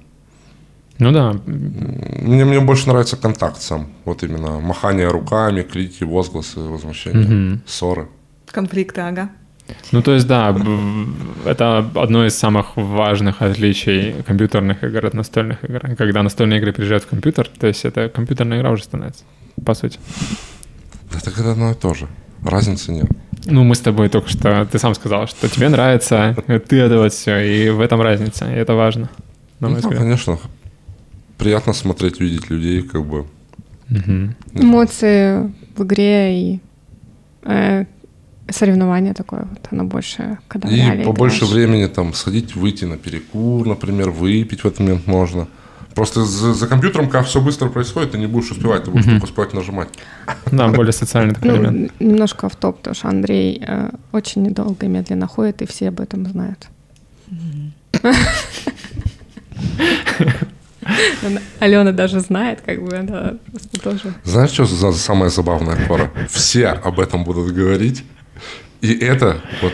Ну да, Мне, мне больше нравится контакт сам. Вот именно махание руками, крики, возгласы, возмущения, Мгм. ссоры. Конфликты, ага. Ну, то есть, да, это одно из самых важных отличий компьютерных игр от настольных игр. Когда настольные игры приезжают в компьютер, то есть это компьютерная игра уже становится, по сути. Это когда одно и то же. Разницы нет. Ну, мы с тобой только что, ты сам сказал, что тебе нравится, ты это вот все, и в этом разница, и это важно. на Ну, мой да, конечно. Приятно смотреть, видеть людей, как бы. Мгм. Эмоции в игре и э, соревнование такое вот, оно больше, когда И побольше играешь. времени там сходить, выйти на перекур, например, выпить в этот момент можно. Просто за, за компьютером, когда все быстро происходит, ты не будешь успевать, ты будешь Мгм. только успевать нажимать. Да, более социальный такой Ну, элемент. немножко в топ, потому что Андрей э, очень недолго и медленно ходит, и все об этом знают. Алена даже знает, как бы она просто тоже. Знаешь, что за самое забавное, Кора? Все об этом будут говорить. И это вот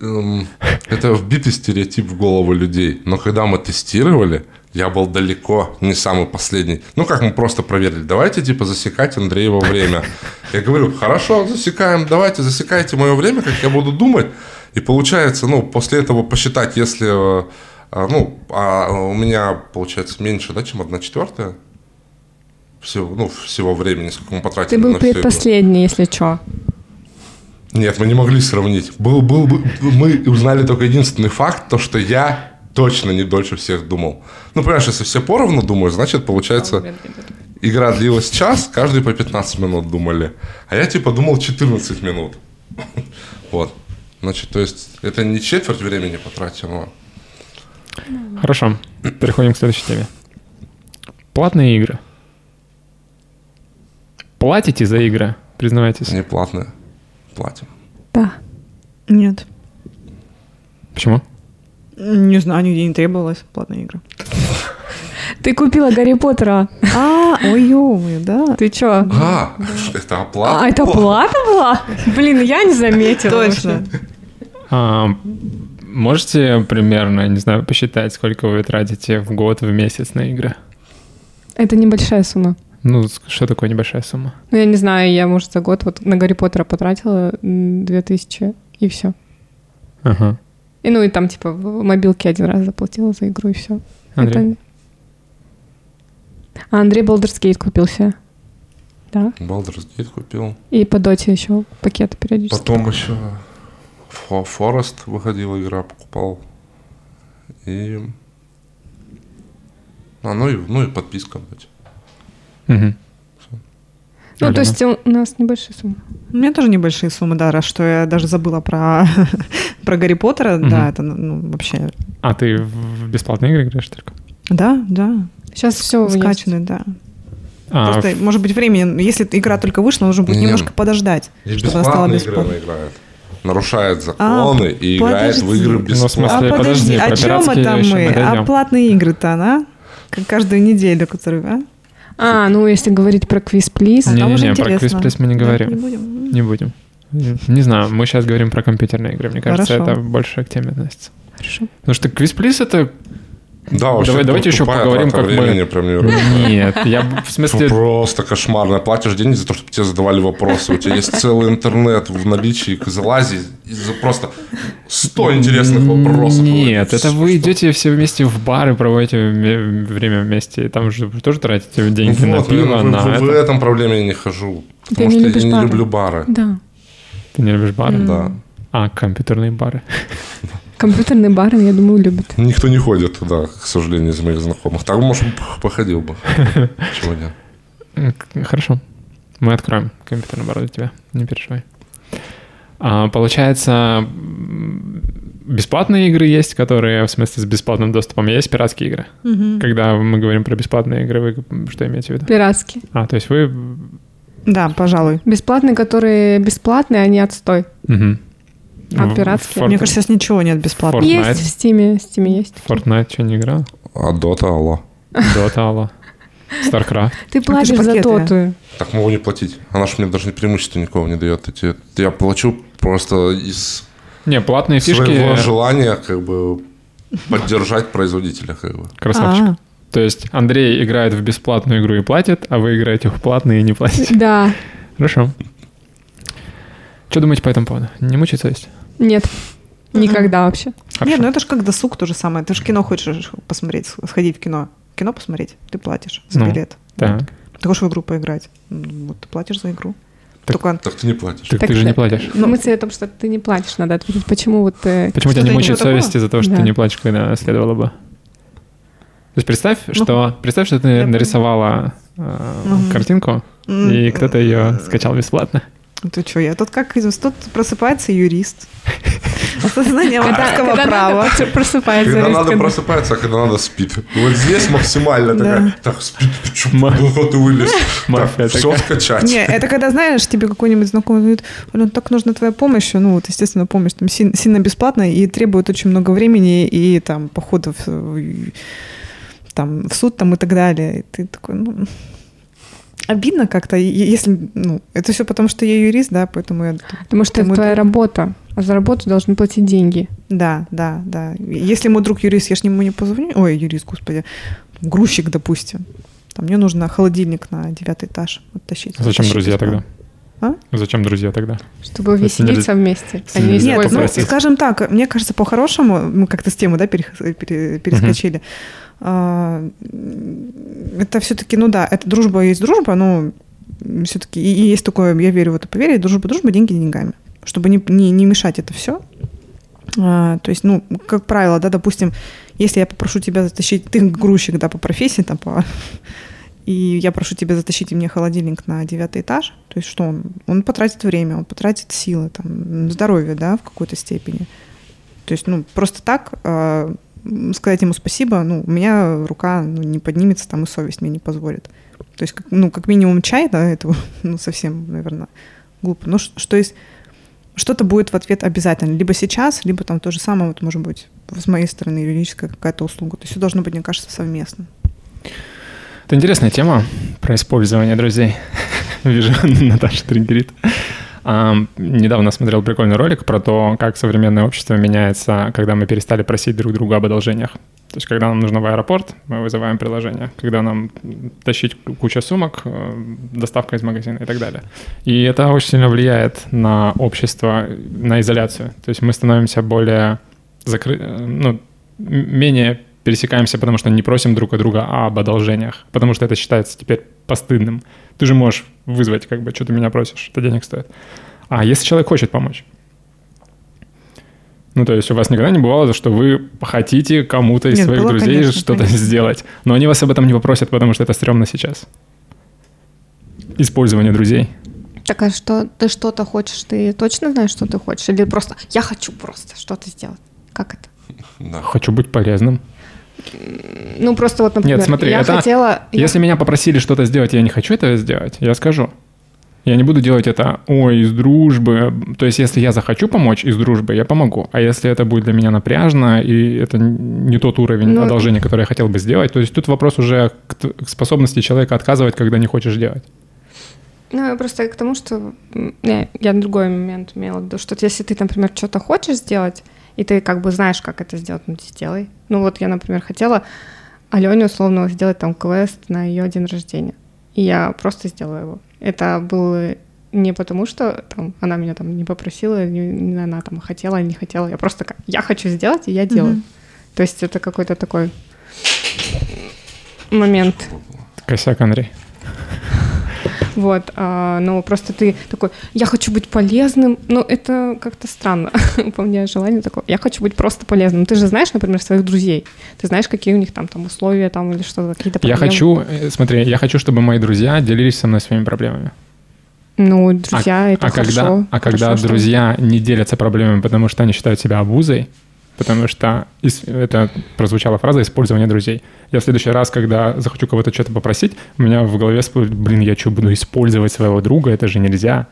эм, это вбитый стереотип в голову людей. Но когда мы тестировали, я был далеко не самый последний. Ну, как мы просто проверили. Давайте, типа, засекать Андреево время. Я говорю, хорошо, засекаем. Давайте, засекайте мое время, как я буду думать. И получается, ну, после этого посчитать, если... э, а, Ну, а у меня, получается, меньше, да, чем одна четвертая всего, ну, всего времени, сколько мы потратили Ты был предпоследний, если что. Нет, мы не могли сравнить. Был, был, бы- мы узнали только единственный факт, то, что я точно не дольше всех думал. Ну, понимаешь, если все поровну думают, значит, получается, игра длилась час, каждый по 15 минут думали. А я, типа, думал 14 минут. Вот. Значит, то есть, это не четверть времени потраченного. Хорошо, переходим к следующей теме. Платные игры. Платите за игры, признавайтесь. Не платные. Платим. Да. Нет. Почему? Не знаю, нигде не требовалось платные игры. Ты купила Гарри Поттера. А, ой ё да. Ты чё? А, это оплата? А, это плата была? Блин, я не заметила. Точно. А, можете примерно, не знаю, посчитать, сколько вы тратите в год, в месяц на игры? Это небольшая сумма. Ну, что такое небольшая сумма? Ну, я не знаю, я, может, за год вот на Гарри Поттера потратила м, 2000 и все. Ага. И ну и там, типа, в мобилке один раз заплатила за игру и все. Андрей? А Андрей Gate купил себе. Да. Gate купил. И по доте еще пакеты периодически. Потом еще Фо- Форест выходила игра, покупал. И... А, ну и, ну и подписка. блядь. Мгм. Ну, Алена? то есть у нас небольшие суммы. У меня тоже небольшие суммы, да, раз что я даже забыла про, про Гарри Поттера, Мгм. да, это ну, вообще... А ты в бесплатные игры играешь только? Да, да, Сейчас все скачанный, да. А, Просто, может быть, времени, если игра только вышла, нужно будет Не, немножко подождать, чтобы она стала игры бесплатной. она играет. Нарушает законы А, и играет в подожди. игры Ну, в бесплатно. смысле, А подожди, подожди, о чем это мы? мы дойдем. А платные игры-то, она? Как каждую неделю, которые, а? А, ну если говорить про квиз плиз. Там уже Не-не-не, про интересно. Quiz Please мы не Да, говорим. Не будем. Не будем. Не знаю, мы сейчас говорим про компьютерные игры. Мне кажется, Хорошо. это больше к теме относится. Хорошо. Потому что квиз это... Да, вообще Давай- давайте еще поговорим, как мы- прям не Нет, я в смысле... Просто кошмарно. Платишь деньги за то, чтобы тебе задавали вопросы. У тебя есть целый интернет в наличии. Залази просто 100 интересных вопросов. Нет, это вы идете все вместе в бар и проводите время вместе. И там же тоже тратите деньги на Вот, пиво, в, на в- в это. этом проблеме я не хожу. Потому что я не люблю бары. Да. Ты не любишь бары? Да. А, компьютерные бары. Компьютерные бары, я думаю, любят. Никто не ходит туда, к сожалению, из моих знакомых. Так, может, походил бы. Почему нет? Хорошо. Мы откроем компьютерный бар для тебя. Не переживай. А, получается, бесплатные игры есть, которые, в смысле, с бесплатным доступом, есть пиратские игры. Мгм. Когда мы говорим про бесплатные игры, вы что имеете в виду? Пиратские. А, то есть вы... Да, пожалуй. Бесплатные, которые бесплатные, они отстой. Мгм. А В- пиратские? в Мне Fortnite- кажется, сейчас ничего нет бесплатно. Fortnite. Есть в Стиме, в Стиме есть. Fortnite что, не играл? А Дота, алло. Dota, алло. StarCraft. Ты платишь за доту. Так могу не платить. Она ж мне даже преимущества никого не дает. Эти, я плачу просто из Не, платные фишки... своего желания как бы поддержать производителя. Как бы. Красавчик. А, То есть Андрей играет в бесплатную игру и платит, а вы играете в платные и не платите. Да. Хорошо. Что думаете по этому поводу? Не мучает совесть? Нет. Никогда вообще. Хорошо. Нет, ну это же как досуг то же самое. Ты же кино хочешь посмотреть, сходить в кино. Кино посмотреть, ты платишь за Ну, билет. Да. Ты хочешь в игру поиграть. Вот ты платишь за игру. Только Так ты не платишь. Так, ты же не платишь. Ну, мысль о том, что ты не платишь, надо ответить, почему вот... э, Почему тебя не мучает совесть из-за того, что Да. ты не платишь, когда следовало бы? То есть представь, что представь, что ты Ну, нарисовала э, Мгм. картинку, и кто-то ее скачал бесплатно. Ты что, я тут как из- тут просыпается юрист. Осознание авторского права. просыпается. Когда надо Риска. просыпаться, а когда надо спит. Вот здесь максимально такая, Да. так, спит, Ма- вот ты вылез. Все скачать. Не, это когда, знаешь, тебе какой-нибудь знакомый говорит, Ален, так нужна твоя помощь, ну вот, естественно, помощь там сильно, бесплатная и требует очень много времени и там походов там в суд там и так далее. И ты такой, ну, обидно как-то, если, ну, это все потому, что я юрист, да, поэтому я... Потому что это твоя работа, а за работу должны платить деньги. Да, да, да. Если мой друг юрист, я ж ему не позвоню. Ой, юрист, господи. Грузчик, допустим. Там мне нужно холодильник на девятый этаж оттащить. Зачем Оттащить друзья бесплатно. тогда? А? Зачем друзья тогда? Чтобы Если веселиться нельзя- вместе, а не Нет, ну, скажем так, мне кажется, по-хорошему, мы как-то с темы, да, перех- пере- перескочили. А, Это все-таки, ну да, это дружба есть дружба, но все-таки и, есть такое, я верю в это поверье, дружба, дружба, деньги деньгами. Чтобы не, не, не мешать это все. то есть, ну, как правило, да, допустим, если я попрошу тебя затащить, ты грузчик, да, по профессии, там, по, и я прошу тебя затащить мне холодильник на девятый этаж, то есть что он? Он потратит время, он потратит силы, там, здоровье, да, в какой-то степени. То есть, ну, просто так э, сказать ему спасибо, ну, у меня рука ну, не поднимется, там, и совесть мне не позволит. То есть, как, ну, как минимум чай, да, это, ну, совсем, наверное, глупо. Ш- что есть, что-то будет в ответ обязательно. Либо сейчас, либо там то же самое, вот, может быть, с моей стороны юридическая какая-то услуга. То есть все должно быть, мне кажется, совместно. Это интересная тема про использование друзей. Вижу, Наташа триггерит. А, недавно смотрел прикольный ролик про то, как современное общество меняется, когда мы перестали просить друг друга об одолжениях. То есть, когда нам нужно в аэропорт, мы вызываем приложение. Когда нам тащить куча сумок, э, доставка из магазина и так далее. И это очень сильно влияет на общество, на изоляцию. То есть мы становимся более закры... э, ну, менее пересекаемся, потому что не просим друг у друга об одолжениях, потому что это считается теперь постыдным. Ты же можешь вызвать, как бы, что ты меня просишь, это денег стоит. А если человек хочет помочь? Ну, то есть у вас никогда не бывало, что вы хотите кому-то из Нет, своих было, друзей конечно, что-то конечно. сделать, но они вас об этом не попросят, потому что это стрёмно сейчас. Использование друзей. Так а что ты что-то хочешь? Ты точно знаешь, что ты хочешь? Или просто я хочу просто что-то сделать? Как это? Да. Хочу быть полезным. Ну, просто вот, например, Нет, смотри, я это- хотела... я- Если меня попросили что-то сделать, я не хочу этого сделать, я скажу. Я не буду делать это, ой, из дружбы. То есть, если я захочу помочь из дружбы, я помогу. А если это будет для меня напряжно, и это не тот уровень Ну, одолжения, который я хотел бы сделать, то есть тут вопрос уже к, способности человека отказывать, когда не хочешь делать. Ну, я просто к тому, что не, я другой момент имела в виду, что если ты, например, что-то хочешь сделать, и ты как бы знаешь, как это сделать, ну, сделай. Ну, вот я, например, хотела Алене условно сделать там квест на ее день рождения. И я просто сделала его. Это было не потому, что там она меня там не попросила, не, не она там хотела, не хотела. Я просто такая, я хочу сделать, и я делаю. Мгм. То есть это какой-то такой момент. Косяк, Андрей. Вот, а, но просто ты такой, я хочу быть полезным, ну это как-то странно, по мне желание такое, я хочу быть просто полезным. Ты же знаешь, например, своих друзей, ты знаешь, какие у них там, там условия там или что-то, какие-то Я проблемы. хочу, э, смотри, я хочу, чтобы мои друзья делились со мной своими проблемами. Ну, друзья, это а хорошо. когда, а когда хорошо, что- друзья не делятся проблемами, потому что они считают себя обузой, потому что это прозвучала фраза «использование друзей». Я в следующий раз, когда захочу кого-то что-то попросить, у меня в голове всплывет, блин, я что, буду использовать своего друга? Это же нельзя.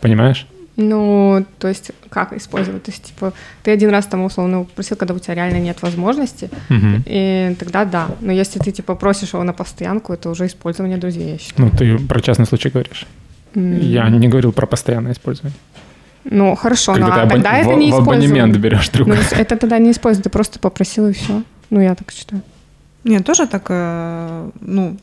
Понимаешь? Ну, то есть как использовать? То есть, типа, ты один раз там условно попросил, когда у тебя реально нет возможности, Мгм. и тогда да. Но если ты, типа, просишь его на постоянку, это уже использование друзей, я считаю. Ну, ты про частный случай говоришь. М. Я не говорил про постоянное использование. Ну, хорошо, Когда ну, ты а абон- тогда в, это не в абонемент берешь друга. Ну, это тогда не использовать, ты просто попросил и все. Ну, я так считаю. Нет, тоже так, э, ну,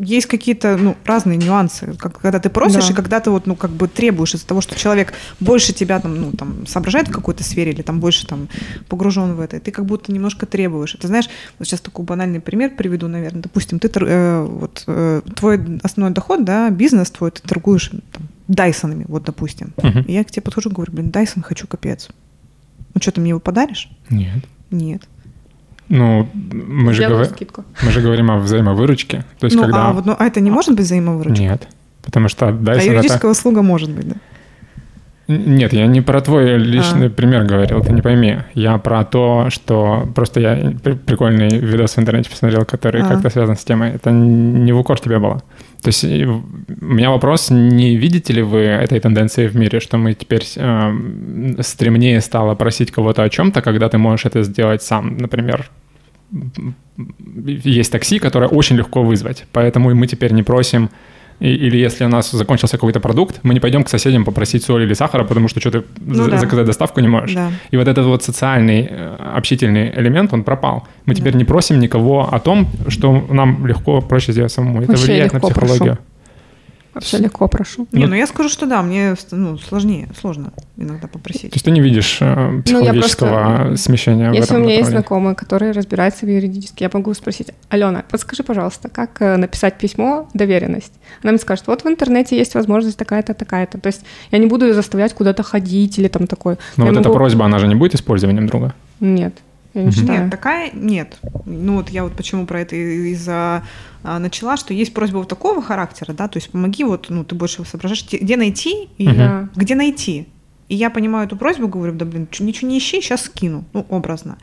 есть какие-то, ну, разные нюансы, как, когда ты просишь Да. и когда ты вот, ну, как бы требуешь из-за того, что человек больше тебя там, ну, там, соображает в какой-то сфере или там больше там погружен в это, и ты как будто немножко требуешь. Ты знаешь, вот сейчас такой банальный пример приведу, наверное. Допустим, ты, э, вот, э, твой основной доход, да, бизнес твой, ты торгуешь там, Дайсонами, вот, допустим. Мгм. И я к тебе подхожу и говорю, блин, Дайсон хочу капец. Ну, что, ты мне его подаришь? Нет. Нет. Ну, мы же, говор- скидку. мы же говорим о взаимовыручке. То есть, ну, когда... а, вот, ну, а это не может быть взаимовыручка? Нет. Потому что А Dyson это... юридическая услуга может быть, да? Нет, я не про твой личный А. пример говорил, ты не пойми. Я про то, что просто я при- прикольный видос в интернете посмотрел, который А. как-то связан с темой. Это не в укор тебе было. То есть в- у меня вопрос, не видите ли вы этой тенденции в мире, что мы теперь эм, стремнее стало просить кого-то о чем-то, когда ты можешь это сделать сам, например, есть такси, которое очень легко вызвать, поэтому мы теперь не просим и- или если у нас закончился какой-то продукт, мы не пойдем к соседям попросить соли или сахара, потому что что-то Ну за- да. заказать доставку не можешь. Да. И вот этот вот социальный, э, общительный элемент, он пропал. Мы теперь не просим никого о том, что нам легко, проще сделать самому. Это Вообще влияет на психологию. прошу. Вообще легко прошу. Не, Ну- ну я скажу, что да, мне ну, сложнее, сложно иногда То попросить. есть ты не видишь э, психологического Ну, просто- смещения в Если у этом меня есть направлении? знакомый, который разбирается в юридически, я могу спросить, Алена, подскажи, пожалуйста, как э, написать письмо доверенность? Она мне скажет, вот в интернете есть возможность такая-то, такая-то. То есть я не буду ее заставлять куда-то ходить или там такое. Но Я вот эта могу- просьба, она же не будет использованием друга? Нет, я не считаю. Нет, такая нет. Ну вот я вот почему про это и- из-за а, начала, что есть просьба вот такого характера, да, то есть помоги вот, ну ты больше соображаешь, где найти и. Да. где найти. И я понимаю эту просьбу, говорю, да блин, ничего не ищи, сейчас скину, ну образно.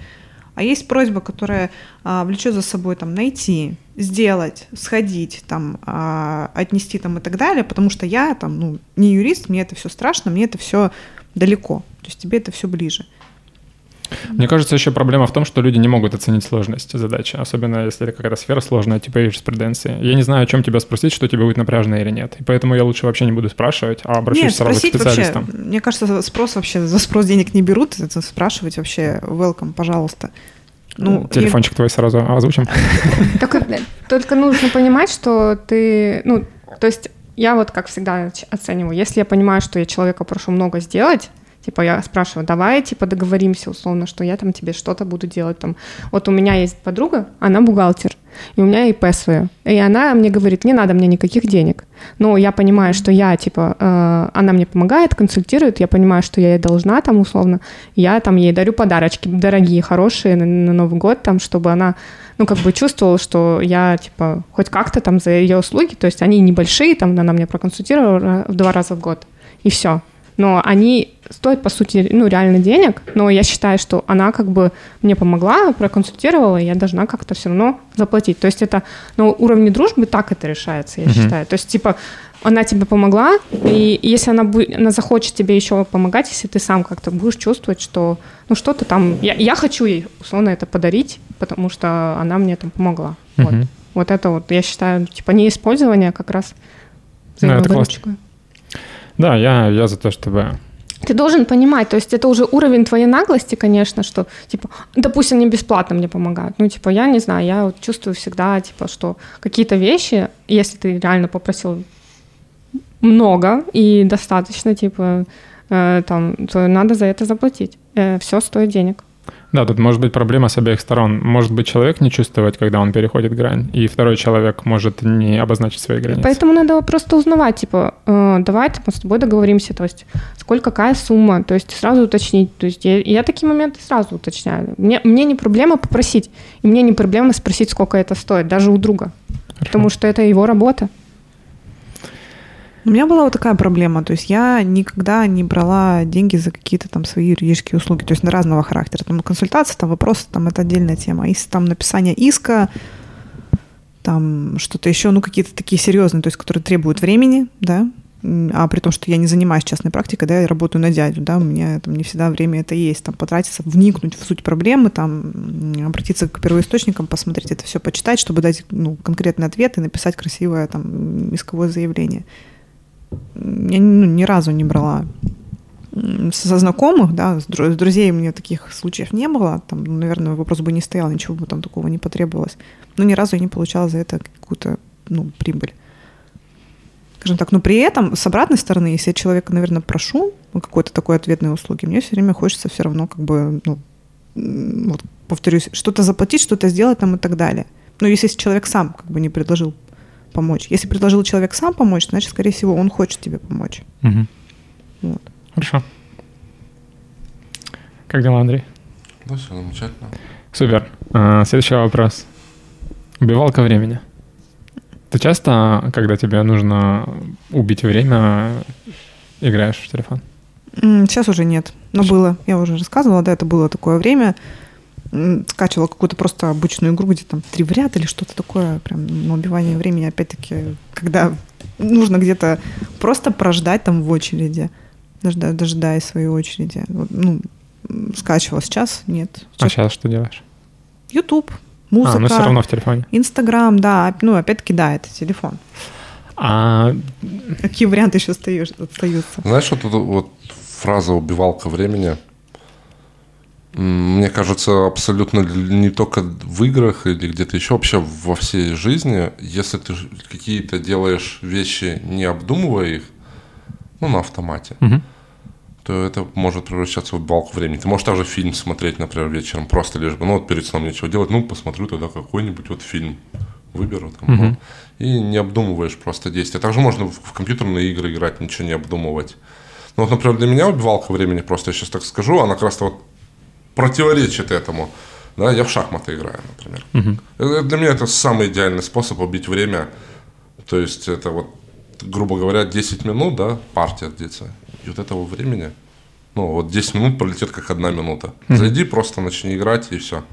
А есть просьба, которая а, влечет за собой там найти, сделать, сходить, там а, отнести там и так далее, потому что я там ну не юрист, мне это все страшно, мне это все далеко, то есть тебе это все ближе. Мне кажется, еще проблема в том, что люди не могут оценить сложность задачи, особенно если это какая-то сфера сложная, типа юриспруденции. Я не знаю, о чем тебя спросить, что тебе будет напряжно или нет. И поэтому я лучше вообще не буду спрашивать, а обращусь Нет, сразу к спросить вообще, специалистам. мне кажется, спрос вообще, за спрос денег не берут, это спрашивать вообще, welcome, пожалуйста. Ну, Телефончик твой сразу озвучим. Только, э, только нужно понимать, что ты, ну, то есть я вот как всегда оцениваю, если я понимаю, что я человека прошу много сделать, типа я спрашиваю, давай типа договоримся условно, что я там тебе что-то буду делать там. Вот у меня есть подруга, она бухгалтер, и у меня ИП свое, и она мне говорит, не надо мне никаких денег, но я понимаю, что я типа, э, она мне помогает, консультирует, я понимаю, что я ей должна там условно, я там ей дарю подарочки дорогие, хорошие на, на Новый год, там, чтобы она ну, как бы чувствовала, что я, типа, хоть как-то там за ее услуги, то есть они небольшие, там она меня проконсультировала в два раза в год, и все. Но они стоят, по сути, ну, реально денег, но я считаю, что она как бы мне помогла, проконсультировала, и я должна как-то все равно заплатить. То есть это на уровне дружбы так это решается, я Мгм. считаю. То есть, типа, она тебе помогла, и если она, бу- она захочет тебе еще помогать, если ты сам как-то будешь чувствовать, что ну что-то там... Я, я хочу ей, условно, это подарить, потому что она мне там помогла. Вот. Мгм. вот это вот, я считаю, типа, не использование, а как раз Ну, это взаимовыручка. Да, я, я за то, чтобы... Ты должен понимать, то есть это уже уровень твоей наглости, конечно, что, типа, допустим, они бесплатно мне помогают. Ну, типа, я не знаю, я вот чувствую всегда, типа, что какие-то вещи, если ты реально попросил много и достаточно, типа, э, там, то надо за это заплатить. все стоит денег. Да, тут может быть проблема с обеих сторон. Может быть человек не чувствовать, когда он переходит грань, и второй человек может не обозначить свои границы. Поэтому надо просто узнавать, типа, э, давай мы с тобой договоримся, то есть сколько, какая сумма, то есть сразу уточнить. То есть я, я такие моменты сразу уточняю. Мне, мне не проблема попросить, и мне не проблема спросить, сколько это стоит, даже у друга. Потому что это его работа. У меня была вот такая проблема, то есть я никогда не брала деньги за какие-то там свои юридические услуги, то есть на разного характера. Там консультация, там вопросы, там это отдельная тема. Если там написание иска, там что-то еще, ну какие-то такие серьезные, то есть которые требуют времени, да, а при том, что я не занимаюсь частной практикой, да, я работаю на дядю, да, у меня там не всегда время это есть, там потратиться, вникнуть в суть проблемы, там обратиться к первоисточникам, посмотреть это все, почитать, чтобы дать ну, конкретный ответ и написать красивое там исковое заявление. Я ну, ни разу не брала со знакомых, да, с дру- с друзей у меня таких случаев не было. Там, ну, наверное, вопрос бы не стоял, ничего бы там такого не потребовалось. Но ни разу я не получала за это какую-то ну, прибыль. Скажем так, но при этом, с обратной стороны, если я человека, наверное, прошу какой-то такой ответной услуги, мне все время хочется все равно как бы, ну, вот, повторюсь, что-то заплатить, что-то сделать там и так далее. Но если человек сам как бы не предложил помочь. Если предложил человек сам помочь, значит, скорее всего, он хочет тебе помочь. Мгм. Вот. Хорошо. Как дела, Андрей? Да, все замечательно. Супер. А, Следующий вопрос. Убивалка времени. Ты часто, когда тебе нужно убить время, играешь в телефон? Сейчас уже нет. Но было. Я уже рассказывала, да, это было такое время. Скачивала какую-то просто обычную игру, где там три в ряд или что-то такое, прям на убивание времени, опять-таки, когда нужно где-то просто прождать там в очереди, дожда- дожидаясь своей очереди. Вот, Ну, скачивала сейчас, нет. А сейчас что делаешь? YouTube, музыка, А, ну все равно в телефоне. Инстаграм, да, ну, опять-таки, да, это телефон. А Какие варианты еще остаются? Знаешь, вот эта вот фраза «убивалка времени», мне кажется, абсолютно не только в играх или где-то еще, вообще во всей жизни, если ты какие-то делаешь вещи, не обдумывая их, ну, на автомате, мгм. то это может превращаться в убивалку времени. Ты можешь также фильм смотреть, например, вечером, просто лишь бы, ну, вот перед сном нечего делать, ну, посмотрю тогда какой-нибудь вот фильм, выберу там, ну, и не обдумываешь просто действия. Также можно в, в компьютерные игры играть, ничего не обдумывать. Ну, вот, например, для меня убивалка времени, просто я сейчас так скажу, она как раз вот противоречит этому. Да, я в шахматы играю, например. Э, Для меня это самый идеальный способ убить время. То есть это вот, грубо говоря, 10 минут, да, партия длится. И вот этого времени, ну вот 10 минут пролетит как одна минута. Зайди, просто начни играть и все.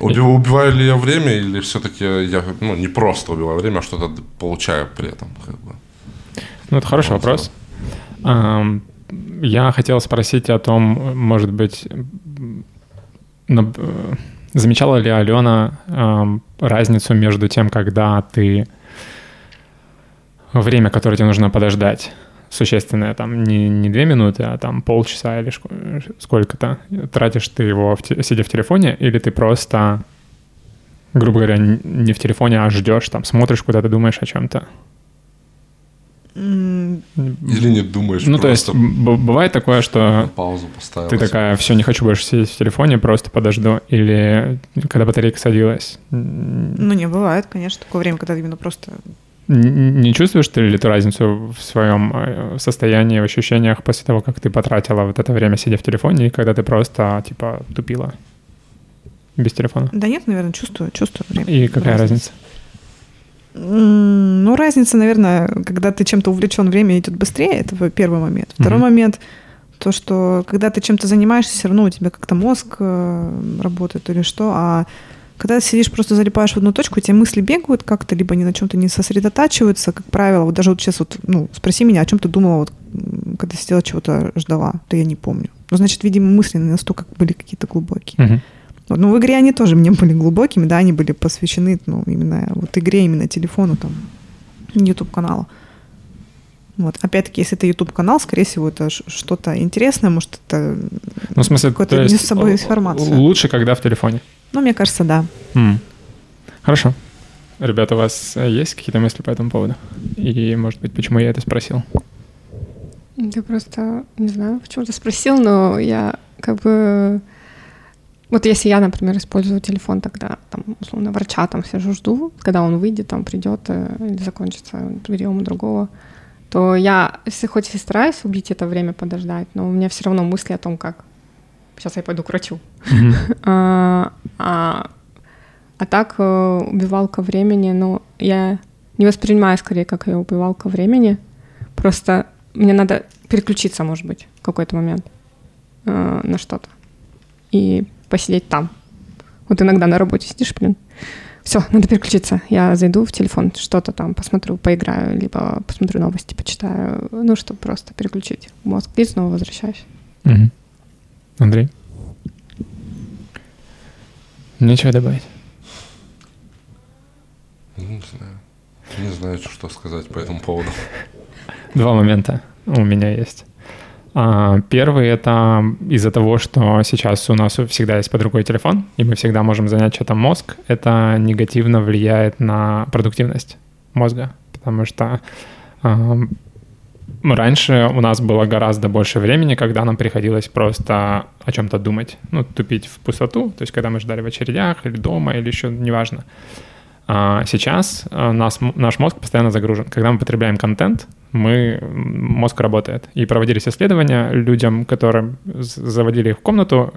убиваю ли я время или все-таки я ну, не просто убиваю время, а что-то получаю при этом? Как бы. Ну, это хороший Вот, вопрос. Ам, Я хотел спросить о том, может быть, э, замечала ли Алена ам, разницу между тем, когда ты время, которое тебе нужно подождать, существенное, там не, не две минуты, а там полчаса или сколько-то, тратишь ты его, в те- сидя в телефоне, или ты просто, грубо говоря, не в телефоне, а ждешь, там смотришь куда-то, думаешь о чем-то? Или не думаешь, Ну, то есть просто б- бывает такое, на что паузу поставил. ты такая, все, не хочу больше сидеть в телефоне, просто подожду. Или когда батарейка садилась, Ну, не, бывает, конечно, такое время, когда именно просто... не чувствуешь ты ли ты разницу в своем э, состоянии, в ощущениях после того, как ты потратила вот это время, сидя в телефоне, и когда ты просто, типа, тупила без телефона? Да нет, наверное, чувствую, чувствую время. И какая разница? М, Ну, разница, наверное, когда ты чем-то увлечен, время идет быстрее, это первый момент. Второй Мгм. момент, то, что когда ты чем-то занимаешься, все равно у тебя как-то мозг э, работает или что, а когда ты сидишь, просто залипаешь в одну точку, у тебя мысли бегают как-то, либо они на чем-то не сосредотачиваются, как правило. Вот даже вот сейчас вот, ну, спроси меня, о чем ты думала, вот, когда сидела, чего-то ждала, то я не помню. Ну, значит, видимо, мысли настолько были какие-то глубокие. Мгм. Ну, в игре они тоже мне были глубокими, да, они были посвящены, ну, именно вот игре, именно телефону, там, YouTube-каналу. Вот, опять-таки, если это YouTube-канал, скорее всего, это что-то интересное, может, это, Ну, в смысле, Какой-то нес с собой информацию. Лучше, когда в телефоне. ну, мне кажется, да. М. Хорошо. Ребята, у вас э, есть какие-то мысли по этому поводу? И, может быть, почему я это спросил? Ты просто, не знаю, почему ты спросил, но я как бы... Вот если я, например, использую телефон, тогда, там, условно, врача там сижу, жду, когда он выйдет, там, придет э, или закончится прием у другого, то я, если хоть и стараюсь убить это время, подождать, но у меня все равно мысли о том, как сейчас я пойду к врачу. Мгм. А, а, а так э, убивалка времени, ну, я не воспринимаю скорее как ее убивалка времени. Просто мне надо переключиться, может быть, в какой-то момент э, на что-то. И посидеть там. Вот иногда на работе сидишь, блин. Все, надо переключиться. Я зайду в телефон, что-то там посмотрю, поиграю, либо посмотрю новости, почитаю. Ну, чтобы просто переключить мозг. И снова возвращаюсь. Мгм. Андрей? Нечего добавить. Ну, Не знаю. Не знаю, что сказать по этому поводу. Два момента у меня есть. А, Первый — это из-за того, что сейчас у нас всегда есть под рукой телефон, и мы всегда можем занять что-то мозг. Это негативно влияет на продуктивность мозга, потому что а, раньше у нас было гораздо больше времени, когда нам приходилось просто о чем-то думать, ну, тупить в пустоту, то есть когда мы ждали в очередях или дома, или еще, неважно. А сейчас нас, наш мозг постоянно загружен. Когда мы потребляем контент, мы, мозг работает. И проводились исследования людям, которым заводили их в комнату,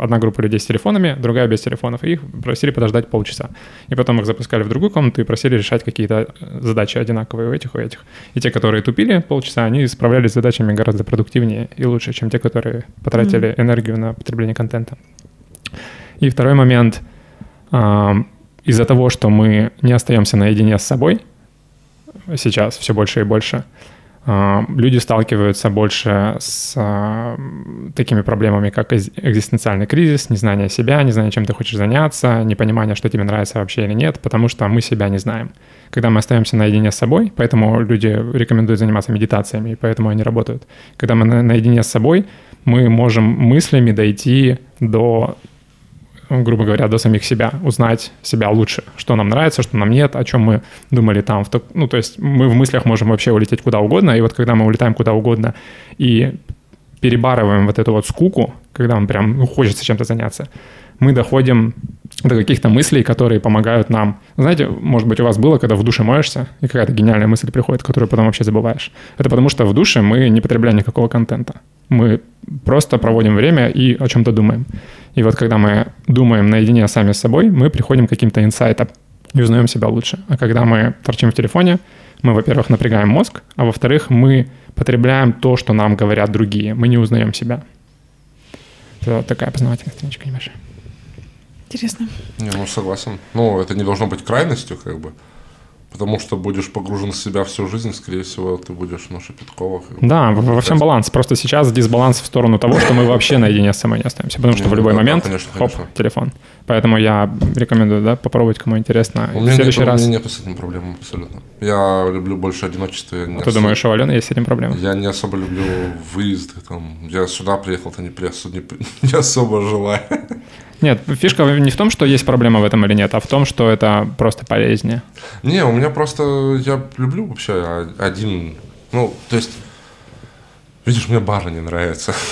одна группа людей с телефонами, другая без телефонов, и их просили подождать полчаса. И потом их запускали в другую комнату и просили решать какие-то задачи одинаковые у этих, у этих. И те, которые тупили полчаса, они справлялись с задачами гораздо продуктивнее и лучше, чем те, которые потратили mm-hmm. энергию на потребление контента. И второй момент. Из-за того, что мы не остаемся наедине с собой, сейчас все больше и больше, а, люди сталкиваются больше с а, такими проблемами, как экзистенциальный кризис, незнание себя, незнание, чем ты хочешь заняться, непонимание, что тебе нравится вообще или нет, потому что мы себя не знаем. Когда мы остаемся наедине с собой, поэтому люди рекомендуют заниматься медитациями, и поэтому они работают. Когда мы наедине с собой, мы можем мыслями дойти до грубо говоря, до самих себя, узнать себя лучше, что нам нравится, что нам нет, о чем мы думали там. Ну, то есть мы в мыслях можем вообще улететь куда угодно, и вот когда мы улетаем куда угодно и перебарываем вот эту вот скуку, когда нам прям ну, хочется чем-то заняться, мы доходим до каких-то мыслей, которые помогают нам. Знаете, может быть, у вас было, когда в душе моешься, и какая-то гениальная мысль приходит, которую потом вообще забываешь. Это потому что в душе мы не потребляем никакого контента. Мы просто проводим время и о чем-то думаем. И вот когда мы думаем наедине сами с собой, мы приходим к каким-то инсайтам и узнаем себя лучше. А когда мы торчим в телефоне, мы, во-первых, напрягаем мозг, а во-вторых, мы потребляем то, что нам говорят другие. Мы не узнаем себя. Это вот такая познавательная страничка небольшая. Интересно. Не, ну согласен. Ну, это не должно быть крайностью, как бы. Потому что будешь погружен в себя всю жизнь, скорее всего, ты будешь на Шепетковых. Да, во, во всем баланс. Просто сейчас дисбаланс в сторону того, что мы вообще наедине с собой не остаемся. Потому что в любой момент, хоп, телефон. Поэтому я рекомендую, да, попробовать, кому интересно. У меня, следующий нет, раз... у меня нет с этим проблем абсолютно. Я люблю больше одиночество. Я а ты думаешь, у Алены есть с этим проблемы? Я не особо люблю выезды. Там. Я сюда приехал, то не, не, не особо желаю. Нет, фишка не в том, что есть проблема в этом или нет, а в том, что это просто полезнее. Не, у меня просто... Я люблю вообще один... Ну, то есть... Видишь, мне бары не нравятся.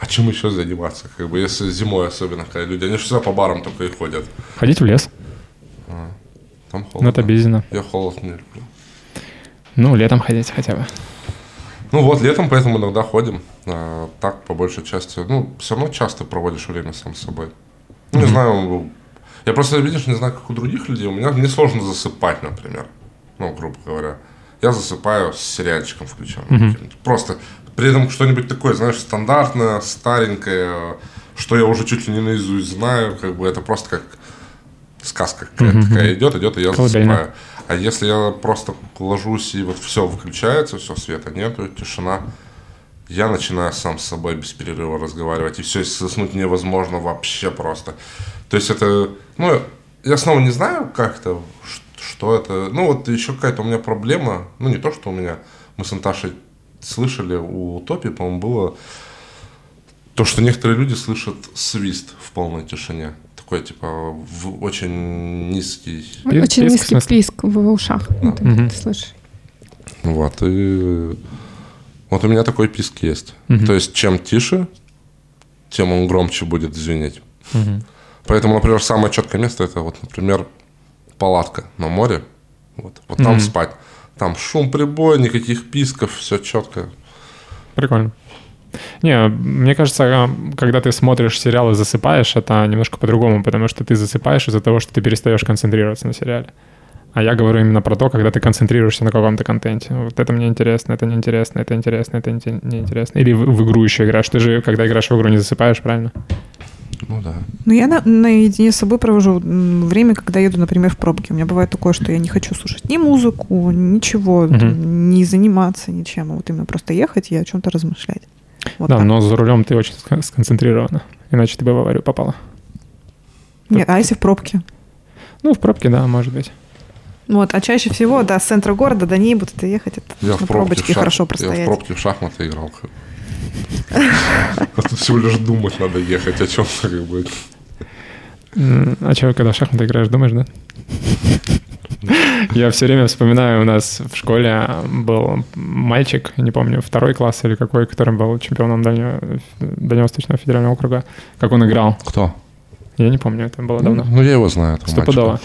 А чем еще заниматься? Как бы, если зимой особенно, когда люди, они же всегда по барам только и ходят. Ходить в лес. А, там холодно. Ну, это бездна. Я холод не люблю. Ну, летом ходить хотя бы. Ну вот, летом поэтому иногда ходим. А, так, по большей части. Ну, все равно часто проводишь время сам с собой. Не знаю, я просто, видишь, не знаю, как у других людей. У меня мне сложно засыпать, например. Ну, грубо говоря. Я засыпаю с сериальчиком включенным. Mm-hmm. Просто при этом что-нибудь такое, знаешь, стандартное, старенькое, что я уже чуть ли не наизусть знаю, как бы это просто как сказка какая-то mm-hmm. такая идет, идет, и я засыпаю. А если я просто ложусь и вот все выключается, все, света нету, тишина, я начинаю сам с собой без перерыва разговаривать, и все, заснуть невозможно вообще просто. То есть это, ну, я снова не знаю, как это, что это. Ну, вот еще какая-то у меня проблема, ну, не то, что у меня, мы с Анташей слышали у Топи, по-моему, было то, что некоторые люди слышат свист в полной тишине. Такой, типа, в очень низкий... Очень писк, низкий писк в ушах. Да. Ты, угу. ты слышишь. Вот, и вот у меня такой писк есть. Угу. То есть, чем тише, тем он громче будет звенеть. Угу. Поэтому, например, самое четкое место это вот, например, палатка на море. Вот, вот там угу. спать. Там шум прибой, никаких писков, все четко. Прикольно. Не, мне кажется, когда ты смотришь сериал и засыпаешь, это немножко по-другому, потому что ты засыпаешь из-за того, что ты перестаешь концентрироваться на сериале. А я говорю именно про то, когда ты концентрируешься на каком-то контенте. Вот это мне интересно, это неинтересно, это интересно, это неинтересно. Или в, в игру еще играешь. Ты же, когда играешь в игру, не засыпаешь, правильно? Ну да. Ну я на, наедине с собой провожу время, когда еду, например, в пробке. У меня бывает такое, что я не хочу слушать ни музыку, ничего, угу. не заниматься ничем, а вот именно просто ехать и о чем-то размышлять. Вот да, так. но за рулем ты очень сконцентрирована, иначе ты бы в аварию попала. Нет, так. а если в пробке? Ну, в пробке, да, может быть. Вот, а чаще всего, да, с центра города до ней будут ехать, это я в пробочке шах... хорошо простоять. Я в пробке в шахматы играл. Тут всего лишь думать надо ехать о чем-то, как бы. А что, когда в шахматы играешь, думаешь, да? Я все время вспоминаю, у нас в школе был мальчик, не помню, второй класс или какой, который был чемпионом Дальнего, Дальневосточного федерального округа. Как он играл? Кто? Я не помню, это было давно. Ну, я его знаю. этого Стопудово.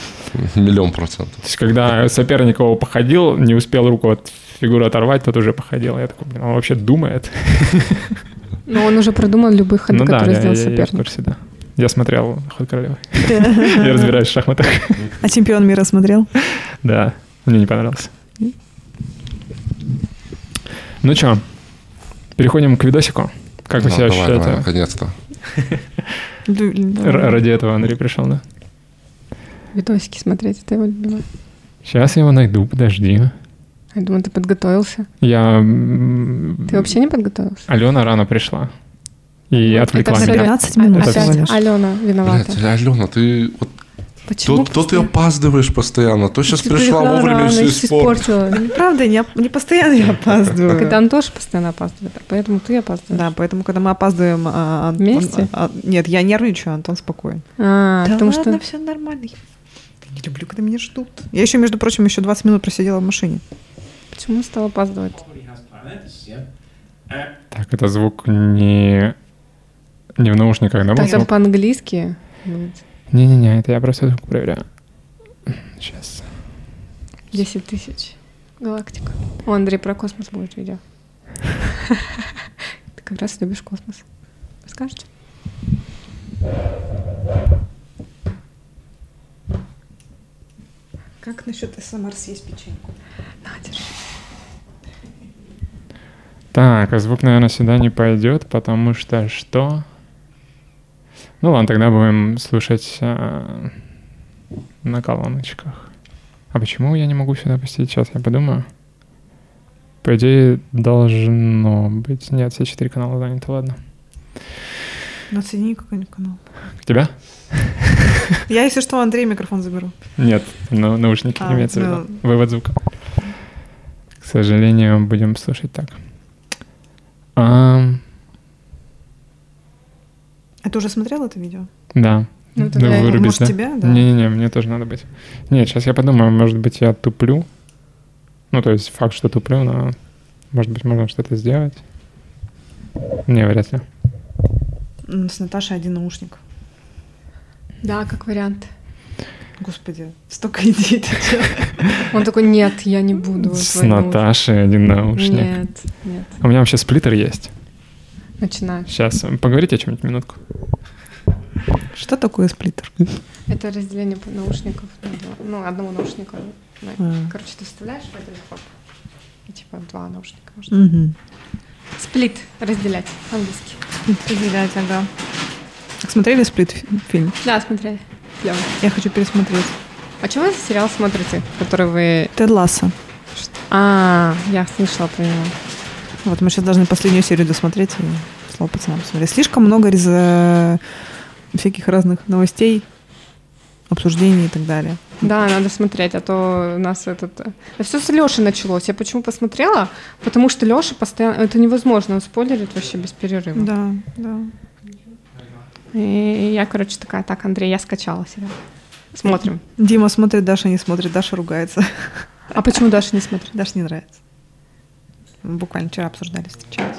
Миллион процентов. То есть, когда соперник его походил, не успел руку от фигуры оторвать, тот уже походил. Я такой, блин, он вообще думает. Но он уже продумал любые ходы, Ну да, которые я, сделал я- я в соперник. курсе, да. Я смотрел «Ход королевы». Я разбираюсь в шахматах. А чемпион мира смотрел? Да, мне не понравился. Ну что, переходим к видосику. Как вы Ну, себя ощущаете? наконец-то. Ради этого Андрей пришел, да? Видосики смотреть, это его любимое. Сейчас я его найду, подожди. Я думаю, ты подготовился. Я... Ты вообще не подготовился? Алена рано пришла. И Вот отвлекла это меня. 15 минут Это Опять. Алена виновата. Блядь, Алена, ты вот Почему? то, то ты опаздываешь постоянно, то сейчас Ты пришла вовремя рано, все испортила. Правда, не, не постоянно я опаздываю. Когда он тоже постоянно опаздывает, поэтому ты опаздываешь. Да, поэтому, когда мы опаздываем... а, Антон- Вместе? а, нет, я нервничаю, Антон спокоен. А, потому что... все нормально. Я не люблю, когда меня ждут. Я еще, между прочим, еще 20 минут просидела в машине. Почему стал опаздывать? Так, это звук не... Не в наушниках, да, Так, там по-английски будет. Не-не-не, это я просто звук проверяю. Сейчас. 10 тысяч галактик. О, Андрей про космос будет видео. Ты как раз любишь космос. Расскажете? Как насчет СМР съесть печеньку? На, держи. Так, а звук, наверное, сюда не пойдет, потому что что? Ну ладно, тогда будем слушать а, на колоночках. А почему я не могу сюда пустить? Сейчас я подумаю. По идее, должно быть. Нет, все четыре канала заняты, ладно. Ну, соедини какой-нибудь канал. Тебя? Я, если что, Андрей микрофон заберу. Нет, на- наушники А, имеется в ну. виду. Вывод звука. К сожалению, будем слушать так. Ам, А ты уже смотрел это видео? да. Ну, тогда вырубить, может, да? тебя, да? Не-не-не, мне тоже надо быть. Нет, сейчас я подумаю, может быть, я туплю. Ну, то есть факт, что туплю, но может быть, можно что-то сделать. Не, вряд ли. М, С Наташей один наушник. Да, как вариант. Господи, столько идей ты? Он такой, нет, я не буду. С твой наушник». Наташей один наушник. Нет, нет. У меня вообще сплиттер есть. Начинаешь. Сейчас, поговорите о чем-нибудь минутку. Что такое сплиттер? Это разделение наушников на два. Ну, одного наушника. на- А. Короче, ты вставляешь в один ход. И типа два наушника можно. Угу. Сплит разделять английский. Разделять, ага. Смотрели сплит фи- фильм? Да, смотрели. Клёво. Я хочу пересмотреть. А что вы за сериал смотрите, который вы... Тед Ласса. А, я слышала про него. Вот мы сейчас должны последнюю серию досмотреть и слово пацанам посмотреть. Слишком много рез... э, всяких разных новостей, обсуждений и так далее. Да, надо смотреть, а то у нас этот... все с Лешей началось. Я почему посмотрела? Потому что Леша постоянно... Это невозможно, он спойлерит вообще без перерыва. Да, да. И я, короче, такая, так, Андрей, я скачала сериал. Смотрим. Дима смотрит, Даша не смотрит, Даша ругается. А почему Даша не смотрит? Даше не нравится. Мы буквально вчера обсуждали, встречались.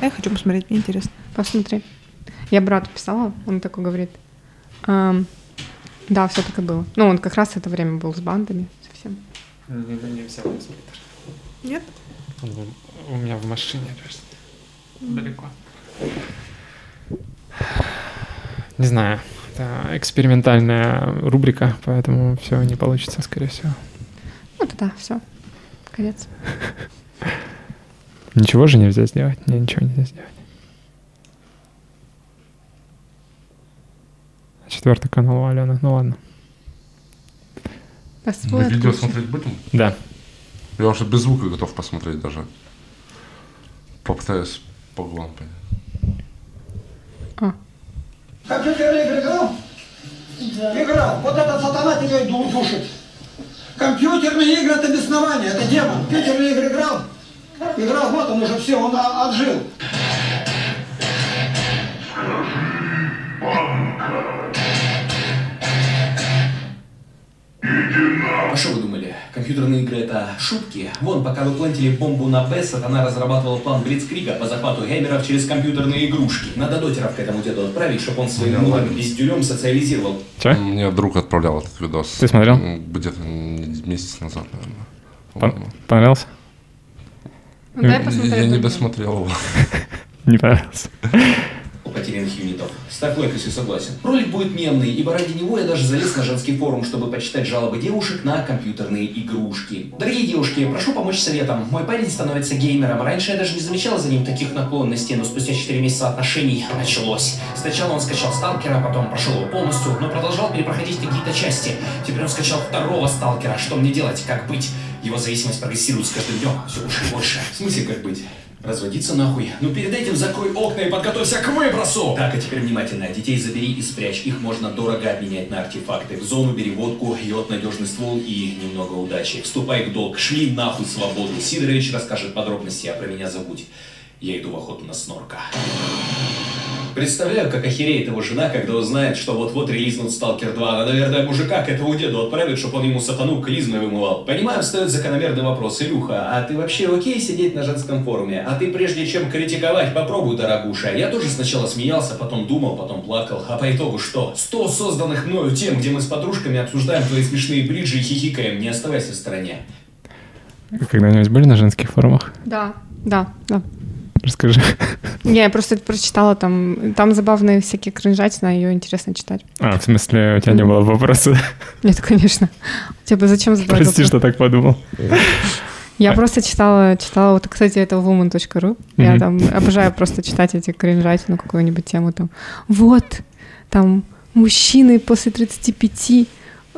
А я хочу посмотреть, мне интересно. Посмотри. Я брату писала, он такой говорит, «Ам, да, все так и было. Ну, он как раз это время был с бандами совсем. Не взял сплиттер. Нет? у меня в машине лежит. Далеко. Не знаю. Это экспериментальная рубрика, поэтому все не получится, скорее всего. Ну, тогда все. Конец. Ничего же нельзя сделать? Не, ничего нельзя сделать. Четвертый канал у Алены. Ну ладно. Мы Посмотрим. видео смотреть будем? Да. Я уже без звука готов посмотреть даже. Попытаюсь по губам понять. А, Компьютерные игры играл? Играл. Вот этот сатана тебя душит. Компьютерные игры – это беснование, это демон. Компьютерные игры играл, играл, вот он уже все, он а, отжил. А что вы думали, компьютерные игры это шутки? Вон, пока вы плантили бомбу на Б, сатана разрабатывал план Блицкрига по захвату геймеров через компьютерные игрушки. Надо дотеров к этому деду отправить, чтобы он своим новым пиздюлем социализировал. Че? Мне друг отправлял этот видос. Ты смотрел? Где-то месяц назад, наверное. Пон- Понравился? Ну, дай Я посмотреть не досмотрел его. Не понравился. Потерянных юнитов. Ставь лайк, если согласен. Ролик будет мемный, ибо ради него я даже залез на женский форум, чтобы почитать жалобы девушек на компьютерные игрушки. Дорогие девушки, прошу помочь советом. Мой парень становится геймером. Раньше я даже не замечала за ним таких наклонностей, но спустя 4 месяца отношений началось. Сначала он скачал Сталкера, потом прошел его полностью, но продолжал перепроходить какие-то части. Теперь он скачал второго Сталкера. Что мне делать? Как быть? Его зависимость прогрессирует с каждым днем. Все больше и больше. В смысле, как быть? Разводиться нахуй. Ну перед этим закрой окна и подготовься к выбросу. Так, а теперь внимательно. Детей забери и спрячь. Их можно дорого обменять на артефакты. В зону бери водку, йод, надежный ствол и немного удачи. Вступай в долг. Шли нахуй свободу. Сидорович расскажет подробности, а про меня забудь. Я иду в охоту на снорка. Представляю, как охереет его жена, когда узнает, что вот-вот релизнут Сталкер 2. Она, наверное, мужика к этому деду отправит, чтобы он ему сатану клизмой вымывал. Понимаю, встает закономерный вопрос. Илюха, а ты вообще окей сидеть на женском форуме? А ты прежде чем критиковать, попробуй, дорогуша. Я тоже сначала смеялся, потом думал, потом плакал. А по итогу что? 100 созданных мною тем, где мы с подружками обсуждаем твои смешные бриджи и хихикаем. Не оставайся в стороне. Когда-нибудь были на женских форумах? Да, да, да. Расскажи. Не, я просто прочитала там, там забавные всякие кринжатина, ее интересно читать. А, в смысле, у тебя не было вопроса? Нет, конечно. Тебе зачем задавать Прости, вопрос? что так подумал. Я просто читала, читала, вот, кстати, это woman.ru. Я там обожаю просто читать эти кринжатину, какую-нибудь тему там. Вот, там, мужчины после 35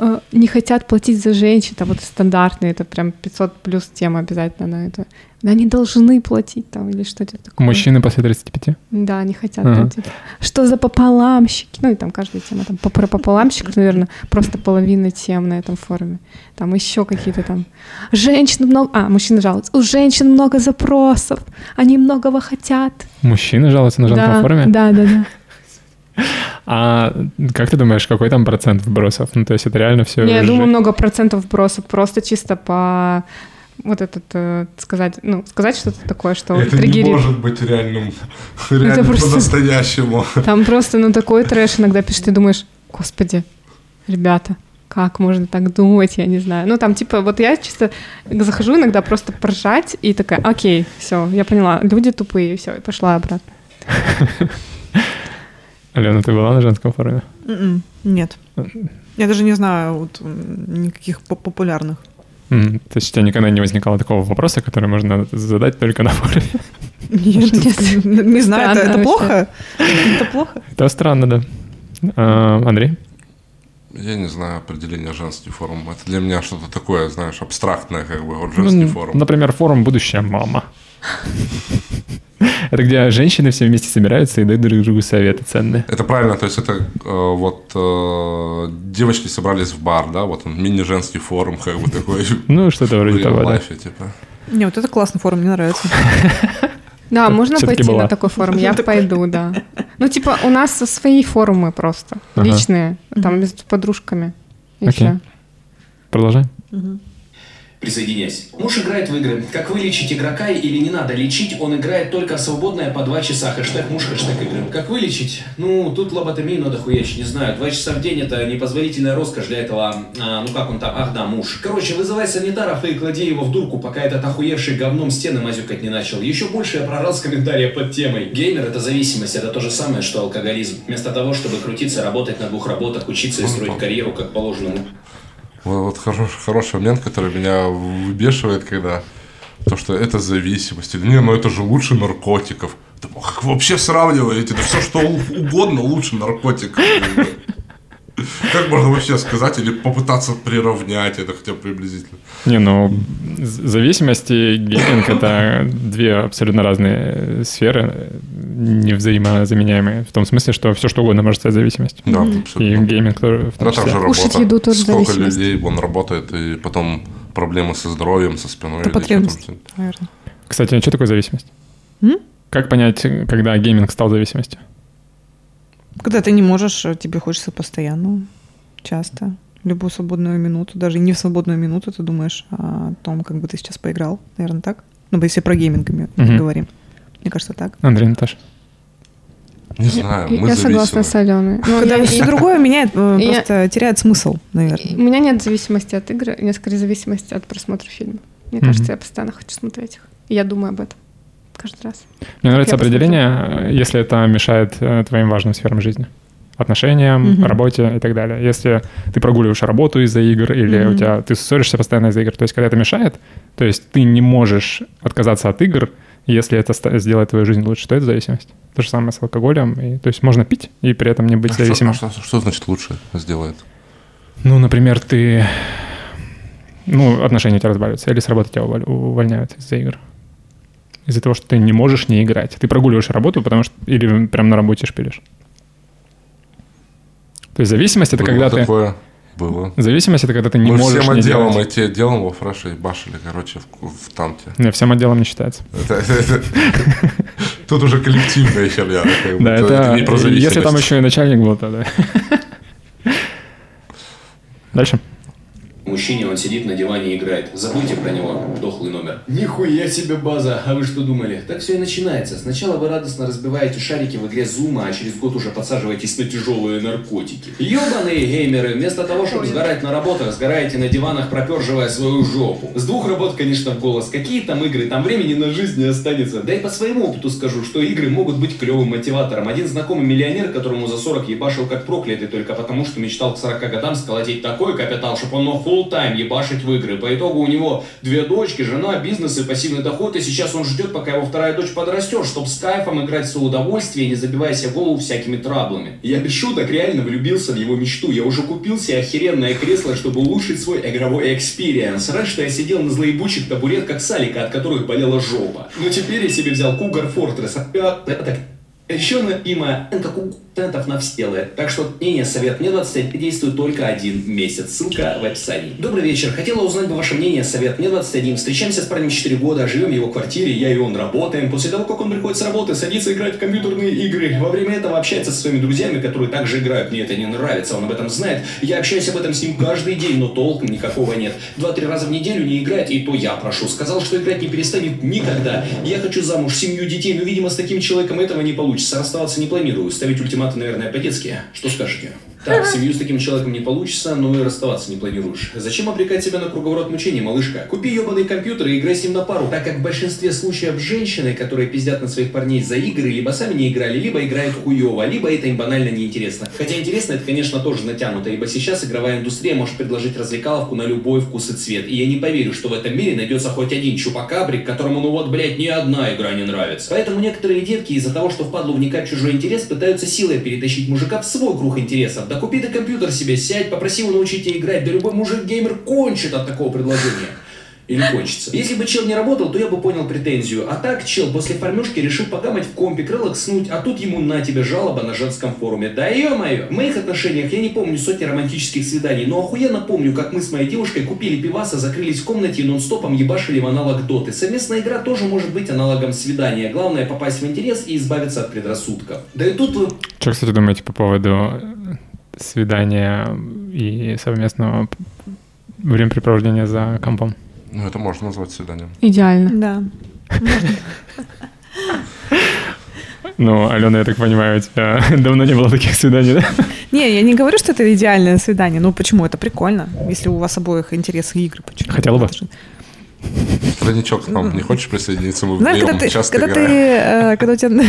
э, не хотят платить за женщин, там вот стандартные, это прям 500 плюс тема обязательно на это. Они должны платить там или что-то такое. Мужчины после 35? Да, не хотят Ага. платить. Что за пополамщики? Ну и там каждая тема, там про пополамщиков, наверное, просто половина тем на этом форуме. Там еще какие-то там женщин много, а мужчины жалуются. У женщин много запросов, они многого хотят. Мужчины жалуются на женском да, форуме? Да, да, да. А как ты думаешь, какой там процент вбросов? Ну, то есть это реально все... Не, я думаю, много процентов вбросов просто чисто по вот этот э, сказать, ну сказать что-то такое, что Это не триггерит. может быть реальным, реальным просто- по-настоящему. Там просто, ну, такой трэш иногда пишет, ты думаешь, господи, ребята, как можно так думать, я не знаю. Ну, там, типа, вот я чисто захожу иногда просто поржать и такая, окей, все, я поняла, люди тупые, все, и пошла обратно. Алена, ты была на женском форуме? М-м, Нет. Я даже не знаю вот, никаких по- популярных. То есть у тебя никогда не возникало такого вопроса, который можно задать только на форуме? Нет, Нет. не знаю, это, плохо? Это плохо? Это странно, да. А, Андрей? Я не знаю определение женский форум. Это для меня что-то такое, знаешь, абстрактное, как бы, вот женский Ну, форум. Например, форум «Будущая мама». Это где женщины все вместе собираются и дают друг другу советы ценные. Это правильно, то есть это э, вот э, девочки собрались в бар, да, вот он мини-женский форум, как бы такой Ну, что-то вроде того, да. типа. Не, вот это классный форум, мне нравится. Да, можно пойти на такой форум, я пойду, да. Ну, типа, у нас свои форумы просто, личные, там, с подружками. И Окей. Присоединяйся. Муж играет в игры. Как вылечить игрока или не надо лечить, он играет только в свободное по два часа. Хэштег муж, хэштег игры. Как вылечить? Ну, тут лоботомию надо хуячить, не знаю. Два часа в день это непозволительная роскошь для этого, а, ну как он там, ах да, муж. Короче, вызывай санитаров и клади его в дурку, пока этот охуевший говном стены мазюкать не начал. Еще больше я прорал с комментария под темой. Геймер это зависимость, это то же самое, что алкоголизм. Вместо того, чтобы крутиться, работать на двух работах, учиться и строить карьеру как положено. Вот, вот хорош- хороший момент, который меня выбешивает, когда то, что это зависимость. Или не, ну это же лучше наркотиков. Да как вообще сравниваете? Да все, что угодно лучше наркотиков. Как можно вообще сказать или попытаться приравнять это хотя бы приблизительно? Не, ну, з- зависимость и гейминг — это две абсолютно разные сферы, не взаимозаменяемые. В том смысле, что все что угодно может стать зависимостью. Да, И абсолютно. гейминг тоже в том числе. же Кушать работа. еду тоже Сколько людей он работает, и потом проблемы со здоровьем, со спиной. Это потребность, наверное. Кстати, а что такое зависимость? М? Как понять, когда гейминг стал зависимостью? Когда ты не можешь, э, тебе хочется постоянно, часто. Любую свободную минуту, даже не в свободную минуту ты думаешь о том, как бы ты сейчас поиграл. Наверное, так? Ну, если про гейминг мы Мгм. говорим. Мне кажется, так. Андрей, Наташа. Не знаю, Я, мы я согласна зависимы. с Аленой. Ну, Когда я- все другое меняет, э, Я- просто теряет смысл, У наверное. меня нет зависимости от игры, у меня скорее зависимость от просмотра фильма. Мне Мгм. кажется, я постоянно хочу смотреть их. И я думаю об этом каждый раз. Мне нравится определение, э, если это мешает э, твоим важным сферам жизни. Отношениям, Мгм. работе и так далее. Если ты прогуливаешь работу из-за игр, или у Мгм. тебя ты ссоришься постоянно из-за игр, то есть когда это мешает, то есть ты не можешь отказаться от игр, если это сделает твою жизнь лучше, то это зависимость. То же самое с алкоголем. И, то есть можно пить и при этом не быть А что, зависимым. а что- что значит лучше сделает? Ну, например, ты... Ну, отношения у тебя разбавятся, или с работы тебя уволь- увольняют из-за игр. Из-за того, что ты не можешь не играть. Ты прогуливаешь работу, потому что... Или прям на работе шпилишь. То есть зависимость — это Было когда ты... такое? Было. Зависимость — это когда ты не Мы можешь всем не отделом делать. эти отделом во фреше и башили, короче, в, в танке. Не, всем отделом не считается. Тут уже коллективная херня. Да, Это Если там еще и начальник был, то да. Дальше. Мужчине он сидит на диване и играет. Забудьте про него. Дохлый номер. Нихуя себе база. А вы что думали? Так все и начинается. Сначала вы радостно разбиваете шарики в игре Зума, а через год уже подсаживаетесь на тяжелые наркотики. Ёбаные геймеры, вместо того, чтобы сгорать на работах, сгораете на диванах, проперживая свою жопу. С двух работ, конечно, в голос. Какие там игры? Там времени на жизнь не останется. Да и по своему опыту скажу, что игры могут быть клевым мотиватором. Один знакомый миллионер, которому за 40 ебашил как проклятый, только потому, что мечтал к 40 годам сколотить такой капитал, чтобы он мог full time ебашить в игры. По итогу у него две дочки, жена, бизнес и пассивный доход, и сейчас он ждет, пока его вторая дочь подрастет, чтобы с кайфом играть в свое удовольствие, не забивая себе голову всякими траблами. Я без шуток реально влюбился в его мечту. Я уже купил себе охеренное кресло, чтобы улучшить свой игровой experience. Раньше я сидел на злоебучих табуретках Салика, от которых болела жопа. Но теперь я себе взял. А, э, так, еще на има контентов на все Так что мнение, совет мне 21 действует только один месяц. Ссылка в описании. Добрый вечер. Хотела узнать бы ваше мнение, совет. Мне 21. Встречаемся с парнем 4 года, живем в его квартире, я и он работаем. После того, как он приходит с работы, садится играть в компьютерные игры. Во время этого общается со своими друзьями, которые также играют. Мне это не нравится, он об этом знает. Я общаюсь об этом с ним каждый день, но толком никакого нет. Два-три раза в неделю не играет, и то я прошу. Сказал, что играть не перестанет никогда. Я хочу замуж, семью, детей, но, видимо, с таким человеком этого не получится. Расставаться не планирую. Ставить ультиматы, наверное, по-детски. Что скажете? Так, семью с таким человеком не получится, но и расставаться не планируешь. Зачем обрекать себя на круговорот мучений, малышка? Купи ебаный компьютер и играй с ним на пару. Так как в большинстве случаев женщины, которые пиздят на своих парней за игры, либо сами не играли, либо играют хуево, либо это им банально неинтересно. Хотя интересно это, конечно, тоже натянуто, ибо сейчас игровая индустрия может предложить развлекаловку на любой вкус и цвет. И я не поверю, что в этом мире найдется хоть один чупакабрик, которому ну вот, блядь, ни одна игра не нравится. Поэтому некоторые девки из-за того, что впадло вникать в чужой интерес, пытаются силой перетащить мужика в свой круг интересов. Да купи ты компьютер себе, сядь, попроси его научить тебя играть, да любой мужик-геймер кончит от такого предложения. Или кончится. Если бы чел не работал, то я бы понял претензию. А так чел после фармежки решил погамать в компе, релакснуть, а тут ему на тебе жалоба на женском форуме. Да ё-моё! В моих отношениях я не помню сотни романтических свиданий, но охуенно помню, как мы с моей девушкой купили пиваса, закрылись в комнате и нон-стопом ебашили в аналог доты. Совместная игра тоже может быть аналогом свидания. Главное попасть в интерес и избавиться от предрассудков. Да и тут вы Что, кстати, думаете по поводу свидания и совместного времяпрепровождения за компом? Ну, это можно назвать свиданием. Идеально. Да. Ну, Алена, я так понимаю, у тебя давно не было таких свиданий, да? Не, я не говорю, что это идеальное свидание. Ну почему? Это прикольно. Если у вас обоих интересы игры. Почему? Хотела бы. Страничок к нам не хочешь присоединиться? Мы Знаешь, когда ты, часто когда, ты э, когда у тебя на,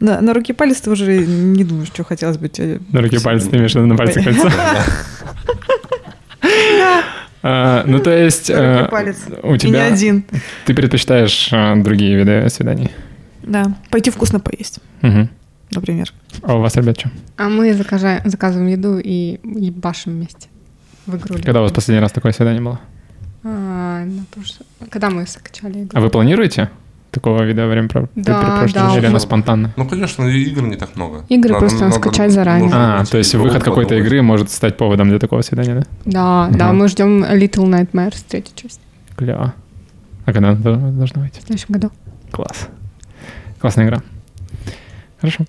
на, на руке палец, ты уже не думаешь, что хотелось бы тебе. На руке пальцы ты имеешь на пальце кольцо? А, Ну, то есть э, палец. у И не тебя... один. Ты предпочитаешь э, другие виды свиданий? Да. Пойти вкусно поесть, например. А у вас, ребят, что? А мы заказываем еду и ебашим вместе в игру. Когда у вас последний раз такое свидание было? А, на прошлое- Когда мы скачали игру. А вы планируете такого вида времяпрепровождения? Да, да. Или оно спонтанно? Ну, конечно, игр не так много. Игры просто надо скачать заранее. А, то есть выход какой-то игры может стать поводом для такого свидания, да? Да, Ага. да, мы ждем Little Nightmares, третью часть, Клево. А когда она должна выйти? в следующем году. Класс. Классная игра. Хорошо.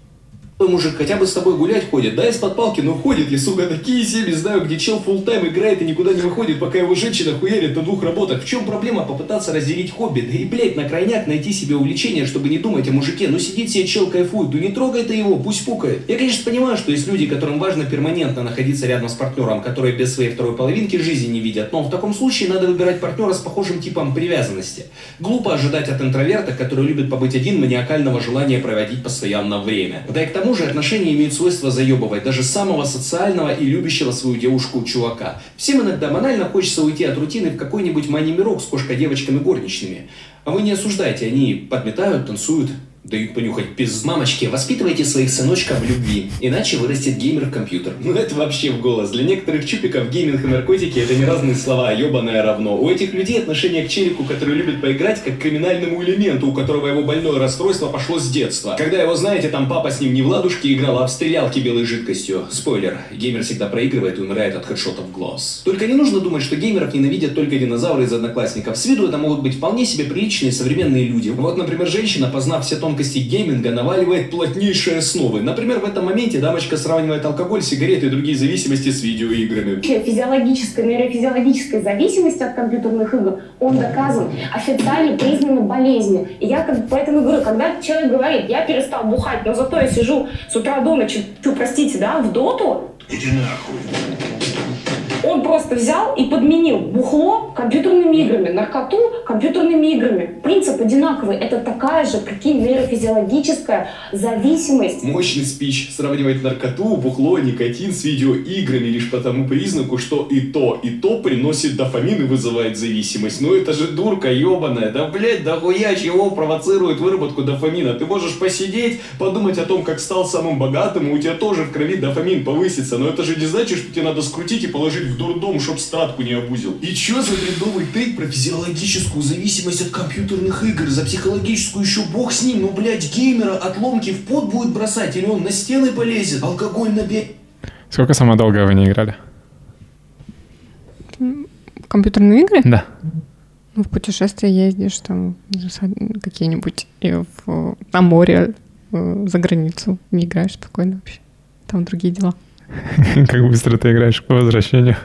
Мужик хотя бы с тобой гулять ходит, да, из-под палки, но ходит, я, сука, такие семьи знаю, где чел full тайм играет и никуда не выходит, пока его женщина хуярит на двух работах. В чем проблема попытаться разделить хобби? Да и, блядь, на крайняк найти себе увлечение, чтобы не думать о мужике. Ну сидит себе чел кайфует, ну не трогай ты его, пусть пукает. Я, конечно, понимаю, что есть люди, которым важно перманентно находиться рядом с партнером, которые без своей второй половинки жизни не видят, но в таком случае надо выбирать партнера с похожим типом привязанности. Глупо ожидать от интроверта, который любит побыть один, маниакального желания проводить постоянно время. Да и к тому же отношения имеют свойство заебывать даже самого социального и любящего свою девушку чувака. Всем иногда банально хочется уйти от рутины в какой-нибудь мани-мирок с кошка-девочками горничными. А вы не осуждайте, они подметают, танцуют, дают понюхать пиз. Мамочки, воспитывайте своих сыночков в любви, иначе вырастет геймер в компьютер. Ну это вообще в голос. Для некоторых чупиков гейминг и наркотики это не разные слова, а ебаное равно. У этих людей отношение к челику, который любит поиграть, как к криминальному элементу, у которого его больное расстройство пошло с детства. Когда его, знаете, там папа с ним не в ладушке играл, а в стрелялке белой жидкостью. Спойлер, геймер всегда проигрывает и умирает от хедшотов в глаз. Только не нужно думать, что геймеров ненавидят только динозавры из одноклассников. С виду это могут быть вполне себе приличные современные люди. Вот, например, женщина, познав все тонкости гейминга, наваливает плотнейшие основы. Например, в этом моменте дамочка сравнивает алкоголь, сигареты и другие зависимости с видеоиграми. Вообще физиологической, нейрофизиологической зависимости от компьютерных игр, он доказан, официально признана болезнью. И я как бы поэтому говорю, когда человек говорит, я перестал бухать, но зато я сижу с утра дома, чё, простите, да, в доту, Иди нахуй. Он просто взял и подменил бухло компьютерными играми, наркоту компьютерными играми. Принцип одинаковый. Это такая же, прикинь, нейрофизиологическая зависимость. Мощный спич сравнивает наркоту, бухло, никотин с видеоиграми лишь по тому признаку, что и то, и то приносит дофамин и вызывает зависимость. Ну это же дурка ебаная. Да блять, да хуя чего провоцирует выработку дофамина. Ты можешь посидеть, подумать о том, как стал самым богатым, и у тебя тоже в крови дофамин повысится. Но это же не значит, что тебе надо скрутить и положить в дурдом, чтоб статку не обузил. И чё за бредовый тейк про физиологическую зависимость от компьютерных игр? За психологическую еще бог с ним. Ну, блядь, геймера от ломки в пот будет бросать, или он на стены полезет? Алкоголь набе... Сколько самое долгое вы не играли? Компьютерные игры? Да. Ну, в путешествие ездишь, там, какие-нибудь, и в, на море, э, за границу не играешь спокойно вообще. Там другие дела. Как быстро ты играешь по возвращению?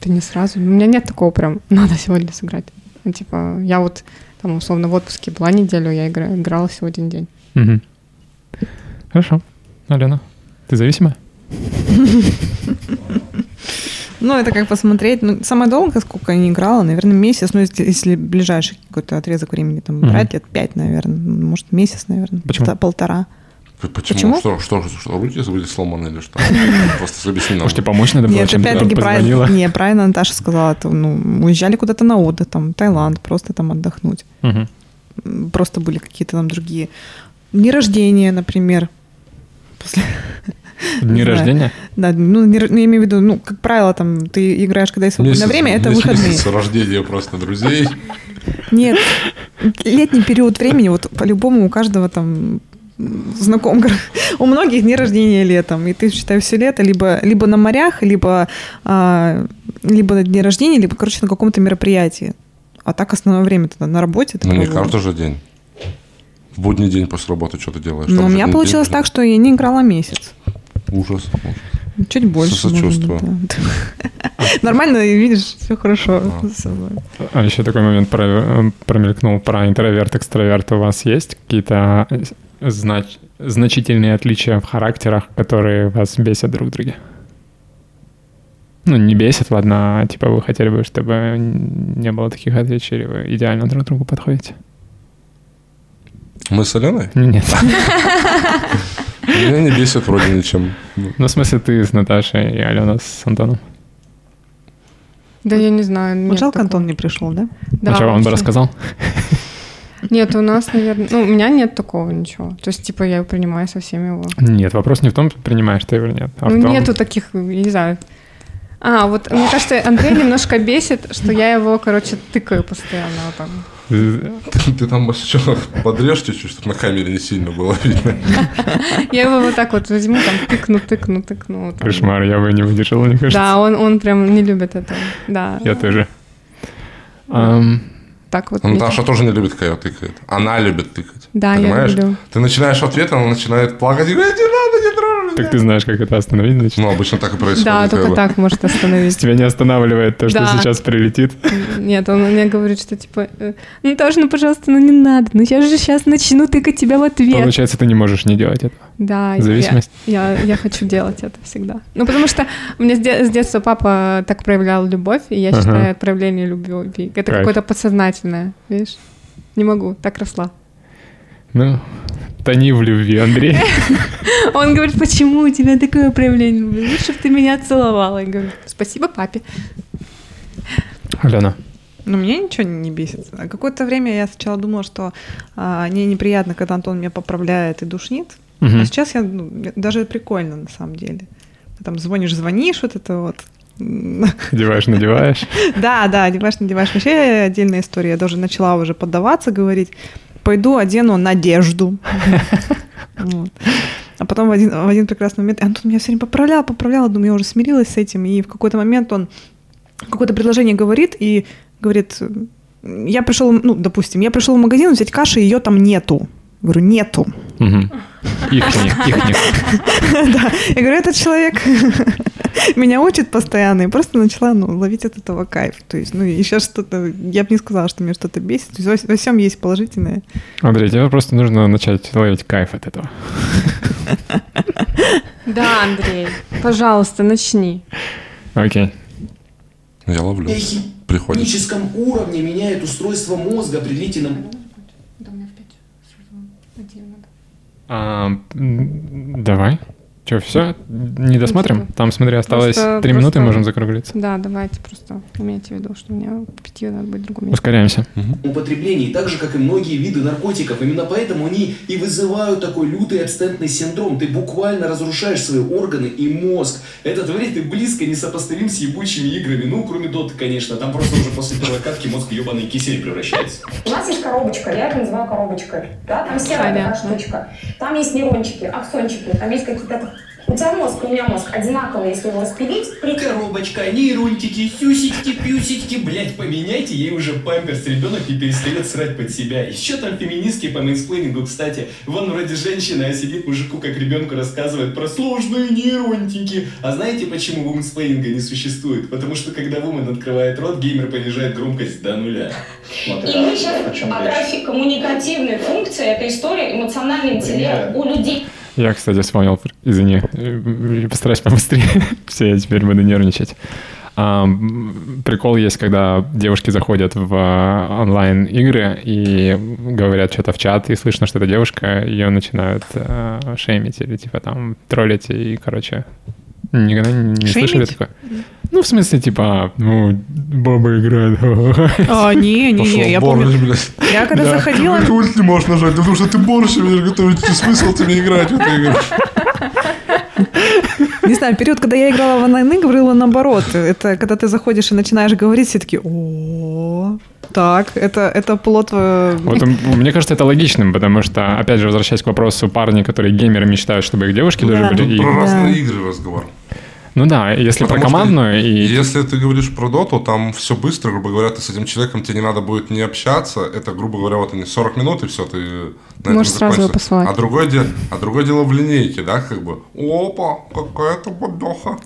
Ты не сразу. У меня нет такого прям, надо сегодня сыграть. Ну, типа, я вот там условно в отпуске была неделю, я игра- играла всего один день. Мгм. Хорошо. Алена, ты зависимая? Ну, это как посмотреть. Ну, самое долгое, сколько я не играла, наверное, месяц. Ну, если, если ближайший какой-то отрезок времени там брать, лет пять, наверное. Может, месяц, наверное. Почему? Полтора. Почему? Почему? Что, что, что, руки были сломаны или что? Просто объясни нам. Может, тебе помочь надо было, Нет, опять-таки правильно, не, правильно Наташа сказала. То, ну, уезжали куда-то на отдых, там, Таиланд, просто там отдохнуть. М, Просто были какие-то там другие. Дни рождения, например. После... Дни рождения? Да, ну, не ну, я имею в виду, ну, как правило, там, ты играешь, когда есть свободное Месяц- время, это месяц выходные. рождения просто друзей. Нет, летний период времени, вот по-любому у каждого там знаком, у многих дни рождения летом, и ты, считай, все лето либо, либо на морях, либо, а, либо на дне рождения, либо, короче, на каком-то мероприятии. А так основное время тогда на работе. Ну, не каждый же день. В будний день после работы что ты делаешь? Но Там у меня получилось день, так, что я не играла месяц. Ужас. ужас. Чуть больше. быть, Сочувствую. да. Нормально, видишь, все хорошо А. с собой. А еще такой момент э, промелькнул про интроверт, экстраверт. У вас есть какие-то знач- значительные отличия в характерах, которые вас бесят друг в друге? Ну, не бесит, ладно, а типа вы хотели бы, чтобы не было таких отличий, или вы идеально друг другу подходите? Мы с Аленой? Нет. Меня не бесит вроде ничем. Ну, в смысле, ты с Наташей и Алена с Антоном. Да я не знаю. Вот жалко, такого. Антон не пришел, да? Да, ну что, он бы рассказал? Нет, у нас, наверное... Ну, у меня нет такого ничего. То есть, типа, я принимаю со всеми его. Нет, вопрос не в том, принимаешь ты его или нет, а в ну, том... нету таких, я не знаю. А, вот мне кажется, Андрей немножко бесит, что я его, короче, тыкаю постоянно вот так. Ты, ты там что, подрежь чуть-чуть, чтобы на камере не сильно было видно. Я его вот так вот возьму, там, тыкну, тыкну, тыкну. так. Кошмар, я бы не выдержал, мне кажется. Да, он, он прям не любит это. Да. Я тоже. Ам, так вот. Наташа тоже не любит, когда ее тыкает. Она любит тыкать. Да, я понимаешь? люблю. Ты начинаешь ответ, она начинает плакать и говорит, не надо, не меня». Так ты знаешь, как это остановить, значит? Ну, обычно так и происходит. Да, только бы. так может остановить. Тебя не останавливает то, что Да. сейчас прилетит. Нет, он мне говорит, что типа, э, ну тоже, ну пожалуйста, ну не надо, ну я же сейчас начну тыкать тебя в ответ. Получается, ты не можешь не делать этого. Да, я- Зависимость? Я, я хочу делать это всегда. Ну потому что у меня с, де- с детства папа так проявлял любовь, и я Ага. считаю проявление любви. Это какое-то подсознательное, видишь? Не могу, так росла. Ну, тони в любви, Андрей. Он говорит, почему у тебя такое проявление любви? Лучше бы ты меня целовала. Я говорю, спасибо папе. Алена. Ну, мне ничего не бесит. Какое-то время я сначала думала, что а, мне неприятно, когда Антон меня поправляет и душнит. Мгм. А сейчас я, ну, даже прикольно на самом деле. Там звонишь, звонишь, вот это вот. Одеваешь, надеваешь. Да, да, одеваешь, надеваешь. Вообще отдельная история. Я даже начала уже поддаваться, говорить, пойду одену надежду. Вот. А потом в один, в один прекрасный момент Антон меня все время поправлял, поправлял, думаю, я уже смирилась с этим, и в какой-то момент он какое-то предложение говорит и говорит, я пришел, ну, допустим, я пришел в магазин взять каши, ее там нету. Говорю, нету. Мгм. Ихних, ихних. Да. Я говорю, этот человек меня учит постоянно, и просто начала ну, ловить от этого кайф. То есть, ну, и сейчас что-то, я бы не сказала, что меня что-то бесит. То есть во, во всем есть положительное. Андрей, тебе просто нужно начать ловить кайф от этого. Да, Андрей, пожалуйста, начни. Окей. Я ловлю. На химическом уровне меняет устройство мозга при длительном А, давай. Че, все? Не досмотрим? Там, смотри, осталось Просто- три минуты, можем закруглиться. Да, давайте просто имейте в виду, что у меня пяти надо быть в другом месте. Ускоряемся. употреблении, так же, как и многие виды наркотиков. Именно поэтому они и вызывают такой лютый абстентный синдром. Ты буквально разрушаешь свои органы и мозг. Этот вред и близко несопоставим с ебучими играми. Ну, кроме доты, конечно. Там просто уже после первой катки мозг ебаный кисель превращается. У нас есть коробочка, я это называю коробочкой. Да, там серая штучка. Там есть нейрончики, аксончики, там есть какие-то... У тебя мозг, у меня мозг одинаковый, если его распилить, при... Коробочка, нейрончики, хуюсички, пюсички, блять, поменяйте ей уже памперс, ребенок не перестает срать под себя. Еще там феминистки по менсплейнингу, кстати. Вон вроде женщина, а сидит мужику как ребенку рассказывает про сложные нейрончики. А знаете, почему вуменсплейнинга не существует? Потому что когда woman открывает рот, геймер понижает громкость до нуля. Вот И мы сейчас о графе коммуникативной функции, это история, эмоциональный интеллект у людей. Я, кстати, вспомнил, извини, э, постараюсь побыстрее. Все, я теперь буду нервничать. А, прикол есть, когда девушки заходят в а, онлайн-игры и говорят что-то в чат, и слышно, что это девушка, ее начинают а, шеймить или типа там троллить, и, короче, никогда не Шеймить? слышали такое? Ну, в смысле, типа, ну, баба играет. А, не, не, не, я борщ, помню. блядь. Я когда заходила, Ты не можешь нажать, потому что ты борщ будешь готовить. Смысл тебе играть в эту игру? не знаю, период, когда я играла в онлайн-игры, было наоборот. Это когда ты заходишь и начинаешь говорить, все такие, о так, это, это плод... э, Вот мне кажется, это логичным, потому что, опять же, возвращаясь к вопросу, парни, которые геймеры, мечтают, чтобы их девушки тоже были. и- Про разные игры разговор. Ну да, если Потому про что командную и... Если ты говоришь про доту, там все быстро, грубо говоря, ты с этим человеком, тебе не надо будет не общаться, это, грубо говоря, вот они 40 минут, и все, ты на этом Можешь сразу его посылать. А другое, дело, а другое дело в линейке, да, как бы, опа, какая-то бабеха.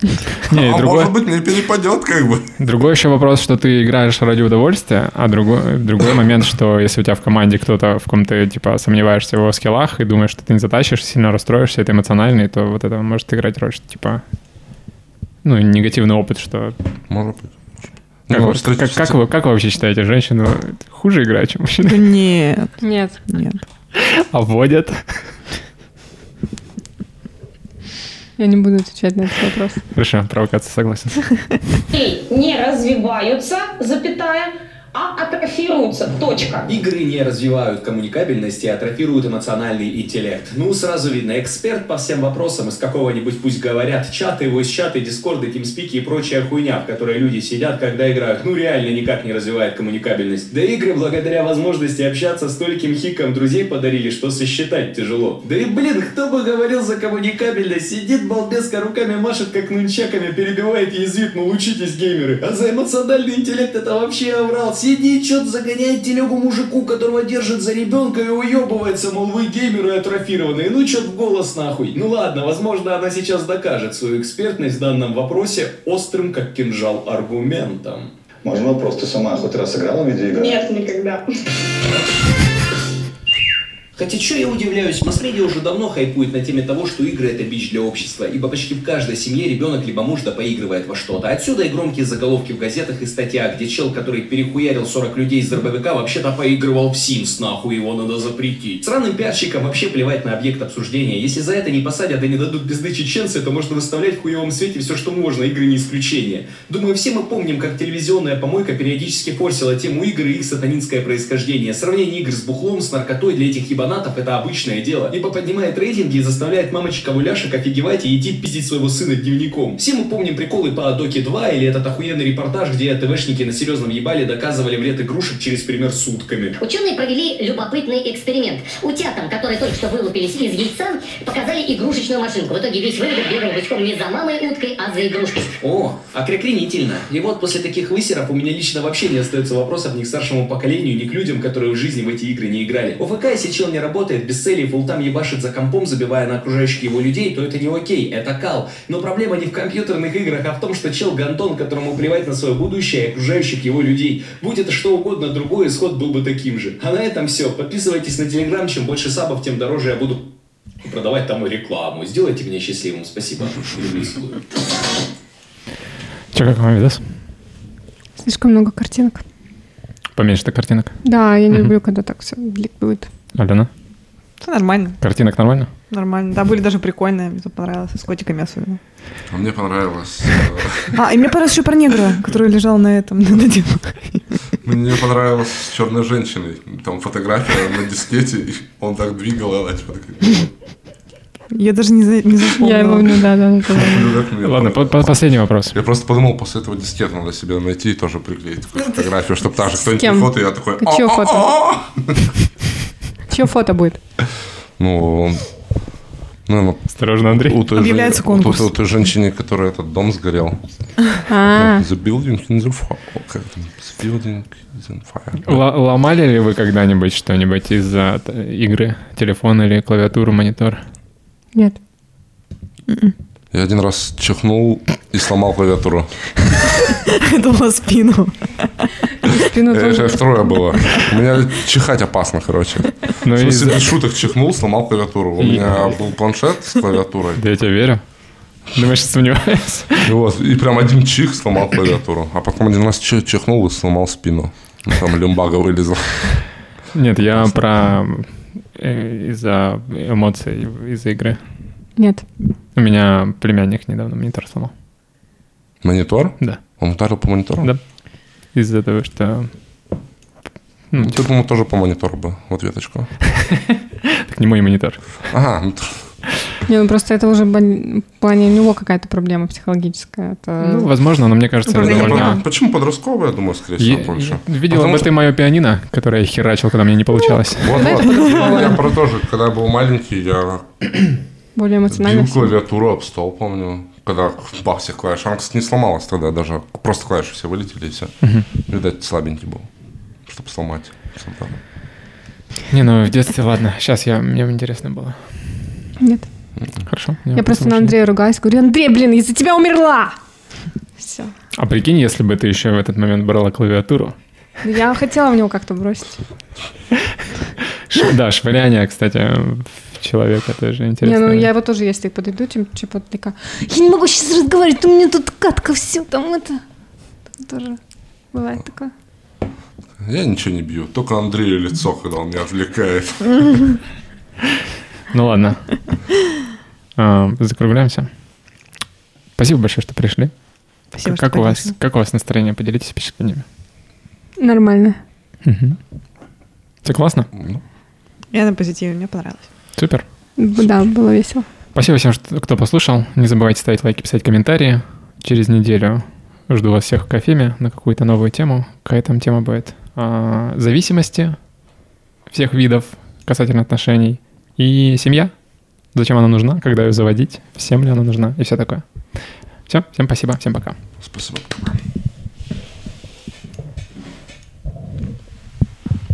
Не, а другое- может быть, мне перепадет, как бы. Другой еще вопрос, что ты играешь ради удовольствия, а другой, другой момент, что если у тебя в команде кто-то, в ком ты, типа, сомневаешься в его скиллах и думаешь, что ты не затащишь, сильно расстроишься, это эмоциональный, то вот это может играть роль, что, типа, ну, негативный опыт, что... Может быть. Как, Ну, вы, как, как вы, как вы вообще считаете, женщину хуже играет, чем мужчина? Да нет, Нет. нет. А водят? Я не буду отвечать на этот вопрос. Хорошо, провокация, согласен. не развиваются, запятая, а атрофируются, точка. Игры не развивают коммуникабельность и атрофируют эмоциональный интеллект. Ну, сразу видно, эксперт по всем вопросам из какого-нибудь, пусть говорят, чаты, voice-чаты, дискорды, тимспики и прочая хуйня, в которой люди сидят, когда играют, ну реально никак не развивает коммуникабельность. Да игры благодаря возможности общаться с тольким хиком друзей подарили, что сосчитать тяжело. Да и блин, кто бы говорил за коммуникабельность, сидит балбеска руками машет как нунчаками, перебивает язвит, мол, учитесь геймеры. А за эмоциональный интеллект это вообще оврал. Сидит, что-то загоняет телегу мужику, которого держит за ребенка и уебывается, мол, вы геймеры атрофированные. Ну, что-то в голос нахуй. Ну ладно, возможно, она сейчас докажет свою экспертность в данном вопросе острым, как кинжал, аргументом. Можно вопрос, ты сама хоть раз играла в видеоигры? Нет, никогда. Хотя что я удивляюсь, масс-медиа уже давно хайпует на теме того, что игры это бич для общества, ибо почти в каждой семье ребенок либо муж да поигрывает во что-то. Отсюда и громкие заголовки в газетах и статьях, где чел, который перехуярил 40 людей из дробовика, вообще-то поигрывал в Sims, нахуй его надо запретить. Сраным пиарщикам вообще плевать на объект обсуждения. Если за это не посадят и не дадут пизды чеченцы, то можно выставлять в хуевом свете все, что можно, игры не исключение. Думаю, все мы помним, как телевизионная помойка периодически форсила тему игр и их сатанинское происхождение. Сравнение игр с бухлом, с наркотой для этих ебанатов это обычное дело. Ибо поднимает рейтинги и заставляет мамочек-овуляшек офигевать и идти пиздить своего сына дневником. Все мы помним приколы по Доке 2 или этот охуенный репортаж, где ТВшники на серьезном ебале доказывали вред игрушек через пример сутками. Ученые провели любопытный эксперимент. Утятам, которые только что вылупились из яйца, показали игрушечную машинку. В итоге весь выводок бегал бычком не за мамой уткой, а за игрушкой. О, окрекленительно. И вот после таких высеров у меня лично вообще не остается вопросов ни к старшему поколению, ни к людям, которые в жизни в эти игры не играли. ОФК, если чел не работает, без цели и фултам ебашит за компом, забивая на окружающих его людей, то это не окей, это кал. Но проблема не в компьютерных играх, а в том, что чел Гантон, которому плевать на свое будущее и окружающих его людей. Будь это что угодно другой, исход был бы таким же. А на этом все. Подписывайтесь на Телеграм, чем больше сабов, тем дороже я буду продавать там и рекламу. Сделайте меня счастливым, спасибо. Люблю целую. Че, как вам видос? Слишком много картинок. Поменьше-то картинок. Да, я не люблю, когда так все блик будет. Алена? Все нормально, Картинок нормально? нормально. Да, были даже прикольные, мне тут понравилось, с котиками особенно. А мне понравилось... э, А, и мне понравилось еще про негра, который лежал на этом, на диване. Мне понравилось с черной женщиной. Там фотография на дискете, и он так двигал, и она типа такая... Я даже не, за- не запомнила. Я его, ну да, да. «Ну, Ладно, по- по- понравилось». последний вопрос. Я просто подумал, после этого дискет надо себе найти и тоже приклеить такую фотографию, чтобы там же кто-нибудь фото, и я такой... А чьё фото? Чье фото будет? Ну, ну, Осторожно, Андрей. у той, Объявляется жен- у той- конкурс. у той женщине, которая этот дом сгорел. А, The building in the fire. The building is on fire. Л- ломали ли вы когда-нибудь что-нибудь из-за игры? Телефон или клавиатуру, монитор? нет. Я один раз чихнул и сломал клавиатуру. Это было спину. Спину Это тоже. второе было. У меня чихать опасно, короче. Ну, В смысле, из-за- без шуток чихнул, сломал клавиатуру. У И- меня был планшет с клавиатурой. Да я тебе верю. Думаешь, сомневаюсь? И вот, и прям один чих сломал клавиатуру. А потом один раз чи- чихнул и сломал спину. Ну, Там люмбага вылезла. Нет, я про э, из-за эмоций, из-за игры. Нет. У меня племянник недавно монитор сломал. Монитор? Да. Он ударил по монитору? Да. Из-за того, что... Ну, Ты, по-моему, тоже по монитору бы в ответочку. так не мой монитор. Ага, ну, Не, ну просто это уже в плане у него какая-то проблема психологическая. Это... Ну, возможно, но мне кажется, это довольно... почему подростковая, я думаю, скорее всего, больше. Видела Потому бы что- ты мое пианино, которое я херачил, когда мне не получалось. Вот, вот. Я про то же, когда я был маленький, я более эмоционально. бил клавиатуру об стол, помню. Когда бах, всех клавиш. Она, кстати, не сломалась тогда даже. Просто клавиши все вылетели и все. Видать, слабенький был, чтобы сломать. там. Не, ну в детстве, ладно. Сейчас я, мне интересно было. Нет. Хорошо. Я просто на Андрея ругаюсь, говорю, Андрей, блин, из-за тебя умерла! Все. А прикинь, если бы ты еще в этот момент брала клавиатуру. Я хотела в него как-то бросить. Да, швыряние, кстати, в человека тоже Не, интересно. ну я его тоже, если подойду, чем чего такая, я не могу сейчас разговаривать, у меня тут катка, все там это. Там тоже бывает такое. Я ничего не бью. Только Андрею лицо, когда он меня отвлекает. Ну ладно. А, Закругляемся. Спасибо большое, что пришли. Спасибо, как, что у вас, как у вас настроение? Поделитесь впечатлениями. Нормально. Все классно? Ну, Я на позитиве, мне понравилось. Супер. Да, было весело. Спасибо всем, кто послушал. Не забывайте ставить лайки, писать комментарии. Через неделю жду вас всех в кофеме на какую-то новую тему. Какая там тема будет? А, зависимости всех видов касательно отношений. И семья. Зачем она нужна, когда ее заводить, всем ли она нужна и все такое. Все, всем спасибо, всем пока. спасибо.